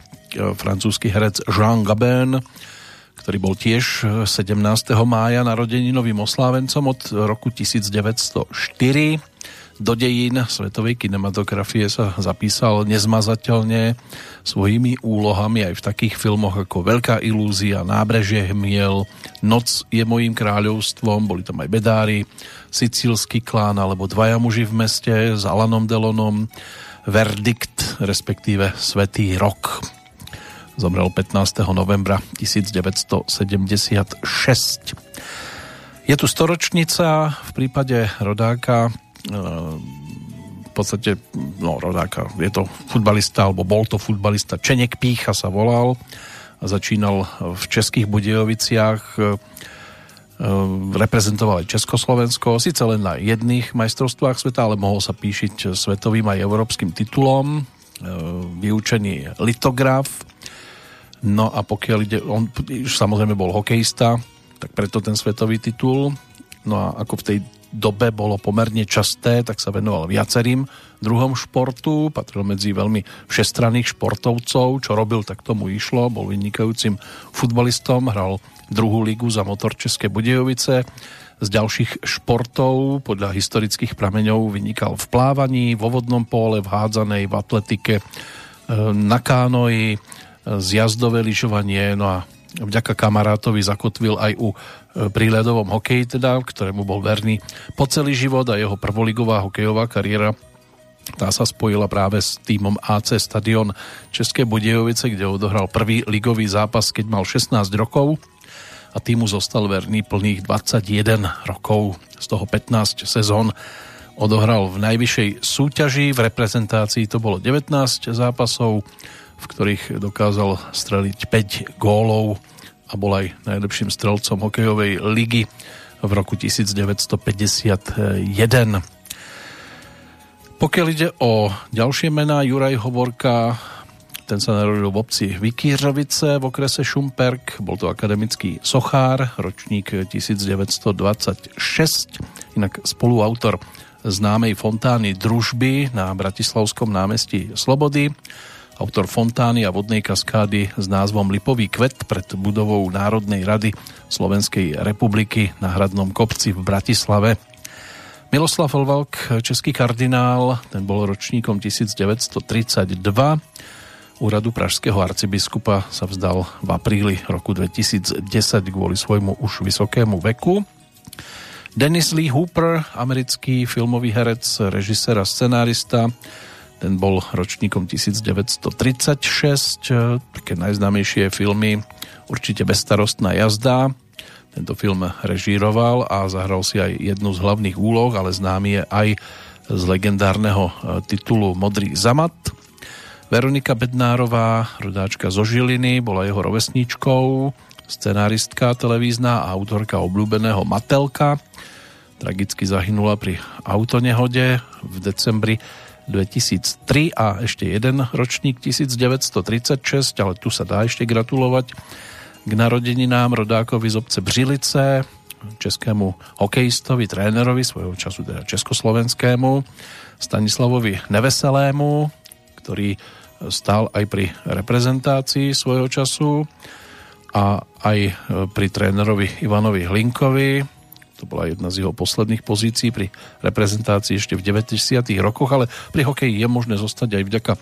francúzsky herec Jean Gabin, ktorý bol tiež 17. mája narodeninovým oslávencom od roku 1904 do dejín svetovej kinematografie sa zapísal nezmazateľne svojimi úlohami aj v takých filmoch ako Veľká ilúzia, Nábrežie hmiel, Noc je mojím kráľovstvom, boli tam aj Bedári, Sicílsky klán alebo Dvaja muži v meste s Alanom Delonom, Verdikt, respektíve Svetý rok. Zomrel 15. novembra 1976. Je tu storočnica v prípade rodáka v podstate no, rodáka. Je to futbalista, alebo bol to futbalista. Čenek Pícha sa volal a začínal v Českých Budejoviciach e, e, reprezentoval aj Československo, síce len na jedných majstrovstvách sveta, ale mohol sa píšiť svetovým aj európskym titulom, e, vyučený litograf, no a pokiaľ ide, on samozrejme bol hokejista, tak preto ten svetový titul, no a ako v tej dobe bolo pomerne časté, tak sa venoval viacerým druhom športu, patril medzi veľmi všestranných športovcov, čo robil, tak tomu išlo, bol vynikajúcim futbalistom, hral druhú ligu za motor České Budejovice, z ďalších športov podľa historických prameňov vynikal v plávaní, vo vodnom pole, v hádzanej, v atletike, e, na kánoji, zjazdové lyžovanie, no a vďaka kamarátovi zakotvil aj u pri ľadovom hokeji teda, ktorému bol verný po celý život a jeho prvoligová hokejová kariéra tá sa spojila práve s týmom AC Stadion České Budejovice, kde odohral prvý ligový zápas, keď mal 16 rokov. A týmu zostal verný plných 21 rokov, z toho 15 sezón odohral v najvyššej súťaži, v reprezentácii to bolo 19 zápasov, v ktorých dokázal streliť 5 gólov a bol aj najlepším strelcom hokejovej ligy v roku 1951. Pokiaľ ide o ďalšie mená, Juraj Hovorka, ten sa narodil v obci Vikířovice v okrese Šumperk, bol to akademický sochár, ročník 1926, inak spoluautor známej fontány Družby na Bratislavskom námestí Slobody autor fontány a vodnej kaskády s názvom Lipový kvet pred budovou Národnej rady Slovenskej republiky na Hradnom kopci v Bratislave. Miloslav Lvalk, český kardinál, ten bol ročníkom 1932. Úradu pražského arcibiskupa sa vzdal v apríli roku 2010 kvôli svojmu už vysokému veku. Dennis Lee Hooper, americký filmový herec, režisér a scenárista, ten bol ročníkom 1936, také najznámejšie filmy určite Bezstarostná jazda. Tento film režíroval a zahral si aj jednu z hlavných úloh, ale známy je aj z legendárneho e, titulu Modrý zamat. Veronika Bednárová, rodáčka zo Žiliny, bola jeho rovesníčkou, scenáristka televízna a autorka obľúbeného Matelka. Tragicky zahynula pri autonehode v decembri 2003 a ešte jeden ročník 1936, ale tu sa dá ešte gratulovať k narodeninám rodákovi z obce Břilice, českému hokejistovi, trénerovi, svojho času teda československému, Stanislavovi Neveselému, ktorý stál aj pri reprezentácii svojho času a aj pri trénerovi Ivanovi Hlinkovi. To bola jedna z jeho posledných pozícií pri reprezentácii ešte v 90. rokoch, ale pri hokeji je možné zostať aj vďaka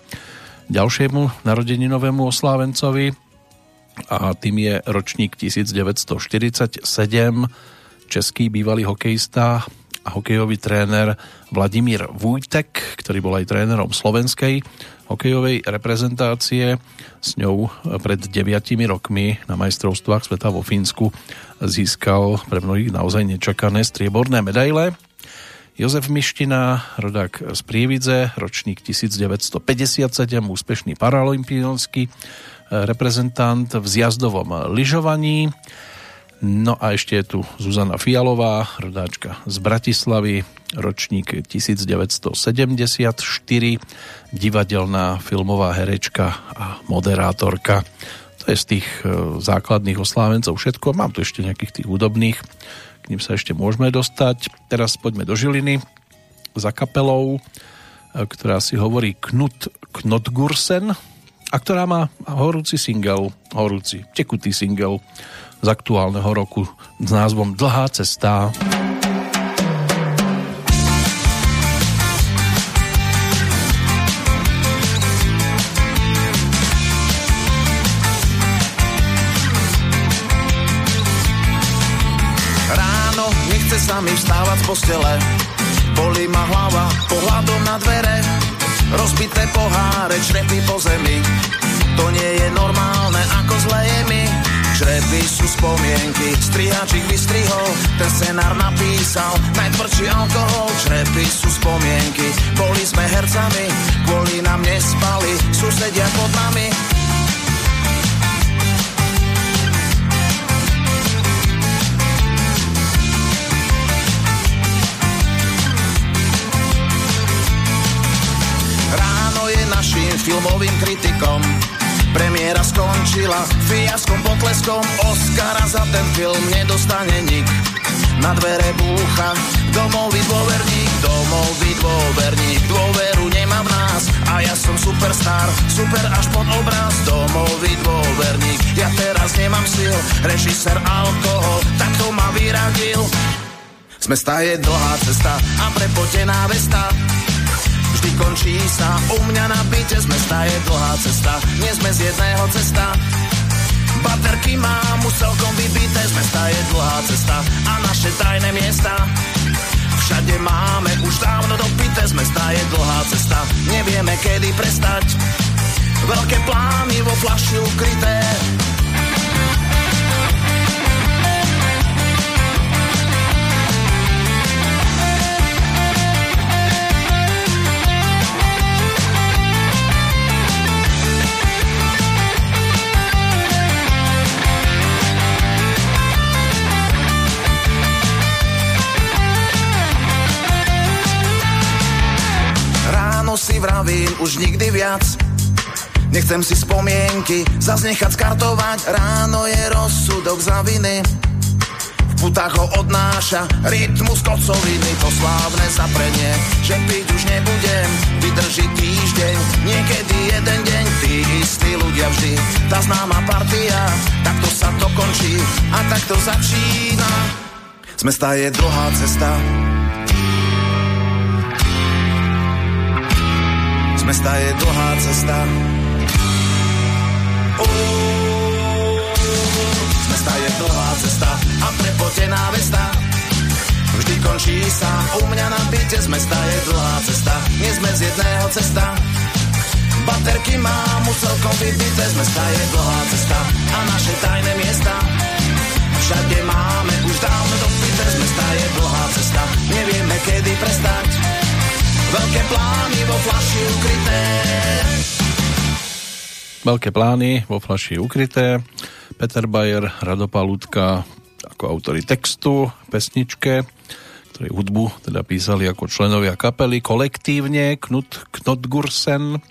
ďalšiemu narodeninovému oslávencovi a tým je ročník 1947 český bývalý hokejista a hokejový tréner Vladimír Vujtek, ktorý bol aj trénerom slovenskej hokejovej reprezentácie. S ňou pred 9 rokmi na majstrovstvách sveta vo Fínsku získal pre mnohých naozaj nečakané strieborné medaile. Jozef Miština, rodák z Prievidze, ročník 1957, úspešný paralympionský reprezentant v zjazdovom lyžovaní. No a ešte je tu Zuzana Fialová, rodáčka z Bratislavy, ročník 1974, divadelná filmová herečka a moderátorka. To je z tých e, základných oslávencov všetko. Mám tu ešte nejakých tých hudobných, k ním sa ešte môžeme dostať. Teraz poďme do Žiliny za kapelou, e, ktorá si hovorí Knut Knotgursen a ktorá má horúci single, horúci, tekutý single z aktuálneho roku s názvom Dlhá cesta. Dlhá cesta sa mi vstávať z postele. Bolí ma hlava pohľadom na dvere. Rozbité poháre, črepy po zemi. To nie je normálne, ako zle je mi. Črepy sú spomienky, strihačik vystrihol, ten scenár napísal, najtvrdší alkohol. Črepy sú spomienky, boli sme hercami, kvôli nám nespali, susedia pod nami filmovým kritikom. Premiéra skončila fiaskom potleskom Oscara za ten film nedostane nik. Na dvere búcha domový dôverník, domový dôverník, dôveru nemá v nás a ja som superstar, super až pod obraz, domový dôverník. Ja teraz nemám sil, režisér alkohol, tak to ma vyradil. Sme je dlhá cesta a prepotená vesta vždy končí sa. U mňa na byte z mesta je dlhá cesta, nie sme z jedného cesta. Baterky mám už celkom vybité, z mesta je dlhá cesta a naše tajné miesta. Všade máme už dávno dopité, z mesta je dlhá cesta, nevieme kedy prestať. Veľké plány vo flaši ukryté, si vravím už nikdy viac. Nechcem si spomienky zas nechať skartovať, ráno je rozsudok za viny. V putách ho odnáša rytmus kocoviny, to slávne zaprenie, že piť už nebudem, vydrží týždeň, niekedy jeden deň, tí istí ľudia vždy, tá známa partia, takto sa to končí a takto začína. Mesta je dlhá cesta, z mesta je dlhá cesta. Z mesta je dlhá cesta a prepotená vesta. Vždy končí sa u mňa na byte, z mesta je dlhá cesta. Nie sme z jedného cesta. Baterky mám už celkom vybité, z mesta je dlhá cesta a naše tajné miesta. Všade máme už dávno dopité, z mesta je dlhá cesta. Nevieme kedy prestať Veľké plány vo flaši ukryté. Veľké plány vo flaši ukryté. Peter Bayer, Radopalútka ako autory textu, pesničke, ktorej hudbu teda písali ako členovia kapely kolektívne Knut Knotgursen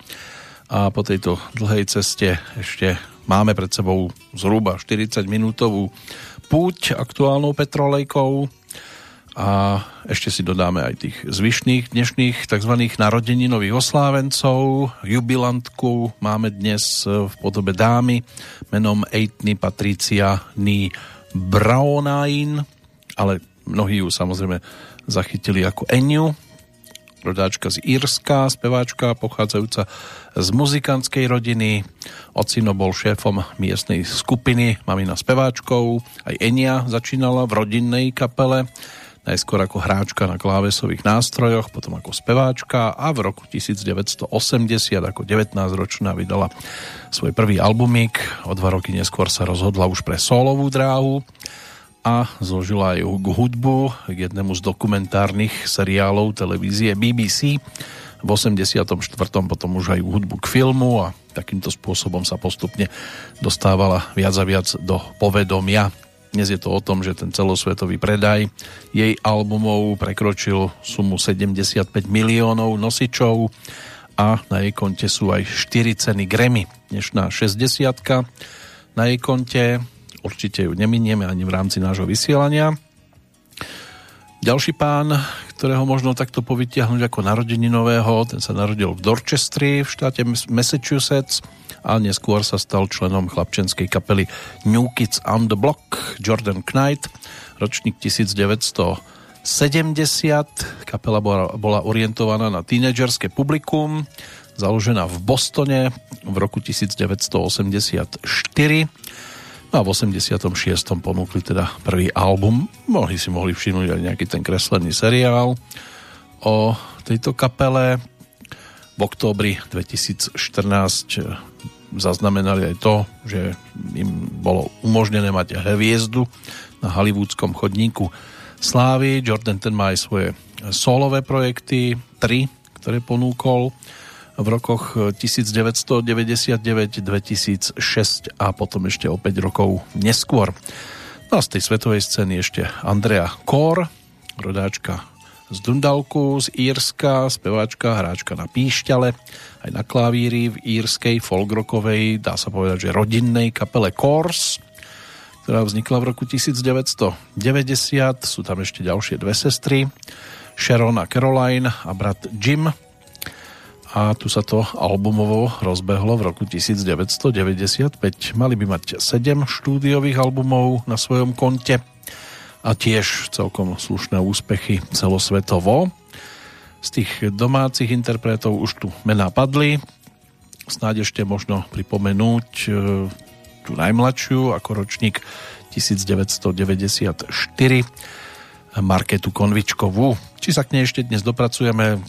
a po tejto dlhej ceste ešte máme pred sebou zhruba 40 minútovú púť aktuálnou petrolejkou a ešte si dodáme aj tých zvyšných dnešných tzv. narodeninových oslávencov. Jubilantku máme dnes v podobe dámy menom Eitny Patricia Ní Braunain, ale mnohí ju samozrejme zachytili ako Eniu, rodáčka z Írska, speváčka pochádzajúca z muzikantskej rodiny. Ocino bol šéfom miestnej skupiny, mamina speváčkou, aj Enia začínala v rodinnej kapele najskôr ako hráčka na klávesových nástrojoch, potom ako speváčka a v roku 1980 ako 19-ročná vydala svoj prvý albumík. O dva roky neskôr sa rozhodla už pre solovú dráhu a zložila aj hudbu k jednému z dokumentárnych seriálov televízie BBC. V 84. potom už aj hudbu k filmu a takýmto spôsobom sa postupne dostávala viac a viac do povedomia dnes je to o tom, že ten celosvetový predaj jej albumov prekročil sumu 75 miliónov nosičov a na jej konte sú aj 4 ceny Grammy. Dnešná 60 na jej konte, určite ju neminieme ani v rámci nášho vysielania. Ďalší pán, ktorého možno takto povytiahnuť ako narodeninového, ten sa narodil v Dorchestri v štáte Massachusetts, a neskôr sa stal členom chlapčenskej kapely New Kids on the Block Jordan Knight, ročník 1970. Kapela bola, bola orientovaná na tínedžerské publikum, založená v Bostone v roku 1984. No a v 86. ponúkli teda prvý album. Mohli si mohli všimnúť aj nejaký ten kreslený seriál o tejto kapele. V októbri 2014 zaznamenali aj to, že im bolo umožnené mať hviezdu na hollywoodskom chodníku slávy. Jordan ten má aj svoje solové projekty, tri, ktoré ponúkol v rokoch 1999, 2006 a potom ešte o 5 rokov neskôr. No a z tej svetovej scény ešte Andrea Kor, rodáčka z Dundalku, z Írska, speváčka, hráčka na píšťale, aj na klavíri v írskej folkrokovej, dá sa povedať, že rodinnej kapele Kors, ktorá vznikla v roku 1990. Sú tam ešte ďalšie dve sestry, Sharon a Caroline a brat Jim. A tu sa to albumovo rozbehlo v roku 1995. Mali by mať 7 štúdiových albumov na svojom konte a tiež celkom slušné úspechy celosvetovo. Z tých domácich interpretov už tu mená padli. Snáď ešte možno pripomenúť e, tú najmladšiu ako ročník 1994 Marketu Konvičkovú. Či sa k nej ešte dnes dopracujeme,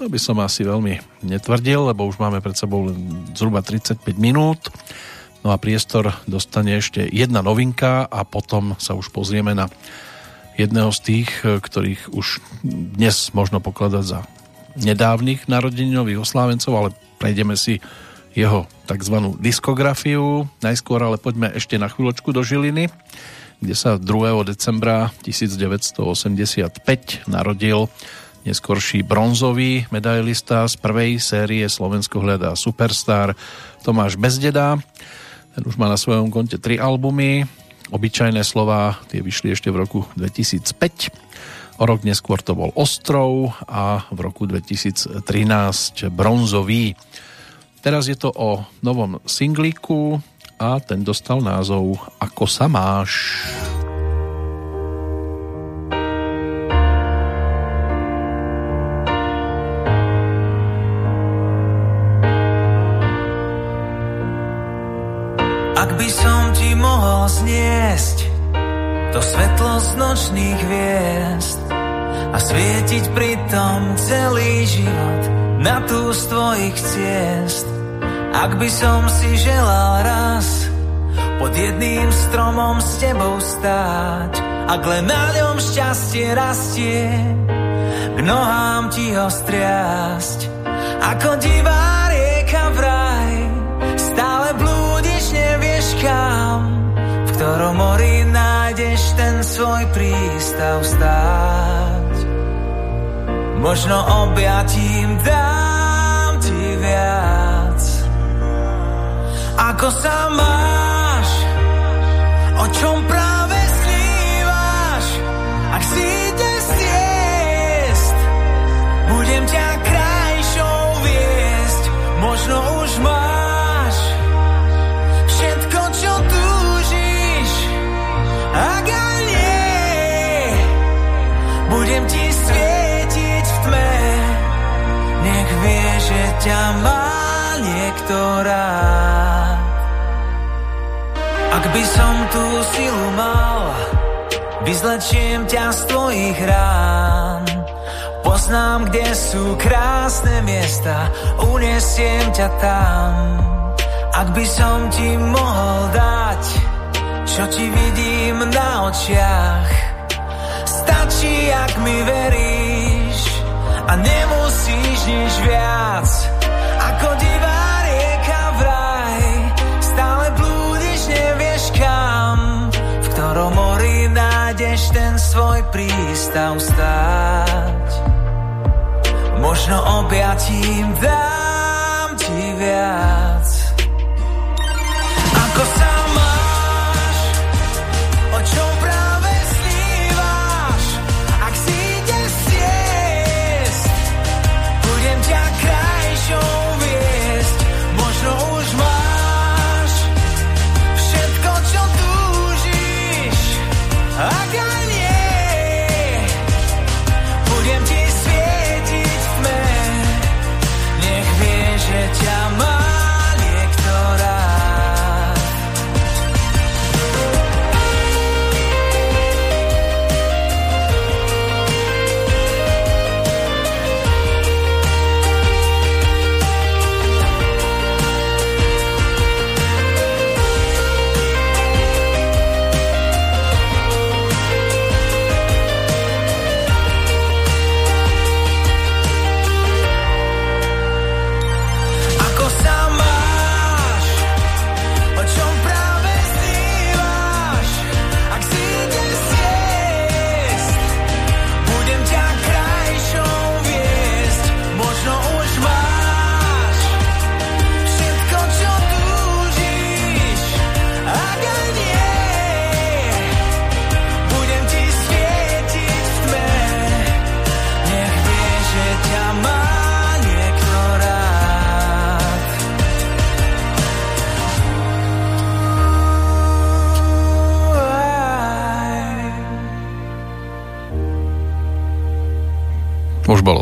to by som asi veľmi netvrdil, lebo už máme pred sebou zhruba 35 minút. No a priestor dostane ešte jedna novinka a potom sa už pozrieme na jedného z tých, ktorých už dnes možno pokladať za nedávnych narodeninových oslávencov, ale prejdeme si jeho tzv. diskografiu. Najskôr ale poďme ešte na chvíľočku do Žiliny, kde sa 2. decembra 1985 narodil neskorší bronzový medailista z prvej série Slovensko hľadá Superstar Tomáš Bezdeda ten už má na svojom konte tri albumy. Obyčajné slova, tie vyšli ešte v roku 2005. O rok neskôr to bol Ostrov a v roku 2013 Bronzový. Teraz je to o novom singlíku a ten dostal názov Ako sa máš. Ak zniesť to svetlo z nočných hviezd a svietiť pritom celý život na tú z tvojich ciest. Ak by som si želal raz pod jedným stromom s tebou stáť, ak len na ňom šťastie rastie, k nohám ti ho striasť, ako divá rieka vraj, stále blúd kam, v ktorom mori nájdeš ten svoj prístav stáť. Možno objatím dám ti viac. Ako sa máš? O čom práve snívaš? Ak si ťa má niekto. Ak by som tú silu mal, vyzlečiem ťa z tvojich rán. Poznám, kde sú krásne miesta, unesiem ťa tam. Ak by som ti mohol dať, čo ti vidím na očiach, stačí, ak mi veríš a nemusíš nič viac svoj prístav stáť. Možno objatím dám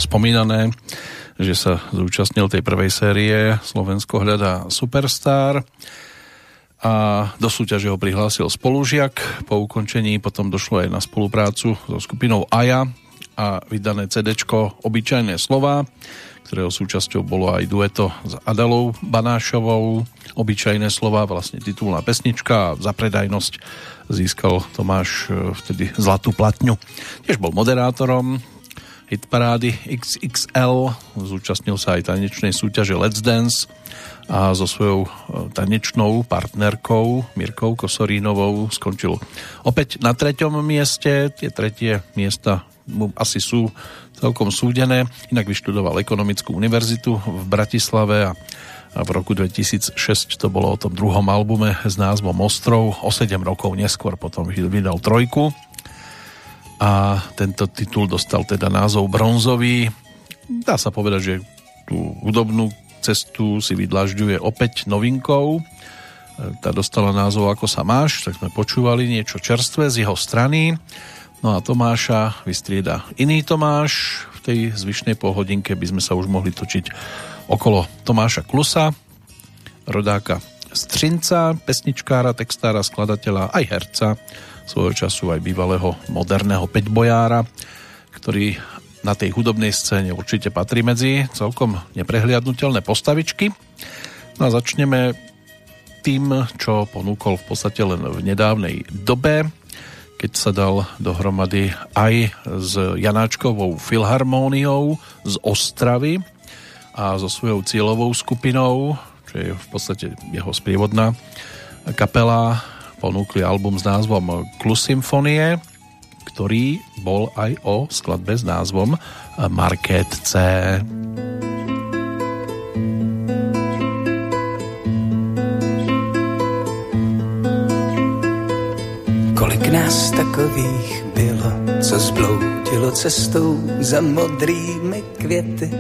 spomínané, že sa zúčastnil tej prvej série Slovensko hľadá Superstar a do súťaže ho prihlásil spolužiak. Po ukončení potom došlo aj na spoluprácu so skupinou Aja a vydané CD Obyčajné slova, ktorého súčasťou bolo aj dueto s Adalou Banášovou. Obyčajné slova, vlastne titulná pesnička a za predajnosť získal Tomáš e, vtedy zlatú platňu. Tiež bol moderátorom hitparády XXL, zúčastnil sa aj tanečnej súťaže Let's Dance a so svojou e, tanečnou partnerkou Mirkou Kosorínovou skončil opäť na treťom mieste. Tie tretie miesta mu asi sú celkom súdené. Inak vyštudoval ekonomickú univerzitu v Bratislave a a v roku 2006 to bolo o tom druhom albume s názvom Ostrov. O 7 rokov neskôr potom vydal trojku a tento titul dostal teda názov bronzový. Dá sa povedať, že tú hudobnú cestu si vydlažďuje opäť novinkou. Tá dostala názov Ako sa máš, tak sme počúvali niečo čerstvé z jeho strany. No a Tomáša vystrieda iný Tomáš. V tej zvyšnej pohodinke by sme sa už mohli točiť okolo Tomáša Klusa, rodáka Střinca, pesničkára, textára, skladateľa, aj herca, svojho času aj bývalého moderného peťbojára, ktorý na tej hudobnej scéne určite patrí medzi celkom neprehliadnutelné postavičky. No a začneme tým, čo ponúkol v podstate len v nedávnej dobe, keď sa dal dohromady aj s Janáčkovou filharmóniou z Ostravy a so svojou cieľovou skupinou, čo je v podstate jeho sprievodná kapela, ponúkli album s názvom Klus Symfonie, ktorý bol aj o skladbe s názvom Market C. Kolik nás takových bylo, co zbloudilo cestou za modrými květy.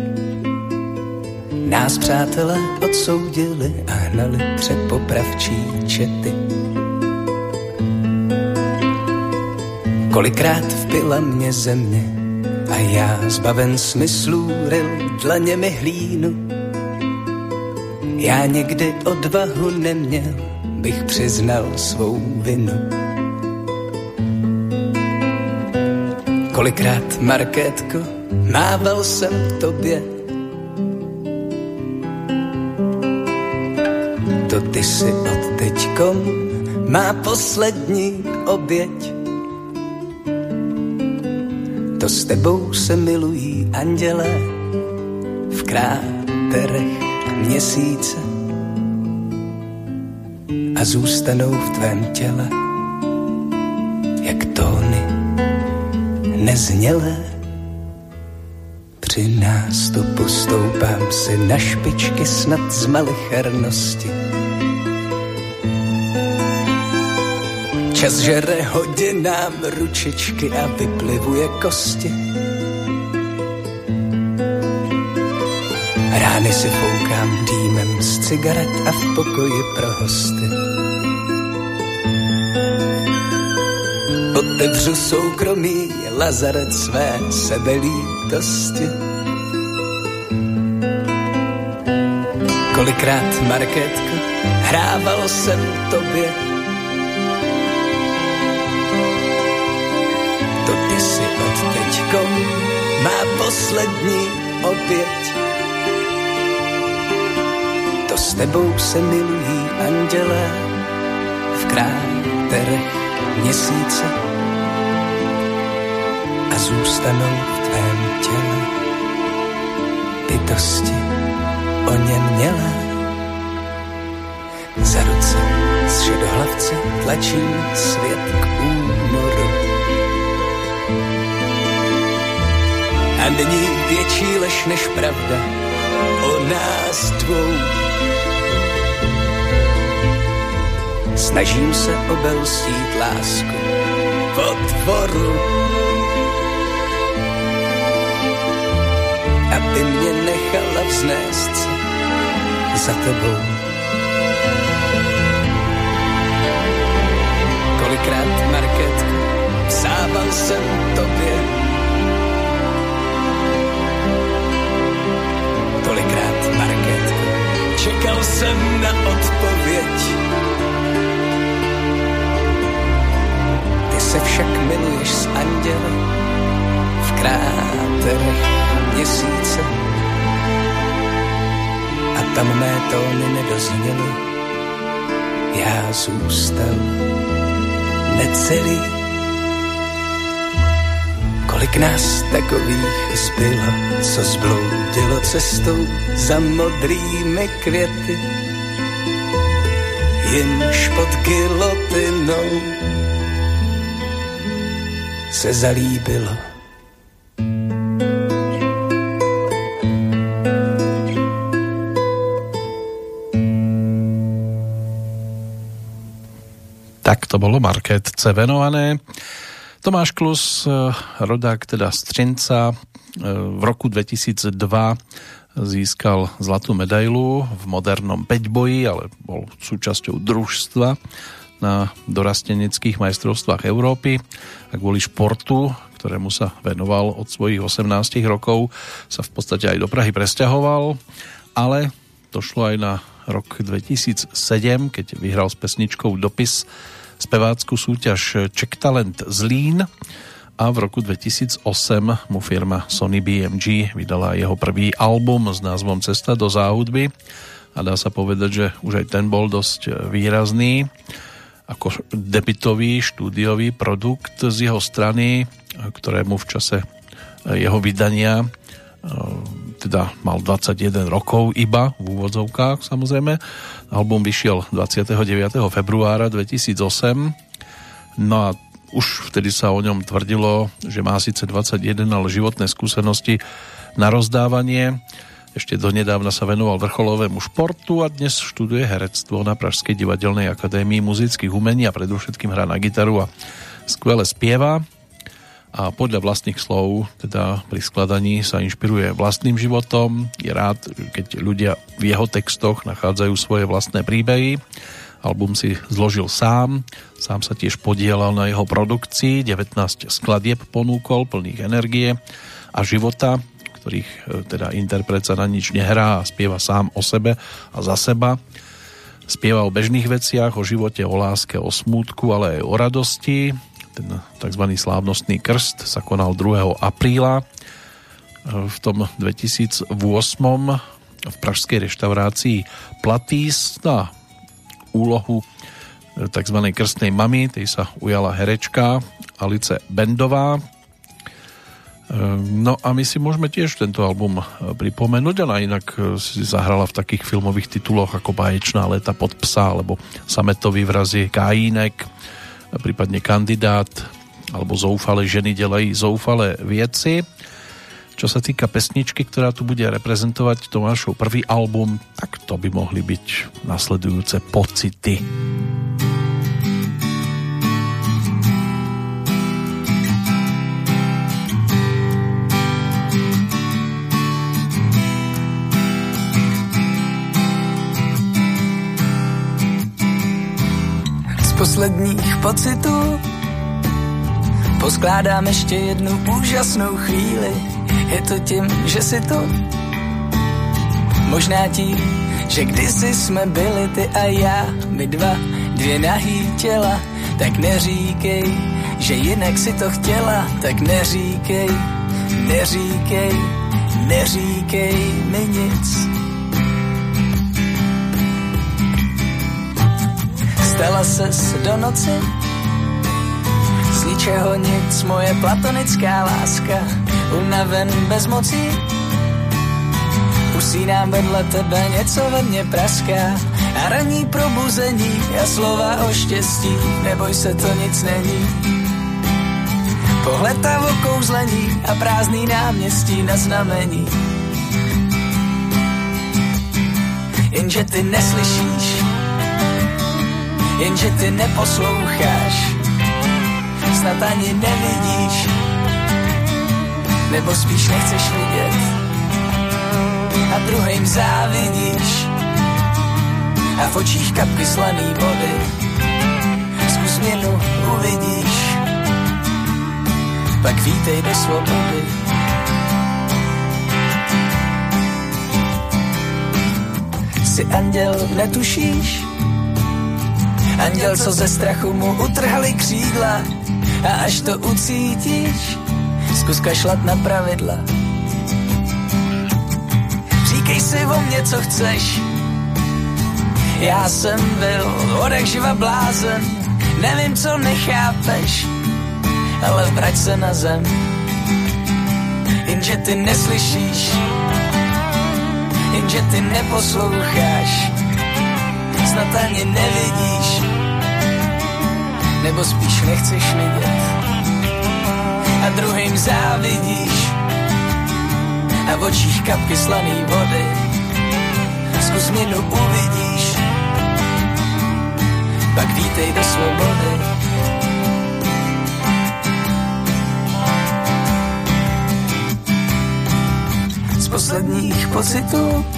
Nás přátelé odsoudili a hnali před popravčí čety. Kolikrát vpila mě země a já zbaven smyslů ryl dlaněmi hlínu. Já někdy odvahu neměl, bych přiznal svou vinu. Kolikrát, Markétko, mával jsem tobě. To ty si od teďkom má poslední oběť. S tebou se milují andělé v kráterech měsíce a zůstanou v tvém těle jak tóny neznělé. Při nástupu stoupám si na špičky snad z malichernosti. Čas žere hodinám ručičky a vyplivuje kosti. Rány si foukám dýmem z cigaret a v pokoji pro hosty. Otevřu soukromý lazaret své sebelítosti. Kolikrát, Markétko, hrával jsem tobě. Poslední oběť. To s tebou se milují andělé v kráterech měsíce a zůstanou v tvém těle bytosti o něm mělé. Za ruce z šedohlavce tlačí svět k úmoru. Není větší lež než pravda o nás dvou. Snažím se obelstít lásku potvoru. Aby mě nechala vznést se za tebou. Kolikrát, Marketko, vsával jsem tobě. Tolikrát, Marketko, čekal jsem na odpověď. Ty se však miluješ s anděly v kráterech měsíce. A tam mé tóny nedozněly, já zůstal necelý. Kolik nás takových zbylo, co zbloudilo cestou za modrými květy, jimž pod gilotinou se zalíbilo. Tak to bolo Marketce venované. Tomáš Klus, eh, rodák teda Střinca, eh, v roku 2002 získal zlatú medailu v modernom peťboji, ale bol súčasťou družstva na dorasteneckých majstrovstvách Európy. A kvôli športu, ktorému sa venoval od svojich 18 rokov, sa v podstate aj do Prahy presťahoval, ale došlo aj na rok 2007, keď vyhral s pesničkou Dopis spevácku súťaž Czech Talent Zlín a v roku 2008 mu firma Sony BMG vydala jeho prvý album s názvom Cesta do záhudby a dá sa povedať, že už aj ten bol dosť výrazný ako debitový štúdiový produkt z jeho strany, ktorému v čase jeho vydania teda mal 21 rokov iba v úvodzovkách samozrejme. Album vyšiel 29. februára 2008 no a už vtedy sa o ňom tvrdilo, že má síce 21, ale životné skúsenosti na rozdávanie. Ešte donedávna sa venoval vrcholovému športu a dnes študuje herectvo na Pražskej divadelnej akadémii muzických umení a predovšetkým hrá na gitaru a skvele spieva a podľa vlastných slov, teda pri skladaní sa inšpiruje vlastným životom, je rád, keď ľudia v jeho textoch nachádzajú svoje vlastné príbehy. Album si zložil sám, sám sa tiež podielal na jeho produkcii, 19 skladieb ponúkol plných energie a života, ktorých e, teda interpret sa na nič nehrá a spieva sám o sebe a za seba. Spieva o bežných veciach, o živote, o láske, o smútku, ale aj o radosti. Ten tzv. slávnostný krst sa konal 2. apríla v tom 2008 v pražskej reštaurácii Platís na úlohu tzv. krstnej mamy, tej sa ujala herečka Alice Bendová. No a my si môžeme tiež tento album pripomenúť, ona inak si zahrala v takých filmových tituloch ako Báječná leta pod psa, alebo Sametový vrazy Kajínek, prípadne Kandidát, alebo Zoufale ženy delej zoufale vieci. Čo sa týka pesničky, ktorá tu bude reprezentovať Tomášov prvý album, tak to by mohli byť nasledujúce pocity. Z posledních pocitů. Poskládám ještě jednu úžasnou chvíli. Je to tím, že si to Možná tím, že kdysi jsme byli ty a já, my dva, dvě nahý těla, tak neříkej, že jinak si to chtěla, tak neříkej, neříkej, neříkej mi nic. Stala ses do noci, z ničeho nic, moje platonická láska, unaven bez mocí. Usínám vedle tebe, něco ve mně praská a raní probuzení a slova o štěstí, neboj se, to nic není. Pohled a okouzlení a prázdný náměstí na znamení. Jenže ty neslyšíš, jenže ty neposloucháš, snad ani nevidíš, nebo spíš nechceš vidět. A druhým závidíš. A v očích kapky slaný vody. Zkus změnu uvidíš. Pak vítej do svobody. Jsi anděl, netušíš Anděl, co ze strachu mu utrhali křídla a až to ucítíš, zkus kašlat na pravidla. Říkej si o mě, co chceš. Já jsem byl odek živa blázen, nevím, co nechápeš, ale vrať se na zem. Jenže ty neslyšíš, jenže ty neposloucháš, snad ani nevidíš, nebo spíš nechceš vidět. A druhým závidíš. A v očích kapky slaný vody. Zkus měnu uvidíš. Pak vítej do svobody. Z posledních pocitů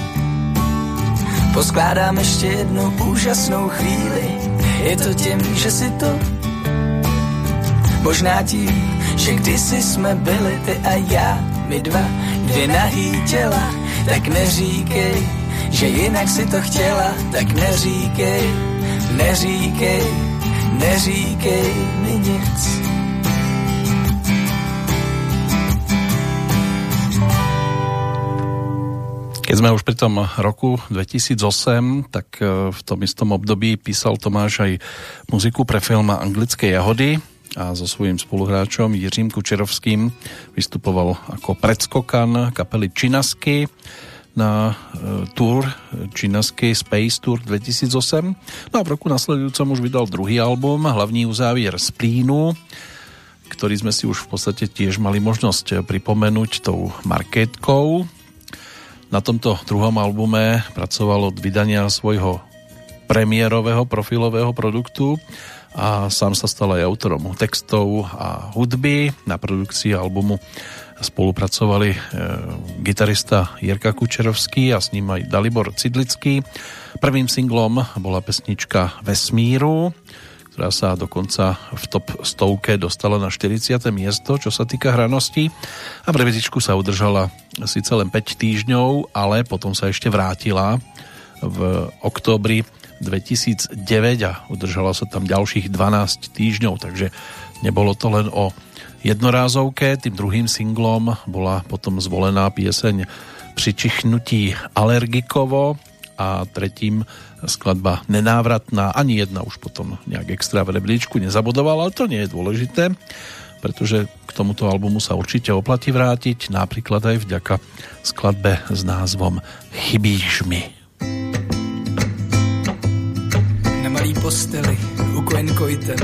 poskládám ještě jednu úžasnou chvíli. Je to tím, že si to možná tím, že kdysi jsme byli ty a já, my dva, dvě nahý těla, tak neříkej, že jinak si to chtěla, tak neříkej, neříkej, neříkej mi nic. Keď sme už pri tom roku 2008, tak e, v tom istom období písal Tomáš aj muziku pre film Anglické jahody, a so svojím spoluhráčom Jiřím Kučerovským vystupoval ako predskokan kapely Činasky na e, tour Činasky Space Tour 2008. No a v roku nasledujúcom už vydal druhý album, hlavní uzávier z Plínu, ktorý sme si už v podstate tiež mali možnosť pripomenúť tou marketkou. Na tomto druhom albume pracoval od vydania svojho premiérového profilového produktu a sám sa stal aj autorom textov a hudby. Na produkcii albumu spolupracovali e, gitarista Jirka Kučerovský a s ním aj Dalibor Cidlický. Prvým singlom bola pesnička Vesmíru, ktorá sa dokonca v top stovke dostala na 40. miesto, čo sa týka hranosti. A v revizičku sa udržala síce len 5 týždňov, ale potom sa ešte vrátila v októbri 2009 a udržala sa tam ďalších 12 týždňov, takže nebolo to len o jednorázovke. Tým druhým singlom bola potom zvolená pieseň Přičichnutí alergikovo a tretím skladba Nenávratná. Ani jedna už potom nejak extra v rebríčku nezabodovala, ale to nie je dôležité, pretože k tomuto albumu sa určite oplatí vrátiť, napríklad aj vďaka skladbe s názvom Chybíš mi. Na malý posteli, ukojen kojtem,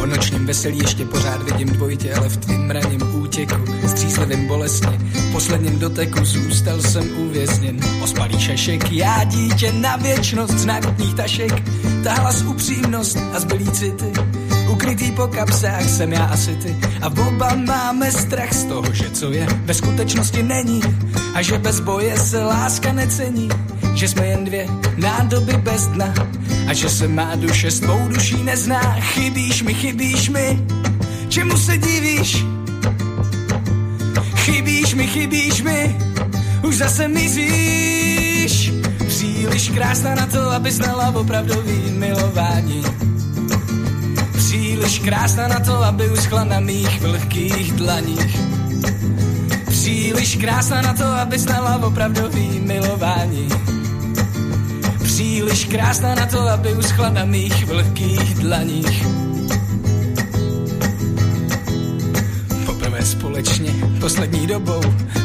po nočním veselí ještě pořád vidím dvojitě, ale v tvým raním útěku, střízlivým bolestně, v posledním doteku zůstal jsem uvězněn. Ospalý šešek, já dítě na věčnost z nákupních tašek, ta hlas upřímnost a zbylý city. Ukrytý po kapsách jsem já asi ty a oba máme strach z toho, že co je ve skutečnosti není a že bez boje se láska necení, že jsme jen dvě nádoby bez dna a že se má duše s tvou duší nezná. Chybíš mi, chybíš mi, čemu se divíš? Chybíš mi, chybíš mi, už zase mizíš. Příliš krásná na to, aby znala opravdový milování. Příliš krásná na to, aby uschla na mých vlhkých dlaních. Příliš krásná na to, aby znala opravdový milování. Příliš krásná na to, aby uschla na mých vlhkých dlaních. Společně, poslední dobou,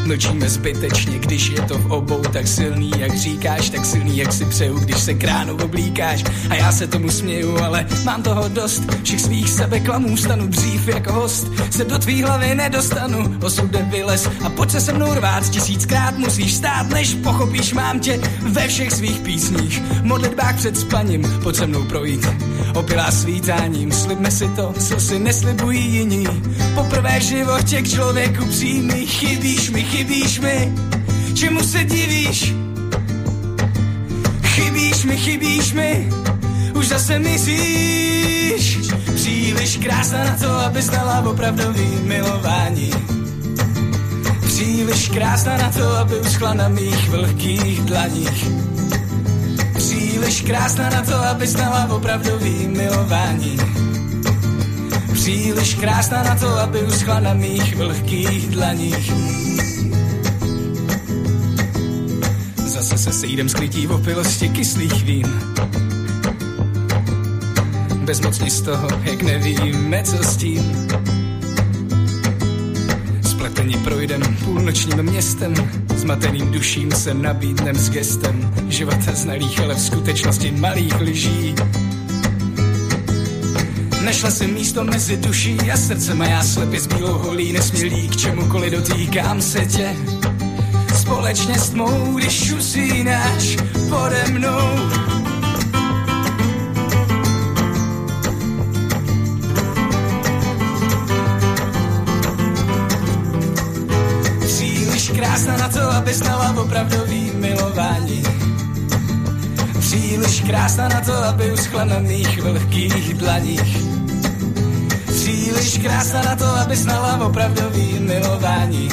mlčíme zbytečně, když je to v obou tak silný, jak říkáš, tak silný, jak si přeju, když se kránu oblíkáš. A já se tomu směju, ale mám toho dost, všech svých sebeklamů stanu dřív jako host, se do tvý hlavy nedostanu, osud vylez a pojď se se mnou rvát, tisíckrát musíš stát, než pochopíš, mám tě ve všech svých písních, modlitbách před spaním, pojď se mnou projít, opilá svítáním, slibme si to, co si neslibují jiní, poprvé v životě k člověku přímý, chybíš mi, chybíš mi, čemu se divíš? Chybíš mi, chybíš mi, už zase mizíš. Příliš krásná na to, aby znala opravdový milování. Příliš krásná na to, aby uschla na mých vlhkých dlaních. Příliš krásná na to, aby znala opravdový milování. Příliš krásná na to, aby uschla na mých vlhkých dlaních. Zase se sejdem skrytí v opilosti kyslých vín. Bezmocně z toho, jak nevíme, co s tím. Spletení projdem půlnočním městem, zmateným duším se nabídnem s gestem života znalých, ale v skutečnosti malých lží. Našla si místo mezi duší a srdcem a já slepě s bílou holí nesmělý k čemukoliv dotýkám se tě. Společně s tmou, když usínáš pode mnou. Příliš krásná na to, aby znala opravdový milování. Příliš krásná na to, aby uschla na mých vlhkých dlaních. Příliš krásná na to, aby znala opravdový milování.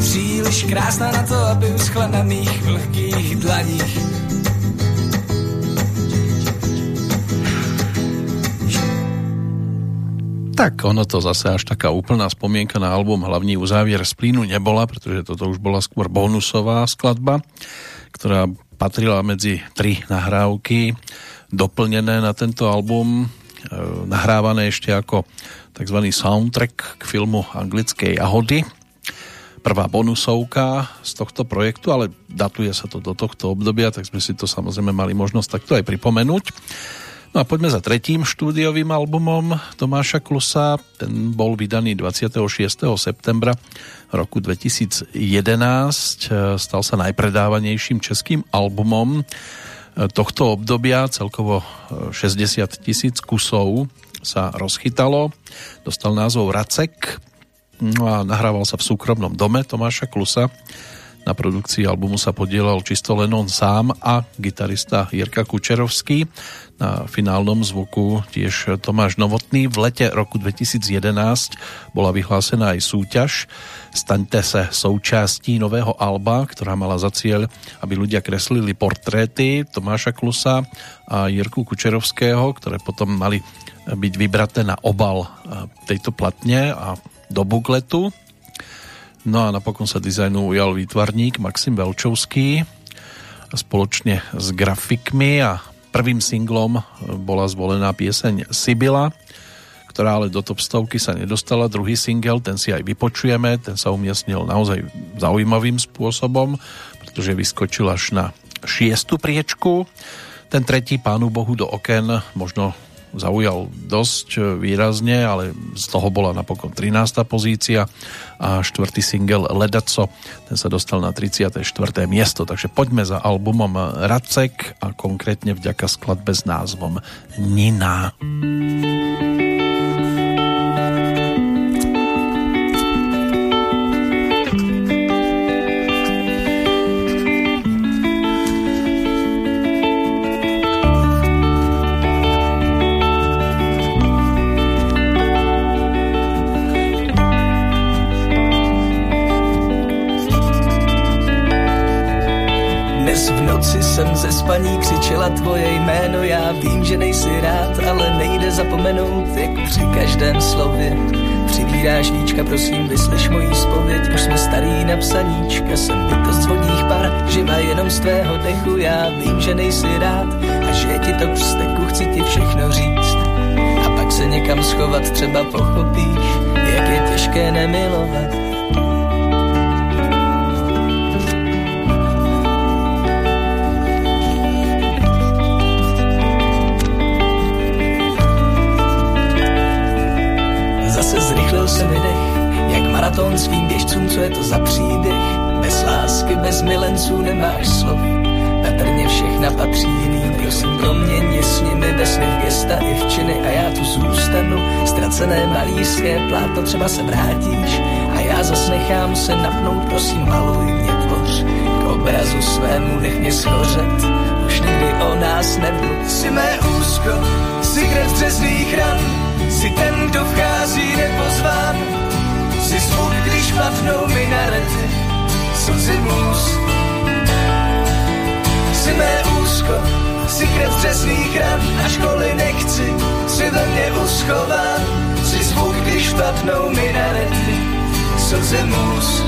Příliš krásná na to, aby uschla na mých vlhkých dlaních. Tak ono to zase až taká úplná spomienka na album Hlavní uzávier z plínu nebola, pretože toto už bola skôr bonusová skladba, ktorá patrila medzi tri nahrávky doplnené na tento album, nahrávané ešte ako tzv. soundtrack k filmu Anglickej jahody. Prvá bonusovka z tohto projektu, ale datuje sa to do tohto obdobia, tak sme si to samozrejme mali možnosť takto aj pripomenúť. No a poďme za tretím štúdiovým albumom Tomáša Klusa. Ten bol vydaný 26. septembra roku 2011. Stal sa najpredávanejším českým albumom tohto obdobia. Celkovo 60 tisíc kusov sa rozchytalo. Dostal názov Racek no a nahrával sa v súkromnom dome Tomáša Klusa Na produkcii albumu sa podielal čisto len on sám a gitarista Jirka Kučerovský. Na finálnom zvuku tiež Tomáš Novotný. V lete roku 2011 bola vyhlásená aj súťaž Staňte se součástí nového alba, ktorá mala za cieľ, aby ľudia kreslili portréty Tomáša Klusa a Jirku Kučerovského, ktoré potom mali byť vybraté na obal tejto platne a do bukletu. No a napokon sa dizajnu ujal výtvarník Maxim Velčovský spoločne s grafikmi a prvým singlom bola zvolená pieseň Sibila, ktorá ale do top stovky sa nedostala. Druhý single, ten si aj vypočujeme, ten sa umiestnil naozaj zaujímavým spôsobom, pretože vyskočil až na šiestu priečku. Ten tretí Pánu Bohu do oken možno zaujal dosť výrazne, ale z toho bola napokon 13. pozícia a štvrtý single Ledaco, ten sa dostal na 34. miesto, takže poďme za albumom Racek a konkrétne vďaka skladbe s názvom Nina. Nina spaní křičela tvoje jméno, já vím, že nejsi rád, ale nejde zapomenout, jak při každém slově. Přivíráš víčka, prosím, vyslyš mojí spověď, už jsme starý na psaníčka, jsem bytost vodních par, živa jenom z tvého dechu, já vím, že nejsi rád a že ti to vzteku, chci ti všechno říct. A pak se někam schovat, třeba pochopíš, jak je těžké nemilovat se mi dech, jak maratonským běžcům, co je to za příběh. Bez lásky, bez milenců nemáš slov, patrně všechna patří jiným. Prosím, proměň s nimi ve svých gesta i v činy a já tu zůstanu. Ztracené malířské plátno třeba se vrátíš a já zas nechám se napnout, prosím, maluj mě tvoř. K obrazu svému nech mě schořet, už nikdy o nás nebudu. Si mé úzko, si krev řezných ran, Jsi ten, kdo vchází nepozván, jsi zvuk, když padnou minarety, slzy můz. Jsi mé úzko, si krev přesných ran, a školy nechci, si ve mně uschován, jsi zvuk, když padnou minarety, slzy můz.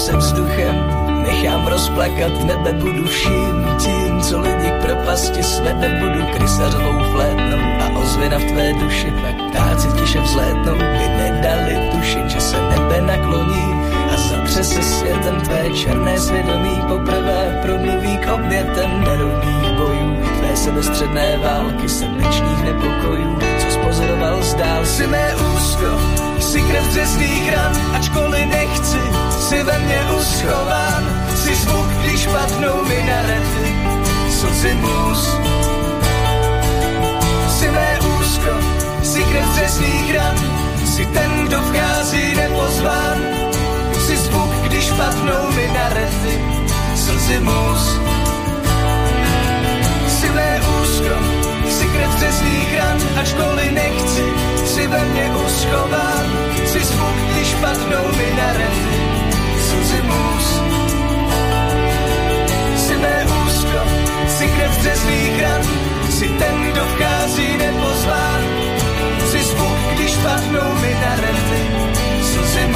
Se vzduchem, nechám rozplakat nebe, budu vším tím, co lidi k propasti svede, budu krysařovou flétnou a ozvěna v tvé duši, pak ptáci tiše vzlétnou, by nedali tušit, že se nebe nakloní a zatře se světem tvé černé svědomí. Poprvé promluví k obětem nerovných bojů, tvé sebestředné války, srdečných nepokojů, co spozoroval zdál si mé úzko, si krev dřezných ran, ačkoliv nechci, si ve mně uschován, si zvuk, když padnou minarety, slzy můz. Si mé úzko, si krev dřezných ran, si ten, kdo vchází nepozván, si zvuk, když padnou minarety, slzy můz. Si mé úzko, si krev dřezných ran, ačkoliv nechci, si ve mně uschován, si zvuk, když padnou minarety, Si mé úzko, krev řezných ran, si ten, kdo vchází nepozván. Si zvuk, když padnou minarety, slzy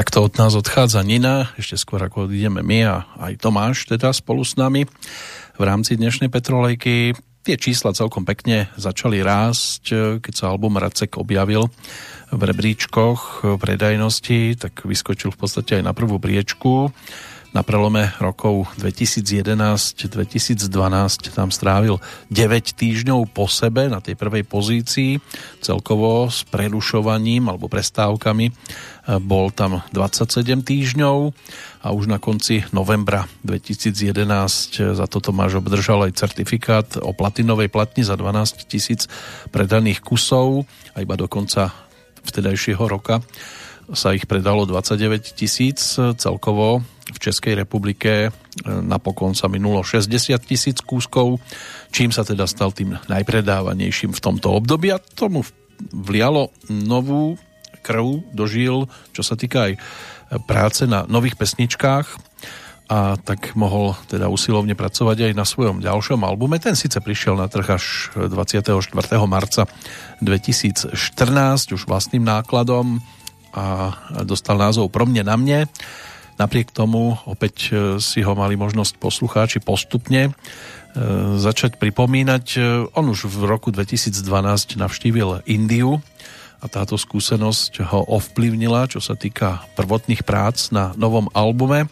můz. od nás odchádza Nina, ešte skôr ako odídeme my a aj Tomáš teda spolu s nami v rámci dnešnej Petrolejky. Tie čísla celkom pekne začali rásť, keď sa album Racek objavil v rebríčkoch predajnosti, tak vyskočil v podstate aj na prvú priečku na prelome rokov 2011-2012 tam strávil 9 týždňov po sebe na tej prvej pozícii, celkovo s prerušovaním alebo prestávkami bol tam 27 týždňov a už na konci novembra 2011 za toto máš obdržal aj certifikát o platinovej platni za 12 tisíc predaných kusov a iba do konca vtedajšieho roka sa ich predalo 29 tisíc celkovo v Českej republike. Napokon sa minulo 60 tisíc kúskov, čím sa teda stal tým najpredávanejším v tomto období? A tomu vlialo novú krv dožil, čo sa týka aj práce na nových pesničkách a tak mohol teda usilovne pracovať aj na svojom ďalšom albume. Ten síce prišiel na trh až 24. marca 2014 už vlastným nákladom a dostal názov Pro mne na mne Napriek tomu opäť si ho mali možnosť poslucháči postupne e, začať pripomínať. E, on už v roku 2012 navštívil Indiu a táto skúsenosť ho ovplyvnila, čo sa týka prvotných prác na novom albume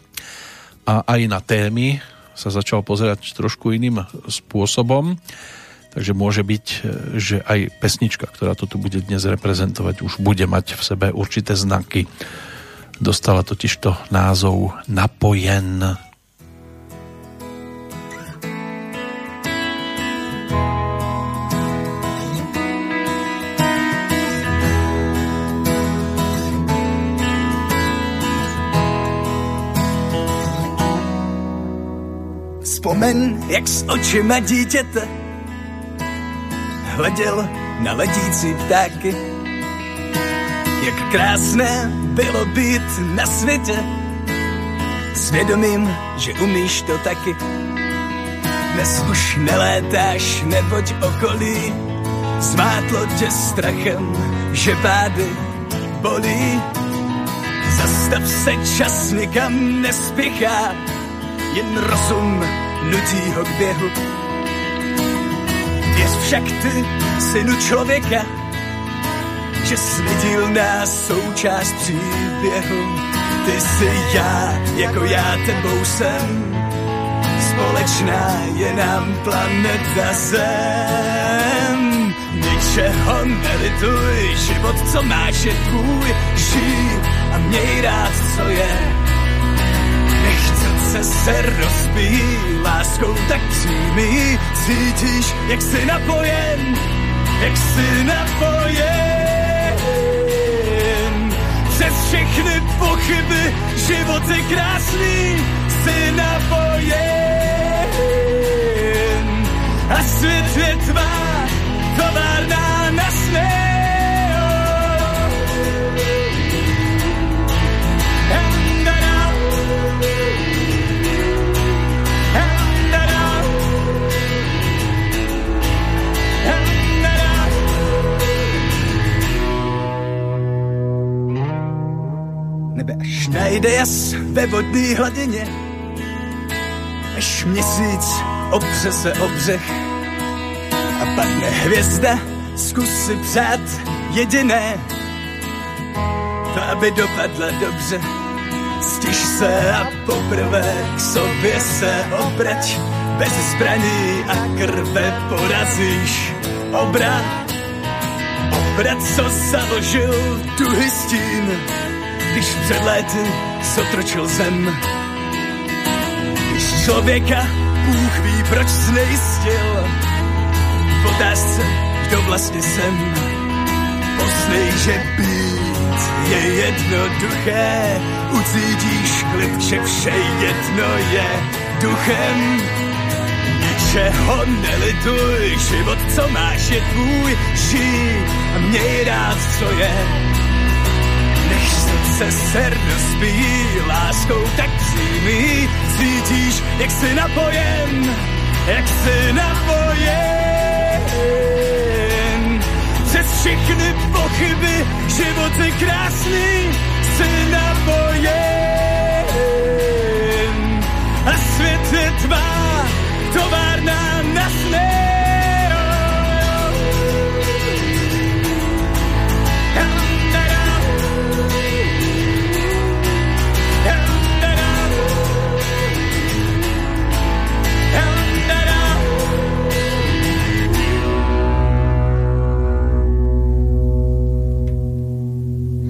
a aj na témy sa začal pozerať trošku iným spôsobom. Takže môže byť, že aj pesnička, ktorá to tu bude dnes reprezentovať, už bude mať v sebe určité znaky Dostala totižto názov Napojen. Vzpomeň, jak s očima dítěte hleděl na ledící ptáky. Jak krásné bylo být na světě, svědomím, že umíš to taky. Dnes už nelétáš, neboť okolí zvátlo tě strachem, že pády bolí. Zastav se, čas nikam nespěchá, jen rozum nutí ho k běhu. Věř však ty, synu člověka, že slidilná součást příběhu. Ty jsi já, jako já tebou jsem. Společná je nám planeta Zem. Ničeho nelituj, život, co máš, je tvůj. Žij a měj rád, co je. Se rozbíjí láskou tak přímý. Cítíš, jak jsi napojen, jak jsi napojen přes všechny pochyby, život je krásný, si napojen. A svět je tvá, továrná najde jas ve vodní hladině, až měsíc opře se o břeh a padne hvězda, zkus si přát jediné, to aby dopadla dobře. Stiž se a poprvé k sobě se obrať, bez zbraní a krve porazíš obrat. Obrat, co založil tu hystín, když před léty zotročil zem. Když člověka Bůh ví, proč znejistil, v otázce, kdo vlastně jsem. Poznej, že být je jednoduché, ucítíš klid, že vše jedno je duchem. Ničeho nelituj, život, co máš, je tvůj, žij a měj rád, co je se ser rozbíjí láskou tak přímý. Cítíš, jak jsi napojen, jak jsi napojen. Přes všechny pochyby, život je krásný, si napojen a svět je tvá, továrna na sny.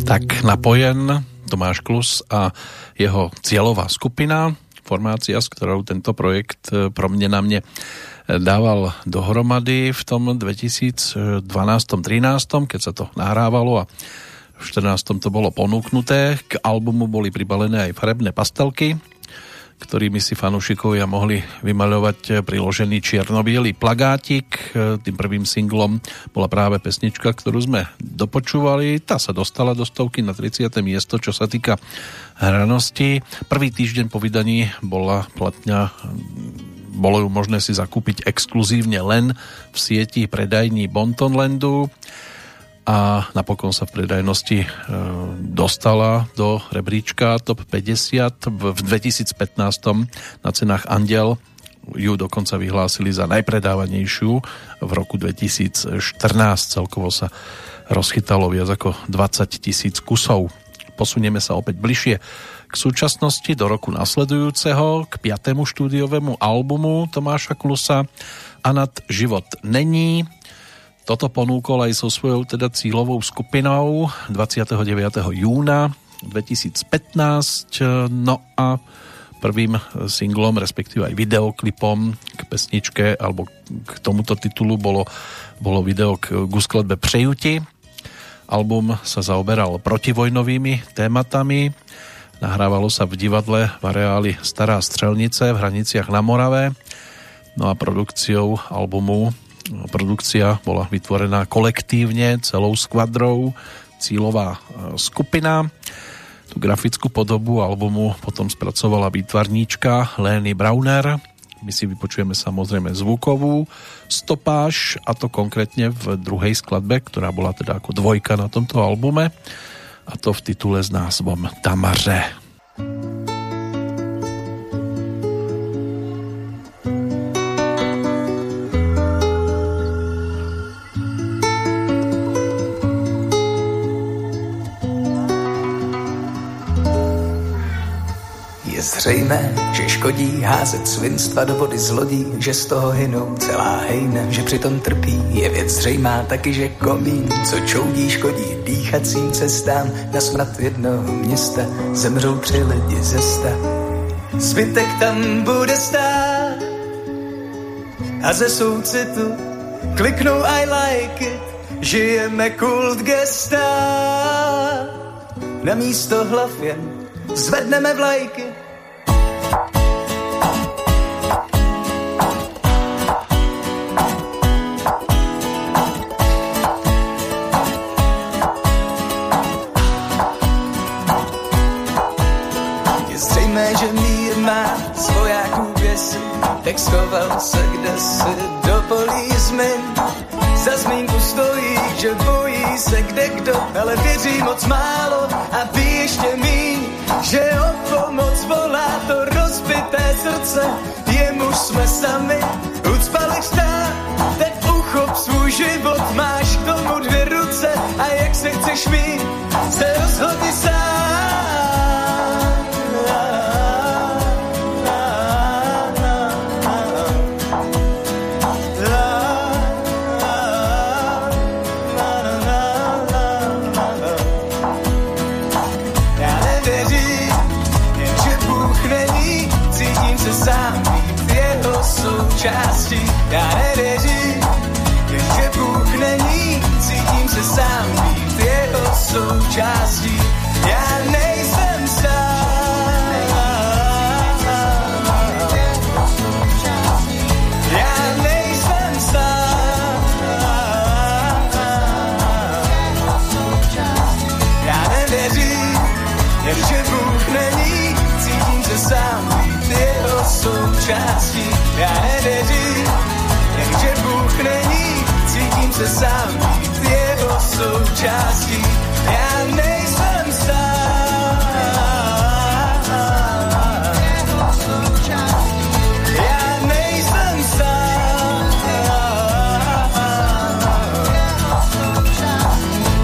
Tak napojen Tomáš Klus a jeho cieľová skupina, formácia, s ktorou tento projekt e, pro mne na mne e, dával dohromady v tom 2012-13, keď sa to nahrávalo a v 14. to bolo ponúknuté. K albumu boli pribalené aj farebné pastelky, ktorými si fanúšikovia mohli vymaľovať priložený čierno plagátik. Tým prvým singlom bola práve pesnička, ktorú sme dopočúvali. Tá sa dostala do stovky na 30. miesto, čo sa týka hranosti. Prvý týždeň po vydaní bola platňa bolo ju možné si zakúpiť exkluzívne len v sieti predajní Bontonlandu a napokon sa v predajnosti e, dostala do rebríčka TOP 50 v 2015 na cenách Andel ju dokonca vyhlásili za najpredávanejšiu. V roku 2014 celkovo sa rozchytalo viac ako 20 tisíc kusov. Posunieme sa opäť bližšie k súčasnosti do roku nasledujúceho k piatému štúdiovému albumu Tomáša Klusa. Anat život není toto ponúkol aj so svojou teda cílovou skupinou 29. júna 2015. No a prvým singlom, respektíve aj videoklipom k pesničke alebo k tomuto titulu bolo, bolo video k, k skladbe Přejuti. Album sa zaoberal protivojnovými tématami. Nahrávalo sa v divadle v areáli Stará strelnice v hraniciach na Morave. No a produkciou albumu Produkcia bola vytvorená kolektívne celou skvadrou, cílová e, skupina. Tú grafickú podobu albumu potom spracovala výtvarníčka Lény Brauner. My si vypočujeme samozrejme zvukovú stopáž a to konkrétne v druhej skladbe, ktorá bola teda ako dvojka na tomto albume a to v titule s názvom Tamaře. Je zřejmé, že škodí házet svinstva do vody z lodí, že z toho hynou celá hejna, že přitom trpí. Je věc zřejmá taky, že komín, co čoudí, škodí dýchacím cestám. Na smrt jednoho města zemřou tři lidi ze sta. Zbytek tam bude stát a ze soucitu kliknou I like it, žijeme kult gesta. Na místo hlav jen zvedneme vlajky, Textoval se kde si do polí zmin. Za zmínku stojí, že bojí se kde kdo, ale věří moc málo a ví ještě míň, že o pomoc volá to rozbité srdce. Jemuž jsme sami, ucpali vstát, teď uchop svůj život, máš k tomu dvě ruce a jak se chceš mít, se rozhodni sám. časti, ja nejsem sám. Ja nejsem sám.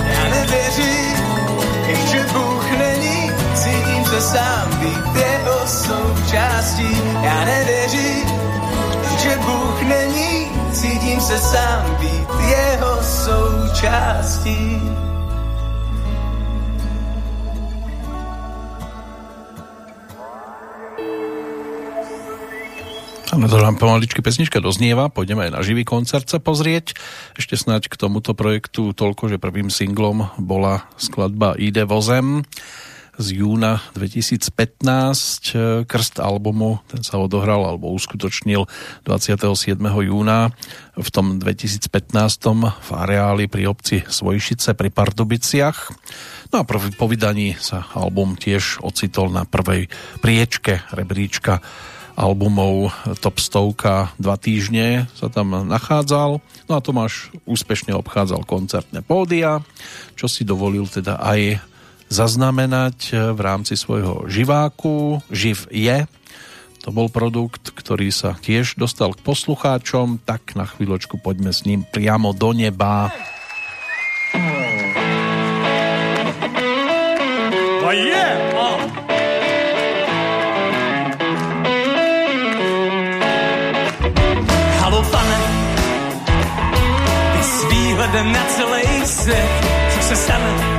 Ja nevěřím, že Bůh není, cítím se sám, být jeho součástí. Já nevěřím, že Bůh není, cítím se sám, součástí. Áno, to nám pomaličky pesnička doznieva, pôjdeme aj na živý koncert sa pozrieť. Ešte snáď k tomuto projektu toľko, že prvým singlom bola skladba Ide vozem z júna 2015. Krst albumu, ten sa odohral alebo uskutočnil 27. júna v tom 2015. v areáli pri obci Svojšice pri Pardubiciach. No a po vydaní sa album tiež ocitol na prvej priečke rebríčka albumov Top 100 dva týždne sa tam nachádzal. No a Tomáš úspešne obchádzal koncertné pódia, čo si dovolil teda aj zaznamenať v rámci svojho živáku. Živ je. To bol produkt, ktorý sa tiež dostal k poslucháčom, tak na chvíľočku poďme s ním priamo do neba. Oh yeah! Oh. výhledem na celý svět, co se stane,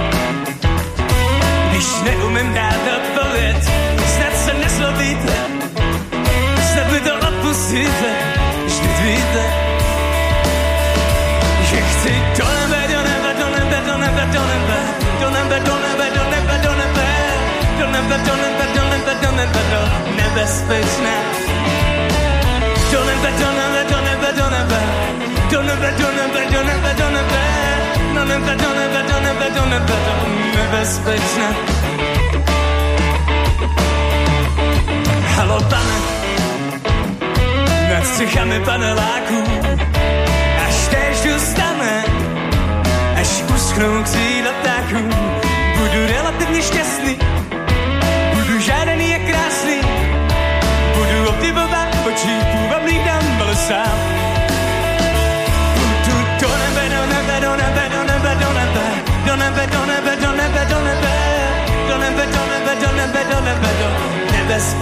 když neumím dát odpověď, snad se nezlobíte, snad mi to odpustíte, vždyť víte, že chci do nebe, do nebe, do nebe, do nebe, do nebe, do nebe, do nebe, do nebe, do nebe, do nebe, do nebe, do nebe, do nebe, do nebezpečné. Do nebe, do nebe, do nebe, do nebe, do nebe, do nebe, do nebe, do nebe, do nebe, do nebe, do nebe, do nebe, do nebezpečné. Halo, pane, nad střechami paneláků, až též dostane, až uschnou křídla ptáků, budu relativně šťastný,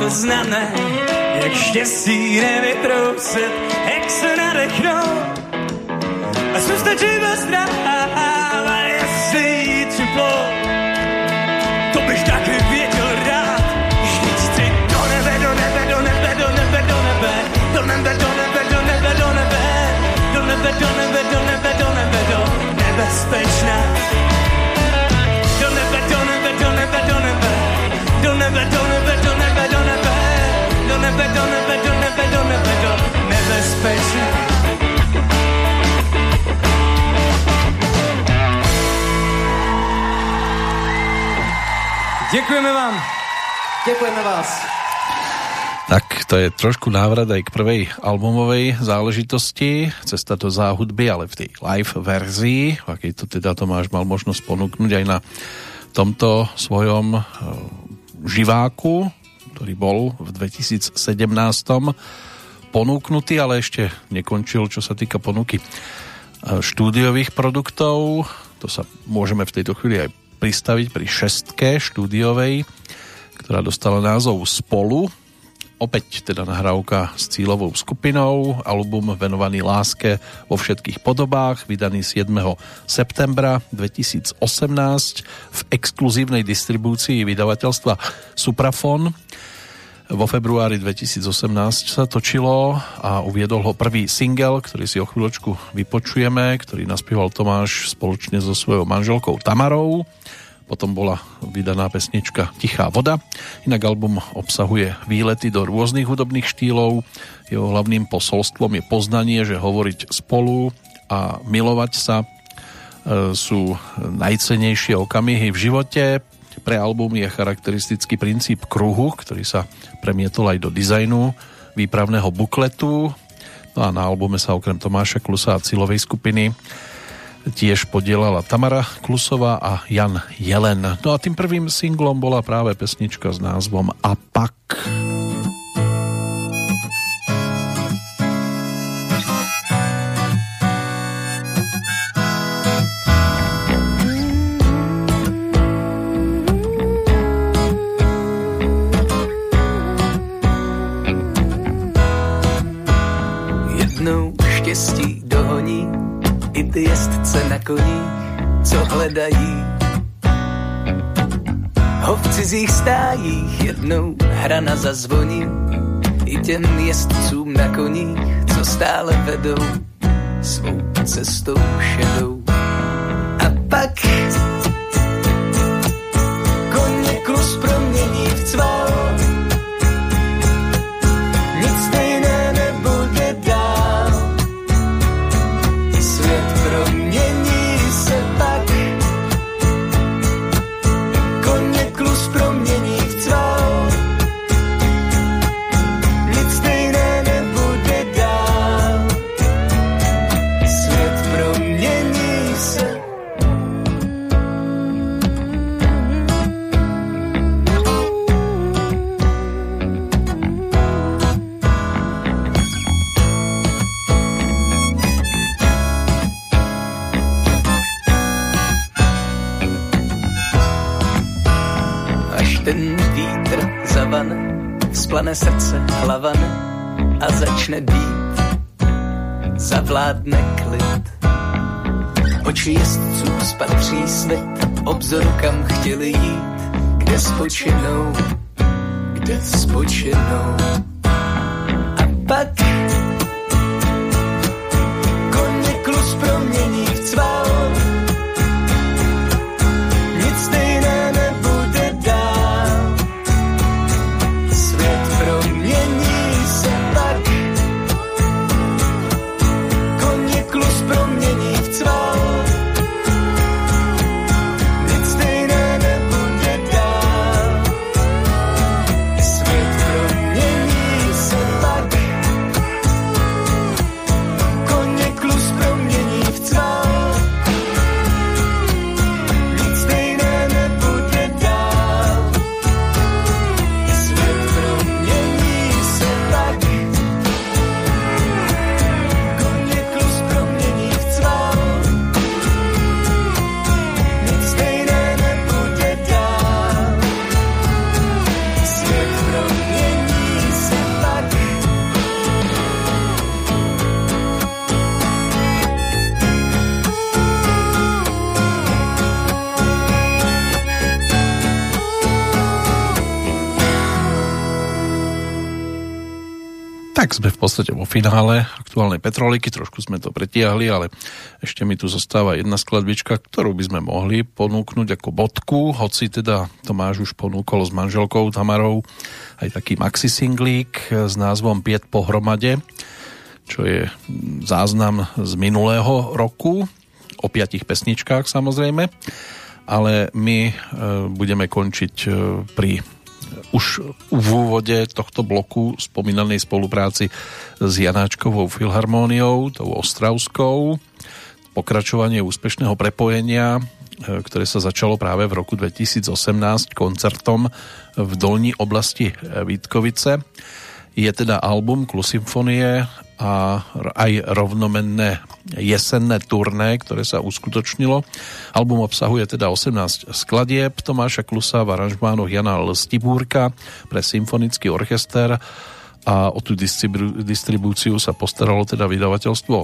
nepoznané, jak štěstí nevytrousit, jak se nadechnout. A stačí bez práva, jestli jí třiplo, to bych taky věděl rád. Vždyť chci do nebe, do nebe, do nebe, do nebe, do nebe, do nebe, do nebe, do nebe, do nebe, do nebe, do nebe, do nebe, do nebe, do nebezpečná. Do nebe, do nebe, do nebe, do nebe, do nebe, do nebe, do nebe, do nebe, do nebe, do nebe, do nebe, do nebe, do nebezpečná. Děkujeme vám. Děkujeme vás. Tak to je trošku návrat aj k prvej albumovej záležitosti, cesta do záhudby, ale v tej live verzii, aký to teda Tomáš mal možnosť ponúknuť aj na tomto svojom e, živáku, ktorý bol v 2017 ponúknutý, ale ešte nekončil, čo sa týka ponuky e, štúdiových produktov. To sa môžeme v tejto chvíli aj pristaviť pri šestke štúdiovej, ktorá dostala názov Spolu. Opäť teda nahrávka s cílovou skupinou, album venovaný láske vo všetkých podobách, vydaný 7. septembra 2018 v exkluzívnej distribúcii vydavateľstva Suprafon. Vo februári 2018 sa točilo a uviedol ho prvý single, ktorý si o chvíľočku vypočujeme, ktorý naspieval Tomáš spoločne so svojou manželkou Tamarou. potom bola vydaná pesnička Tichá voda. Inak album obsahuje výlety do rôznych hudobných štýlov. Jeho hlavným posolstvom je poznanie, že hovoriť spolu a milovať sa e, sú najcenejšie okamihy v živote. Pre album je charakteristický princíp kruhu, ktorý sa premietol aj do dizajnu výpravného bukletu. No a na albume sa okrem Tomáša Klusa a Cilovej skupiny tiež podielala Tamara Klusová a Jan Jelen. No a tým prvým singlom bola práve pesnička s názvom A pak. Koních, co hledají. Ho v cizích stájích jednou hrana zazvoní i těm jezdcům na koních, co stále vedou svou cestou šedou. A pak koně klus promění v cval, splane srdce hlavane a začne být, zavládne klid. Oči jezdců spatří svět, obzoru kam chtěli jít, kde spočinou, kde spočinou. Tak sme v podstate vo finále aktuálnej Petroliky, trošku sme to pretiahli, ale ešte mi tu zostáva jedna skladbička, ktorú by sme mohli ponúknuť ako bodku, hoci teda Tomáš už ponúkol s manželkou Tamarou aj taký maxi singlík s názvom Piet pohromade, čo je záznam z minulého roku, o piatich pesničkách samozrejme, ale my e, budeme končiť e, pri už v úvode tohto bloku spomínanej spolupráci s Janáčkovou filharmóniou, tou ostravskou, pokračovanie úspešného prepojenia, e, ktoré sa začalo práve v roku 2018 koncertom v dolní oblasti Vítkovice. Je teda album Klusymfonie a aj rovnomenné jesenné turné, ktoré sa uskutočnilo. Album obsahuje teda 18 skladieb Tomáša Klusa v aranžmánoch Jana Lstibúrka pre symfonický orchester a o tú distribúciu sa postaralo teda vydavateľstvo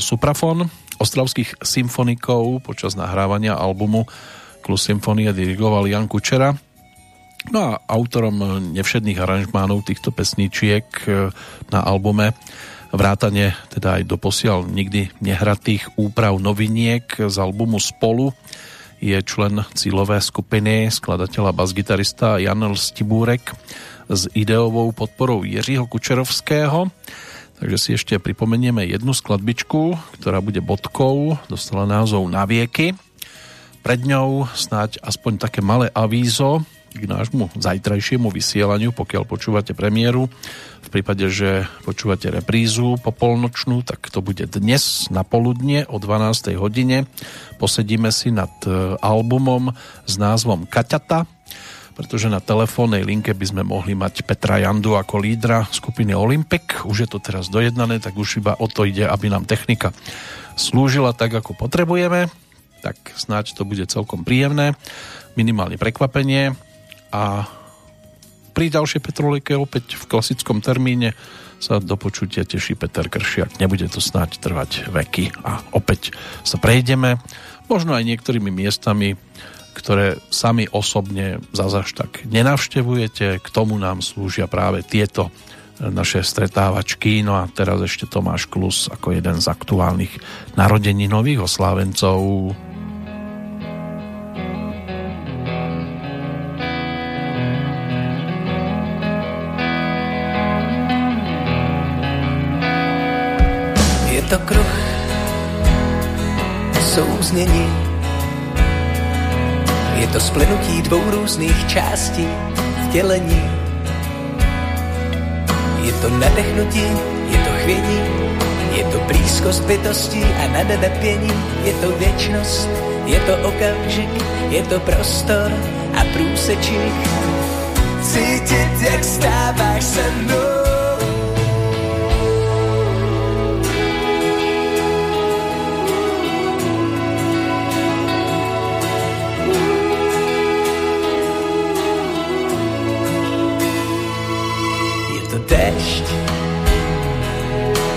Suprafon. Ostravských symfonikov počas nahrávania albumu Klus Symfonie dirigoval Jan Kučera. No a autorom nevšedných aranžmánov týchto pesničiek na albume vrátane teda aj doposiaľ nikdy nehratých úprav noviniek z albumu Spolu je člen cílové skupiny skladateľa basgitarista Jan Stibúrek s ideovou podporou Jiřího Kučerovského. Takže si ešte pripomenieme jednu skladbičku, ktorá bude bodkou, dostala názov Na vieky. Pred ňou snáď aspoň také malé avízo k nášmu zajtrajšiemu vysielaniu, pokiaľ počúvate premiéru. V prípade, že počúvate reprízu popolnočnú, tak to bude dnes na poludne o 12. hodine. Posedíme si nad e, albumom s názvom Kaťata, pretože na telefónnej linke by sme mohli mať Petra Jandu ako lídra skupiny Olympic. Už je to teraz dojednané, tak už iba o to ide, aby nám technika slúžila tak, ako potrebujeme. Tak snáď to bude celkom príjemné. Minimálne prekvapenie a pri ďalšej Petrolike opäť v klasickom termíne sa do počutia teší Peter Kršiak. Nebude to snáď trvať veky a opäť sa prejdeme možno aj niektorými miestami, ktoré sami osobne zazaž tak nenavštevujete. K tomu nám slúžia práve tieto naše stretávačky. No a teraz ešte Tomáš Klus ako jeden z aktuálnych narodení nových oslávencov. Souznění. Je to splenutí dvou různých částí vtělení. Je to nadechnutí, je to chvění, je to blízkost bytosti a nadnepění, je to věčnost, je to okamžik, je to prostor a průsečík. Cítit, jak stáváš se mnou dešť,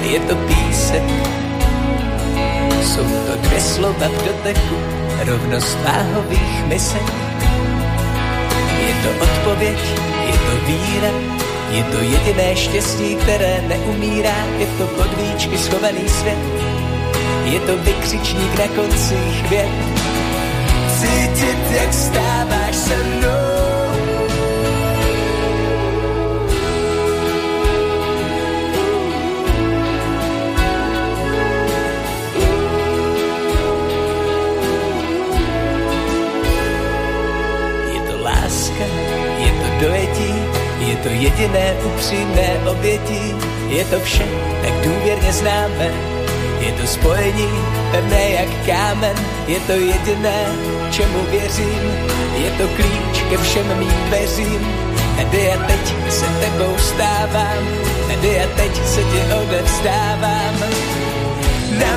je to písek. Jsou to dvě slova v doteku, rovnost váhových misek. Je to odpověď, je to víra, je to jediné štěstí, které neumírá, je to podvíčky schovaný svět. Je to vykřičník na konci chvět. Cítit, jak stáváš se mnou dojetí, je to jediné upřímné obětí, je to vše tak důvěrně známe, je to spojení pevné jak kámen, je to jediné, čemu věřím, je to klíč ke všem mým dveřím. Tady a teď se tebou stávám, tady a teď se ti odevzdávám. Na